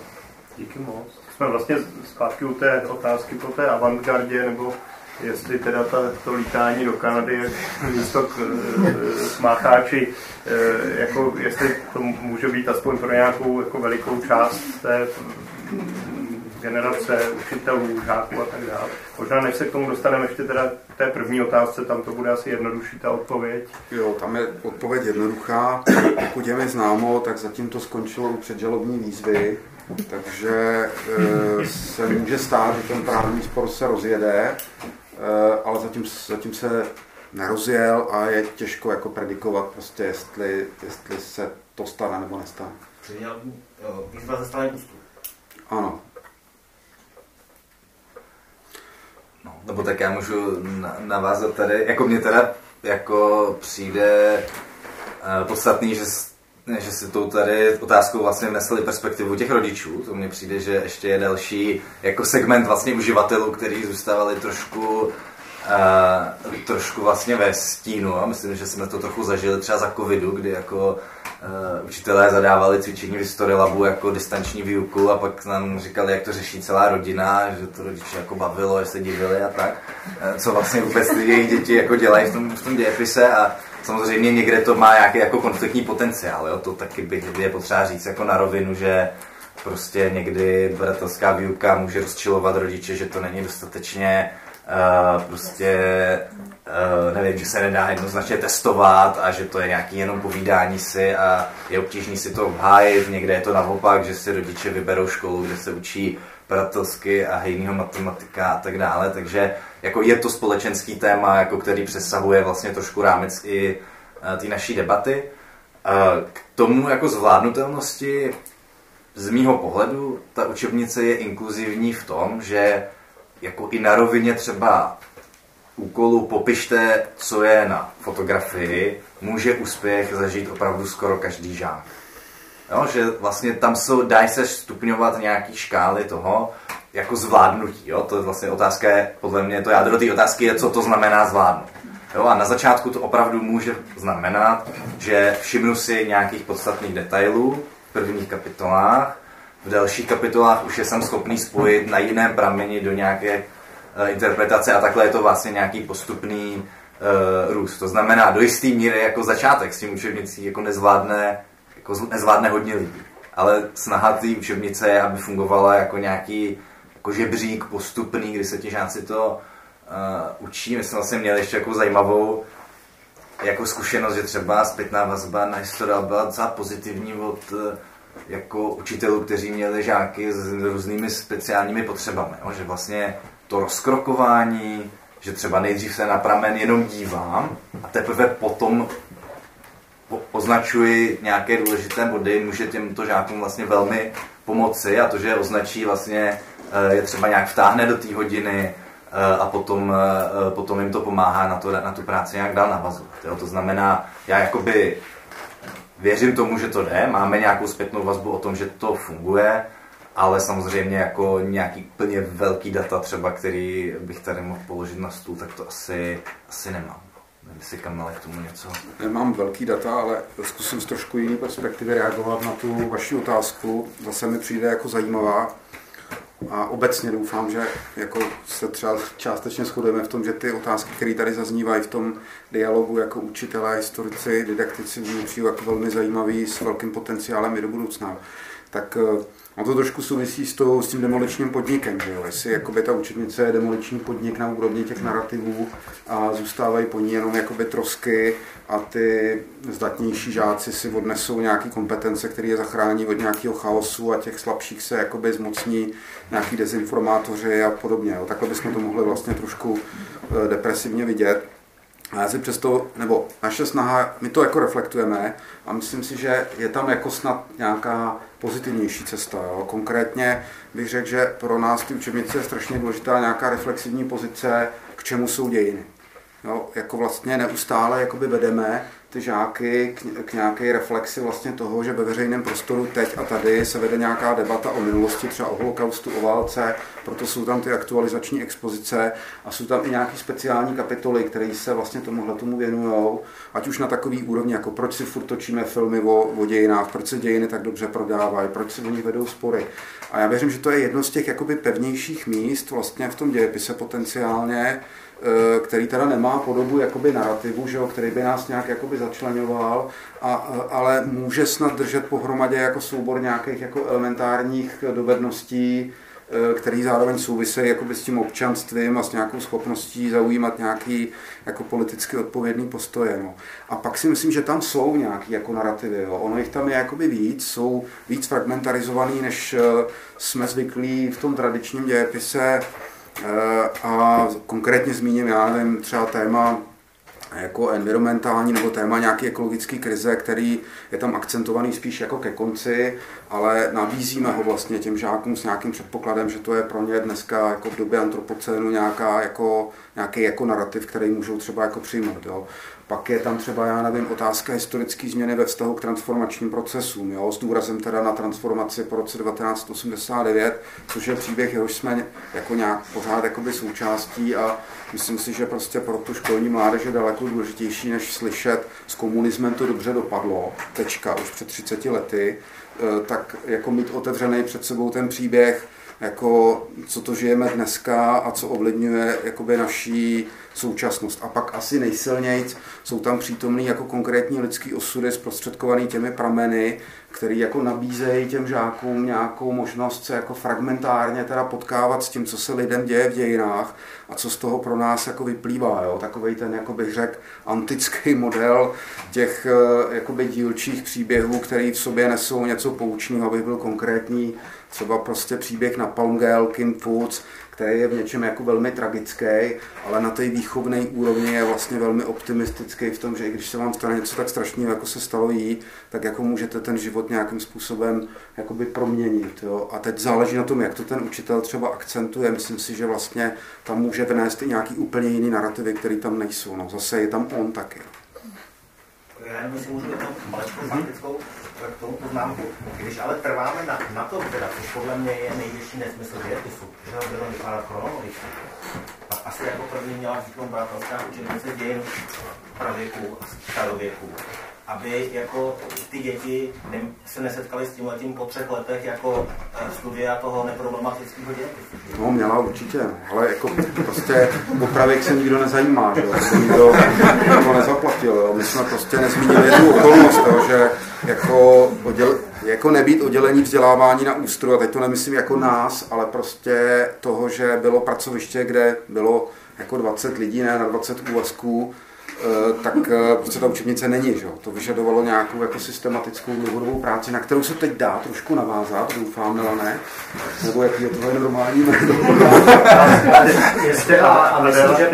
Díky moc. Jsme vlastně zpátky u té otázky po té avantgardě, nebo jestli teda ta, to lítání do Kanady je místo k e, smácháči, e, jako jestli to může být aspoň pro nějakou jako velikou část té generace učitelů, žáků a tak dále. Možná než se k tomu dostaneme ještě teda té první otázce, tam to bude asi jednodušší ta odpověď. Jo, tam je odpověď jednoduchá. Pokud je mi známo, tak zatím to skončilo u předžalobní výzvy, takže e, se může stát, že ten právní spor se rozjede, ale zatím, zatím se nerozjel a je těžko jako predikovat prostě, jestli, jestli se to stane nebo nestane. Výzva ze strany Ano, No, nebo tak já můžu navázat tady, jako mě teda jako přijde uh, podstatný, že, že si tou tady otázkou vlastně vnesli perspektivu těch rodičů. To mně přijde, že ještě je další jako segment vlastně uživatelů, který zůstávali trošku uh, trošku vlastně ve stínu. A myslím, že jsme to trochu zažili třeba za covidu, kdy jako uh, učitelé zadávali cvičení v History Labu jako distanční výuku a pak nám říkali, jak to řeší celá rodina, že to rodiče jako bavilo, že se divili a tak. Uh, co vlastně vůbec ty jejich děti jako dělají v tom, v tom dějepise a samozřejmě někde to má nějaký jako konfliktní potenciál, jo? to taky by je potřeba říct jako na rovinu, že prostě někdy bratelská výuka může rozčilovat rodiče, že to není dostatečně Uh, prostě uh, nevím, že se nedá jednoznačně testovat a že to je nějaký jenom povídání si a je obtížný si to obhájit, někde je to naopak, že si rodiče vyberou školu, kde se učí bratelsky a hejního matematika a tak dále, takže jako je to společenský téma, jako který přesahuje vlastně trošku rámec i uh, té naší debaty. Uh, k tomu jako zvládnutelnosti z mýho pohledu ta učebnice je inkluzivní v tom, že jako i na rovině třeba úkolu popište, co je na fotografii, může úspěch zažít opravdu skoro každý žák. Jo, že vlastně tam jsou, dají se stupňovat nějaký škály toho, jako zvládnutí. Jo? To je vlastně otázka, podle mě to jádro té otázky je, co to znamená zvládnout. Jo? A na začátku to opravdu může znamenat, že všimnu si nějakých podstatných detailů v prvních kapitolách, v dalších kapitolách už je jsem schopný spojit na jiném prameni do nějaké uh, interpretace a takhle je to vlastně nějaký postupný uh, růst. To znamená, do jisté míry jako začátek s tím učebnicí jako nezvládne, jako nezvládne hodně lidí. Ale snaha té učebnice je, aby fungovala jako nějaký jako žebřík postupný, kdy se ti žáci to uh, učí. My jsme vlastně měli ještě jako zajímavou jako zkušenost, že třeba zpětná vazba na historii byla docela pozitivní od uh, jako učitelů, kteří měli žáky s různými speciálními potřebami. Jo? Že vlastně to rozkrokování, že třeba nejdřív se na pramen jenom dívám a teprve potom označuji nějaké důležité body, může těmto žákům vlastně velmi pomoci a to, že označí vlastně, eh, je třeba nějak vtáhne do té hodiny eh, a potom, eh, potom jim to pomáhá na, to, na tu práci nějak dál navazovat. Jo? To znamená, já jakoby věřím tomu, že to jde, máme nějakou zpětnou vazbu o tom, že to funguje, ale samozřejmě jako nějaký plně velký data třeba, který bych tady mohl položit na stůl, tak to asi, asi nemám. Nevím, jestli Kamale k tomu něco. Nemám velký data, ale zkusím z trošku jiné perspektivy reagovat na tu vaši otázku. Zase mi přijde jako zajímavá. A obecně doufám, že jako se třeba částečně shodujeme v tom, že ty otázky, které tady zaznívají v tom dialogu jako učitelé, historici, didaktici, přijde jako velmi zajímavý s velkým potenciálem i do budoucna. Tak a to trošku souvisí s, to, s tím demoličním podnikem, že jo? jestli jakoby ta učebnice je demoliční podnik na úrovni těch narrativů a zůstávají po ní jenom jakoby trosky a ty zdatnější žáci si odnesou nějaké kompetence, které je zachrání od nějakého chaosu a těch slabších se jakoby zmocní nějaký dezinformátoři a podobně. Jo? Takhle bychom to mohli vlastně trošku eh, depresivně vidět. A já si přesto, nebo naše snaha, my to jako reflektujeme a myslím si, že je tam jako snad nějaká pozitivnější cesta. Jo. Konkrétně bych řekl, že pro nás ty učebnice je strašně důležitá nějaká reflexivní pozice, k čemu jsou dějiny. Jo, jako vlastně neustále jakoby vedeme ty žáky k, k nějaké reflexi vlastně toho, že ve veřejném prostoru teď a tady se vede nějaká debata o minulosti, třeba o holokaustu, o válce, proto jsou tam ty aktualizační expozice a jsou tam i nějaké speciální kapitoly, které se vlastně tomuhle tomu věnují, ať už na takový úrovni, jako proč si furt točíme filmy o, o dějinách, proč se dějiny tak dobře prodávají, proč se o nich vedou spory. A já věřím, že to je jedno z těch jakoby pevnějších míst vlastně v tom dějepise potenciálně, který teda nemá podobu jakoby narrativu, že jo, který by nás nějak jakoby začlenoval, a, ale může snad držet pohromadě jako soubor nějakých jako elementárních dovedností, eh, který zároveň souvisejí jakoby s tím občanstvím a s nějakou schopností zaujímat nějaký jako politicky odpovědný postoje. No. A pak si myslím, že tam jsou nějaké jako narrativy. Jo. Ono jich tam je jakoby víc, jsou víc fragmentarizovaný, než eh, jsme zvyklí v tom tradičním dějepise Eh, a konkrétně zmíním, já nevím, třeba téma jako environmentální nebo téma nějaké ekologické krize, který je tam akcentovaný spíš jako ke konci, ale nabízíme ho vlastně těm žákům s nějakým předpokladem, že to je pro ně dneska jako v době antropocénu nějaká jako, nějaký jako narrativ, který můžou třeba jako přijmout. Jo. Pak je tam třeba, já nevím, otázka historické změny ve vztahu k transformačním procesům, jo, s důrazem teda na transformaci po roce 1989, což je příběh, jehož jsme jako nějak pořád jakoby součástí a myslím si, že prostě pro tu školní mládež je daleko důležitější, než slyšet s komunismem to dobře dopadlo, tečka, už před 30 lety, e, tak jako mít otevřený před sebou ten příběh, jako co to žijeme dneska a co ovlivňuje jakoby naší současnost. A pak asi nejsilnějc jsou tam přítomný jako konkrétní lidský osudy zprostředkovaný těmi prameny, který jako nabízejí těm žákům nějakou možnost se jako fragmentárně teda potkávat s tím, co se lidem děje v dějinách a co z toho pro nás jako vyplývá. Jo? Takový ten, jako bych řekl, antický model těch eh, jakoby dílčích příběhů, který v sobě nesou něco poučného, abych byl konkrétní, třeba prostě příběh na Palmgale, Kim Foods, který je v něčem jako velmi tragický, ale na té výchovné úrovni je vlastně velmi optimistický v tom, že i když se vám stane něco tak strašného, jako se stalo jí, tak jako můžete ten život nějakým způsobem jakoby proměnit. Jo? A teď záleží na tom, jak to ten učitel třeba akcentuje. Myslím si, že vlastně tam může vnést i nějaký úplně jiný narrativy, které tam nejsou. No, zase je tam on taky. Já jenom si můžu jenom malečkou faktickou k tomu poznámku. Když ale trváme na, na tom, teda, což podle mě je největší nesmysl dějepisu, že ho bylo vypadat chronologicky, tak asi jako první měla vzniknout bratrská učebnice dějin pravěku a starověku, aby jako ty děti se nesetkaly s tímhle tím po třech letech jako eh, studia toho neproblematického dějepisu. No, měla určitě, ale jako prostě o pravěk se nikdo nezajímá, že nikdo, nikdo nezaplatil. Jo? My jsme prostě nezmínili jednu okolnost, jo? že jako, odděl, jako nebýt oddělení vzdělávání na ústru, a teď to nemyslím jako nás, ale prostě toho, že bylo pracoviště, kde bylo jako 20 lidí, ne na 20 úvazků, tak eh, prostě ta učebnice není. Že? To vyžadovalo nějakou jako systematickou dlouhodobou práci, na kterou se teď dá trošku navázat, doufám, ne? Nebo jaký je tohle normální jméno? Jestli a, a myslím, že...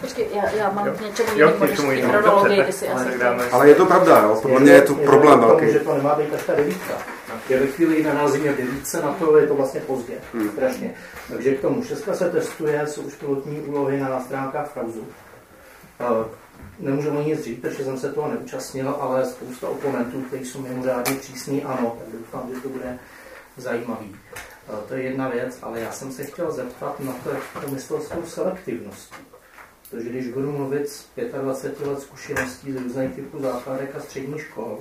Počkej, já, já mám k něčemu jinému, chronologii, ty si asi Ale je to pravda, jo? Podle mě je to problém velký. že to nemá být až ta devítka. Je ve chvíli na nás je devíce, na to je to vlastně pozdě, hmm. strašně. Takže k tomu šestka se testuje, jsou už pilotní úlohy na stránkách Frauzu. Nemůžu o nic říct, protože jsem se toho neúčastnil, ale spousta oponentů, kteří jsou mimořádně přísní, ano, tak doufám, že to bude zajímavý. To je jedna věc, ale já jsem se chtěl zeptat na to, jak to myslel s tou selektivností. Protože když budu mluvit z 25 let zkušeností z různých typů základek a středních škol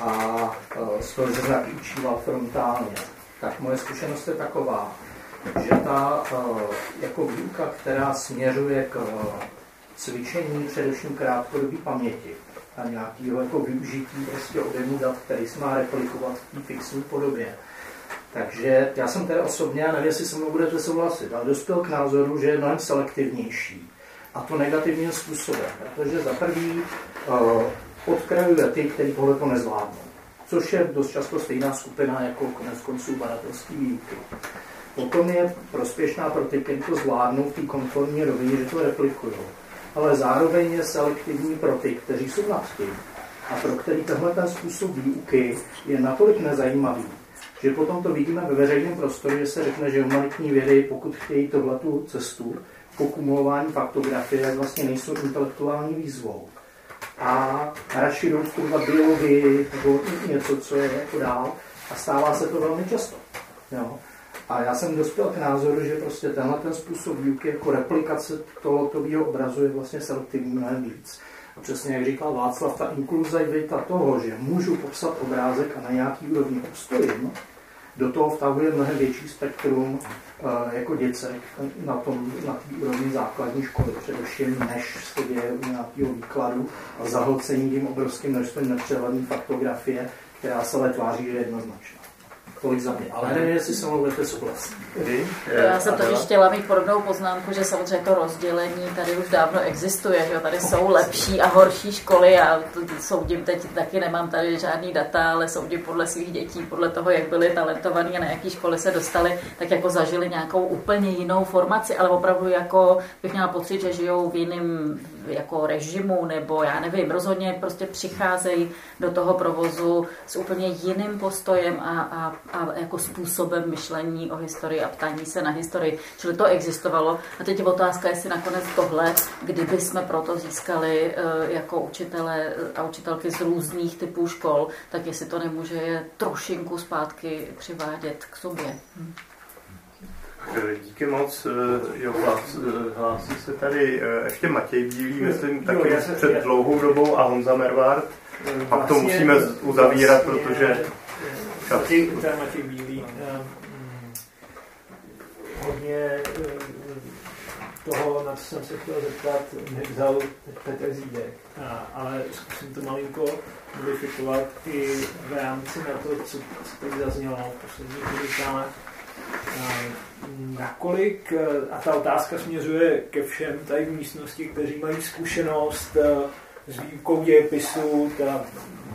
a z toho, že jsem učíval frontálně, tak moje zkušenost je taková, že ta jako výuka, která směřuje k cvičení především krátkodobé paměti a nějakého jako využití prostě objemu dat, který se má replikovat v fixní podobě, takže já jsem tedy osobně, nevím, jestli se mnou budete souhlasit, ale dospěl k názoru, že je mnohem selektivnější. A to negativním způsobem, protože za prvý uh, odkrajuje ty, kteří tohle to nezvládnou. Což je dost často stejná skupina jako konec konců badatelský výuky. Potom je prospěšná pro ty, kteří to zvládnou v té konformní rovině, že to replikují. Ale zároveň je selektivní pro ty, kteří jsou nad tím a pro který tenhle ten způsob výuky je natolik nezajímavý, že potom to vidíme ve veřejném prostoru, že se řekne, že humanitní vědy, pokud chtějí tohletu cestu po kumulování faktografie, tak vlastně nejsou intelektuální výzvou. A radši jdou studovat biologii nebo něco, co je jako dál a stává se to velmi často. Jo. A já jsem dospěl k názoru, že prostě tenhle ten způsob výuky jako replikace tohoto obrazu je vlastně selektivní mnohem víc. A přesně jak říkal Václav, ta inkluzivita toho, že můžu popsat obrázek a na nějaký úrovni obstojím, do toho vtahuje mnohem větší spektrum uh, jako děcek na tom na úrovni základní školy, především než se děje nějakého výkladu a zahlcení tím obrovským množstvím nepřehledné faktografie, která se ale tváří, že je jednoznačná. Tolik za mě. Ale nevím, jestli se mnou budete souhlasit. Já jsem tady chtěla mít podobnou poznámku, že samozřejmě to rozdělení tady už dávno existuje, že tady jsou lepší a horší školy a to soudím teď taky nemám tady žádný data, ale soudím podle svých dětí, podle toho, jak byli talentovaní a na jaký školy se dostali, tak jako zažili nějakou úplně jinou formaci, ale opravdu jako bych měla pocit, že žijou v jiném jako režimu, nebo já nevím, rozhodně prostě přicházejí do toho provozu s úplně jiným postojem a, a, a jako způsobem myšlení o historii a ptání se na historii. Čili to existovalo. A teď je otázka, jestli nakonec tohle, kdyby jsme proto získali eh, jako učitele a učitelky z různých typů škol, tak jestli to nemůže je trošinku zpátky přivádět k sobě. Hm. Díky moc. Eh, jo, hlás, eh, hlásí se tady ještě Matěj Bílý, myslím, taky jo, se, před dlouhou dobou a Honza Mervard. Pak to musíme uzavírat, vlastně, protože Matěj, Matěj Bílý, eh, mm, hodně eh, toho, na co jsem se chtěl zeptat, nevzal Petr Zídek, ale zkusím to malinko modifikovat i v rámci na to, co, co tady zaznělo v posledních minutách. Nakolik, eh, a ta otázka směřuje ke všem tady v místnosti, kteří mají zkušenost s výukou dějepisu,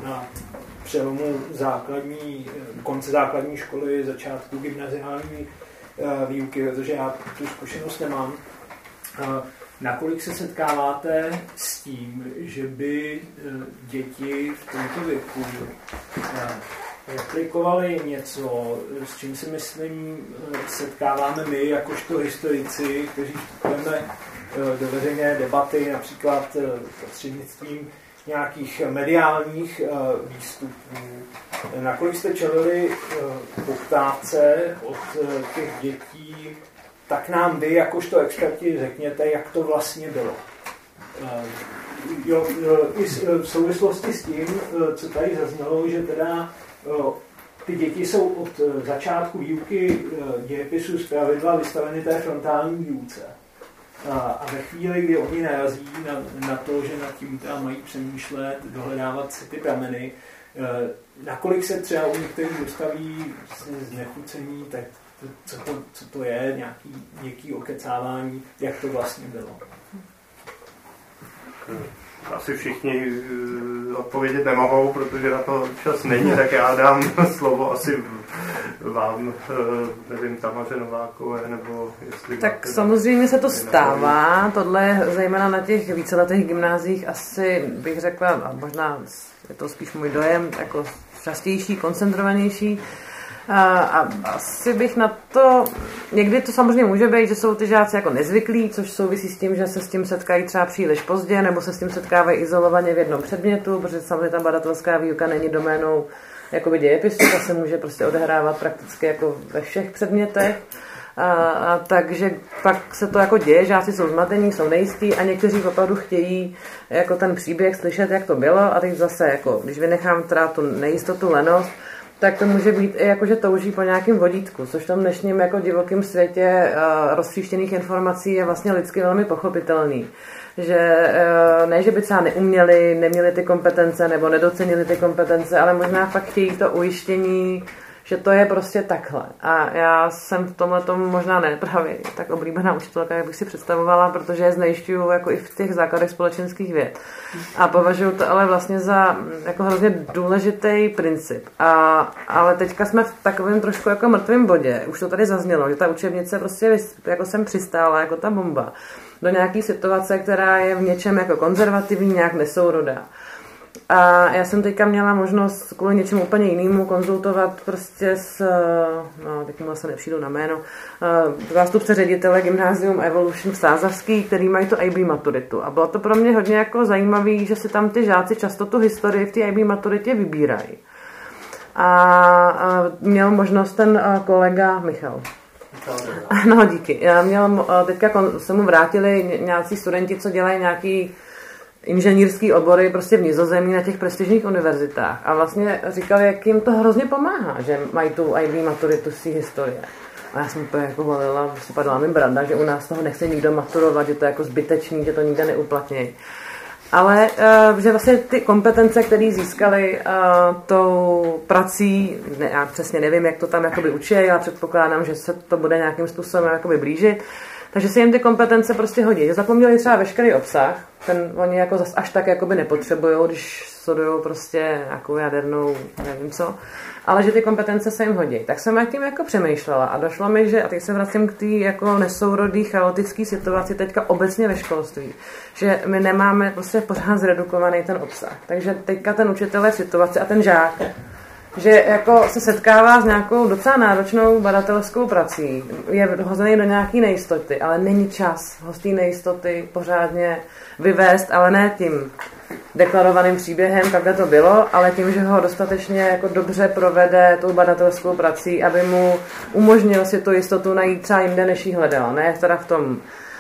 na přelomu základní, konce základní školy, začátku gymnaziální eh, výuky, protože já tu zkušenost nemám. Nakolik se setkáváte s tím, že by eh, děti v tomto věku eh, replikovali něco, s čím si myslím setkáváme my, jakožto historici, kteří vstupujeme do veřejné debaty, například prostřednictvím nějakých mediálních výstupů. Nakolik jste čelili poptávce od těch dětí, tak nám vy, jakožto experti, řekněte, jak to vlastně bylo. Jo, i v souvislosti s tím, co tady zaznělo, že teda ty děti jsou od začátku výuky dějepisu z pravidla vystaveny té frontální výuce. A ve chvíli, kdy oni narazí na, na to, že nad tím teda mají přemýšlet, dohledávat si ty prameny, eh, nakolik se třeba u některých dostaví znechucení, tak to, co, to, co to je, nějaký, nějaký okecávání, jak to vlastně bylo. Asi všichni eh, odpovědět nemohou, protože na to čas není, tak já dám slovo asi vám, eh, nevím, Tamaře Novákové, nebo jestli... Tak samozřejmě se to stává, tohle zejména na těch víceletých gymnázích asi bych řekla, a možná je to spíš můj dojem, jako častější, koncentrovanější, A, asi bych na to, někdy to samozřejmě může být, že jsou ty žáci jako nezvyklí, což souvisí s tím, že se s tím setkají třeba příliš pozdě, nebo se s tím setkávají izolovaně v jednom předmětu, protože samozřejmě ta badatelská výuka není doménou jakoby dějepisu, ta se může prostě odehrávat prakticky jako ve všech předmětech. A, a takže pak se to jako děje, žáci jsou zmatení, jsou nejistí a někteří opravdu chtějí jako ten příběh slyšet, jak to bylo a teď zase, jako, když vynechám teda tu nejistotu, lenost, tak to může být i jako, že touží po nějakém vodítku, což v tom dnešním jako divokém světě uh, roztříštěných informací je vlastně lidsky velmi pochopitelný. Že uh, ne, že by třeba neuměli, neměli ty kompetence nebo nedocenili ty kompetence, ale možná fakt chtějí to ujištění, že to je prostě takhle. A já jsem v tomhle tomu možná ne právě tak oblíbená učitelka, jak bych si představovala, protože je znejišťuju jako i v těch základech společenských věd. A považuji to ale vlastně za mm, jako hrozně důležitý princip. A, ale teďka jsme v takovém trošku jako mrtvém bodě. Už to tady zaznělo, že ta učebnice prostě jako jsem přistála, jako ta bomba do nějaké situace, která je v něčem jako konzervativní, nějak nesourodá. A já jsem teďka měla možnost kvůli něčemu úplně jinému konzultovat prostě s, no teď mu asi nepřijdu na jméno, eh, zástupce ředitele Gymnázium Evolution v Sázavský, který mají tu IB maturitu. A bylo to pro mě hodně jako zajímavé, že si tam ty žáci často tu historii v té IB maturitě vybírají. A měl možnost ten eh, kolega Michal. No, díky. Já měl, eh, teďka se mu vrátili nějací studenti, co dělají nějaký inženýrský obory prostě v Nizozemí na těch prestižních univerzitách a vlastně říkal, jak jim to hrozně pomáhá, že mají tu IB maturitu z historie. A já jsem úplně jako volila, si padla mi branda, že u nás toho nechce nikdo maturovat, že to je jako zbytečný, že to nikde neuplatnějí. Ale uh, že vlastně ty kompetence, které získali uh, tou prací, ne, já přesně nevím, jak to tam jakoby učí, já předpokládám, že se to bude nějakým způsobem jakoby blížit, takže se jim ty kompetence prostě hodí. Zapomněli třeba veškerý obsah, ten oni jako zas až tak jakoby nepotřebují, když studují prostě nějakou jadernou, nevím co, ale že ty kompetence se jim hodí. Tak jsem nad tím jako přemýšlela a došlo mi, že, a teď se vracím k té jako nesourodý, chaotické situaci teďka obecně ve školství, že my nemáme prostě pořád zredukovaný ten obsah. Takže teďka ten učitel je v situaci a ten žák že jako se setkává s nějakou docela náročnou badatelskou prací, je hozený do nějaké nejistoty, ale není čas ho nejistoty pořádně vyvést, ale ne tím deklarovaným příběhem, takhle to bylo, ale tím, že ho dostatečně jako dobře provede tou badatelskou prací, aby mu umožnil si tu jistotu najít třeba jinde, než ji hledal. Ne teda v tom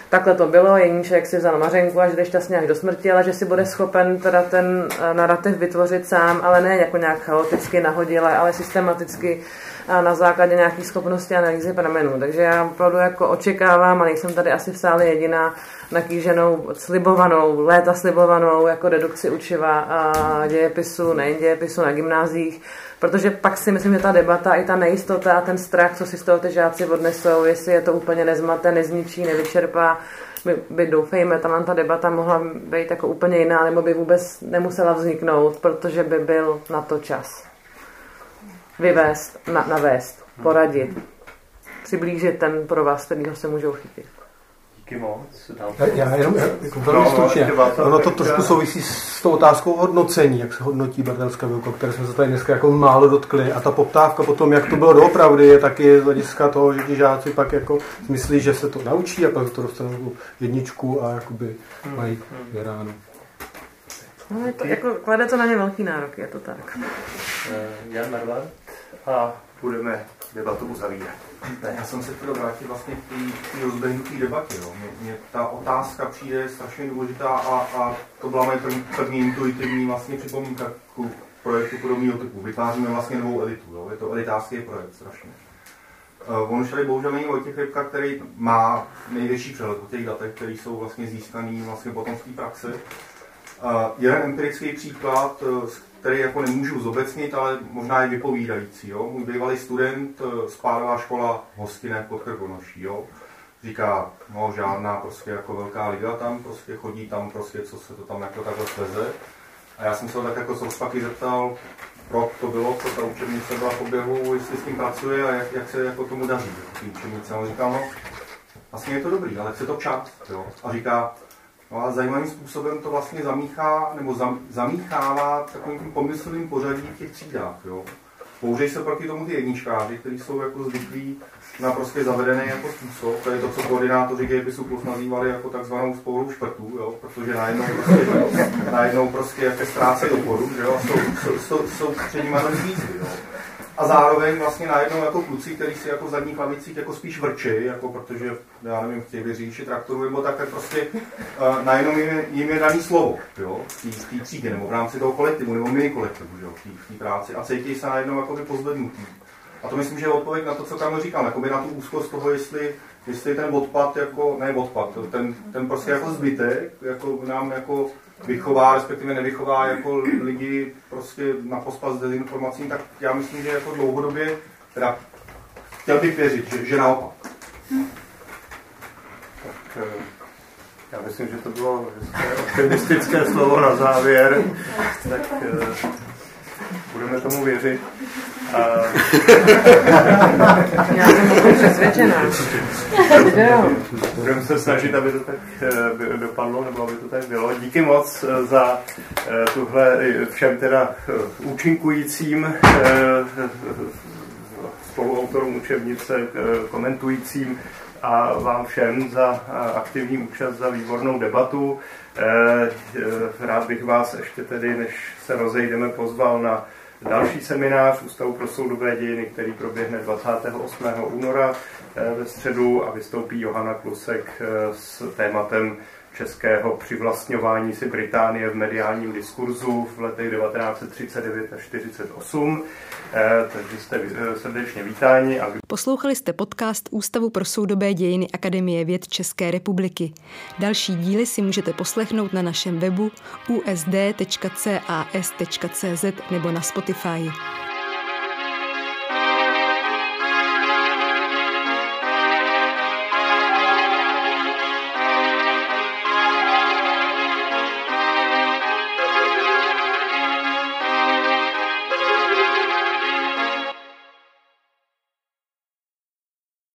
takhle to bylo, Jeníček si vzal mařenku a že jde šťastně až do smrti, ale že si bude schopen teda ten eh, narrativ vytvořit sám, ale ne jako nějak chaoticky nahodile, ale systematicky a na základě nějakých schopností analýzy pramenů. Takže já opravdu jako očekávám, a nejsem tady asi v sále jediná, nakýženou, slibovanou, léta slibovanou jako redukci učiva a dějepisu, nejen dějepisu na gymnázích, protože pak si myslím, že ta debata i ta nejistota a ten strach, co si z toho ty žáci odnesou, jestli je to úplně nezmaté, nezničí, nevyčerpá, by, by doufejme, tam ta debata mohla být jako úplně jiná, nebo by vůbec nemusela vzniknout, protože by byl na to čas. Vyvést, na, navést, poradit, přiblížit ten pro vás, kterýho se můžou chytit. Díky moc. Já jenom jako velmi no, stručně. Ono to trošku souvisí s tou otázkou hodnocení, jak se hodnotí badatelská výuka, které jsme se tady dneska jako málo dotkli. A ta poptávka potom, jak to bylo doopravdy, je taky z hlediska toho, že ti žáci pak jako myslí, že se to naučí a pak to dostanou jedničku a jakoby mají vyhráno. No, je to, jako, klade to na ně velký nárok, je to tak. Jan Marvar a budeme debatu uzavírat. Ne, já jsem se chtěl vrátit vlastně k té rozbehnuté debatě. Jo. Mě, mě, ta otázka přijde strašně důležitá a, a to byla moje první, první intuitivní vlastně připomínka k projektu podobného typu. Vytváříme vlastně novou elitu. Jo. Je to elitářský projekt strašně. Uh, on už tady bohužel není Vojtěch Rybka, který má největší přehled o těch datech, které jsou vlastně získané vlastně potom v praxi. Uh, jeden empirický příklad, uh, který jako nemůžu zobecnit, ale možná je vypovídající. Jo? Můj bývalý student, eh, spádová škola hostinné pod Krkonoší, jo? říká, no žádná prostě jako velká liga tam, prostě chodí tam prostě, co se to tam jako takhle sveze. A já jsem se ho tak jako z rozpaky zeptal, rok to bylo, co ta učebnice byla v oběhu, jestli s tím pracuje a jak, jak se jako tomu daří, ty učebnice. On říká, no, vlastně je to dobrý, ale chce to čas. Jo? A říká, No a zajímavým způsobem to vlastně zamíchá, nebo zam, zamíchává takovým tím pomyslovým pořadí v těch třídách. Jo. Použijí se proti tomu ty jedničkáři, kteří jsou jako zvyklí na prostě zavedený jako způsob, to je to, co koordinátoři dějepisu plus nazývali jako takzvanou spourou šprtů, jo, protože najednou prostě, najednou prostě jaké ztrácejí oporu, že jo, a jsou, jsou, jsou, jsou před nimi výzvy, jo. A zároveň vlastně najednou jako kluci, kteří si jako v zadních lavicích jako spíš vrčí, jako protože, já nevím, chtějí vyříši traktoru nebo tak, tak prostě uh, najednou jim je, jim je daný slovo, jo, v té třídě, nebo v rámci toho kolektivu, nebo mini kolektivu, jo, v té práci a cítí se najednou jako pozvednutý. A to myslím, že je odpověď na to, co Kamil říkal, jako by na tu úzkost toho, jestli, jestli ten odpad, jako, ne odpad, ten, ten prostě jako zbytek, jako nám jako vychová, respektive nevychová jako lidi prostě na pospas s dezinformacím, tak já myslím, že jako dlouhodobě, teda chtěl bych věřit, že, že naopak. Tak eh, já myslím, že to bylo optimistické slovo na závěr, tak eh, budeme tomu věřit. A... Já jsem přesvědčená. Budeme se snažit, aby to tak eh, dopadlo, nebo aby to tak bylo. Díky moc eh, za eh, tuhle všem teda účinkujícím spoluautorům učebnice, komentujícím a vám všem za aktivní účast, za výbornou debatu. Rád bych vás ještě tedy, než se rozejdeme, pozval na další seminář Ústavu pro soudové dějiny, který proběhne 28. února eh, ve středu a vystoupí Johana Klusek eh, s tématem českého přivlastňování si Británie v mediálním diskurzu v letech 1939 až 1948. Eh, takže jste srdečně vítáni. A... Poslouchali jste podcast Ústavu pro soudobé dějiny Akademie věd České republiky. Další díly si můžete poslechnout na našem webu usd.cas.cz nebo na Spotify.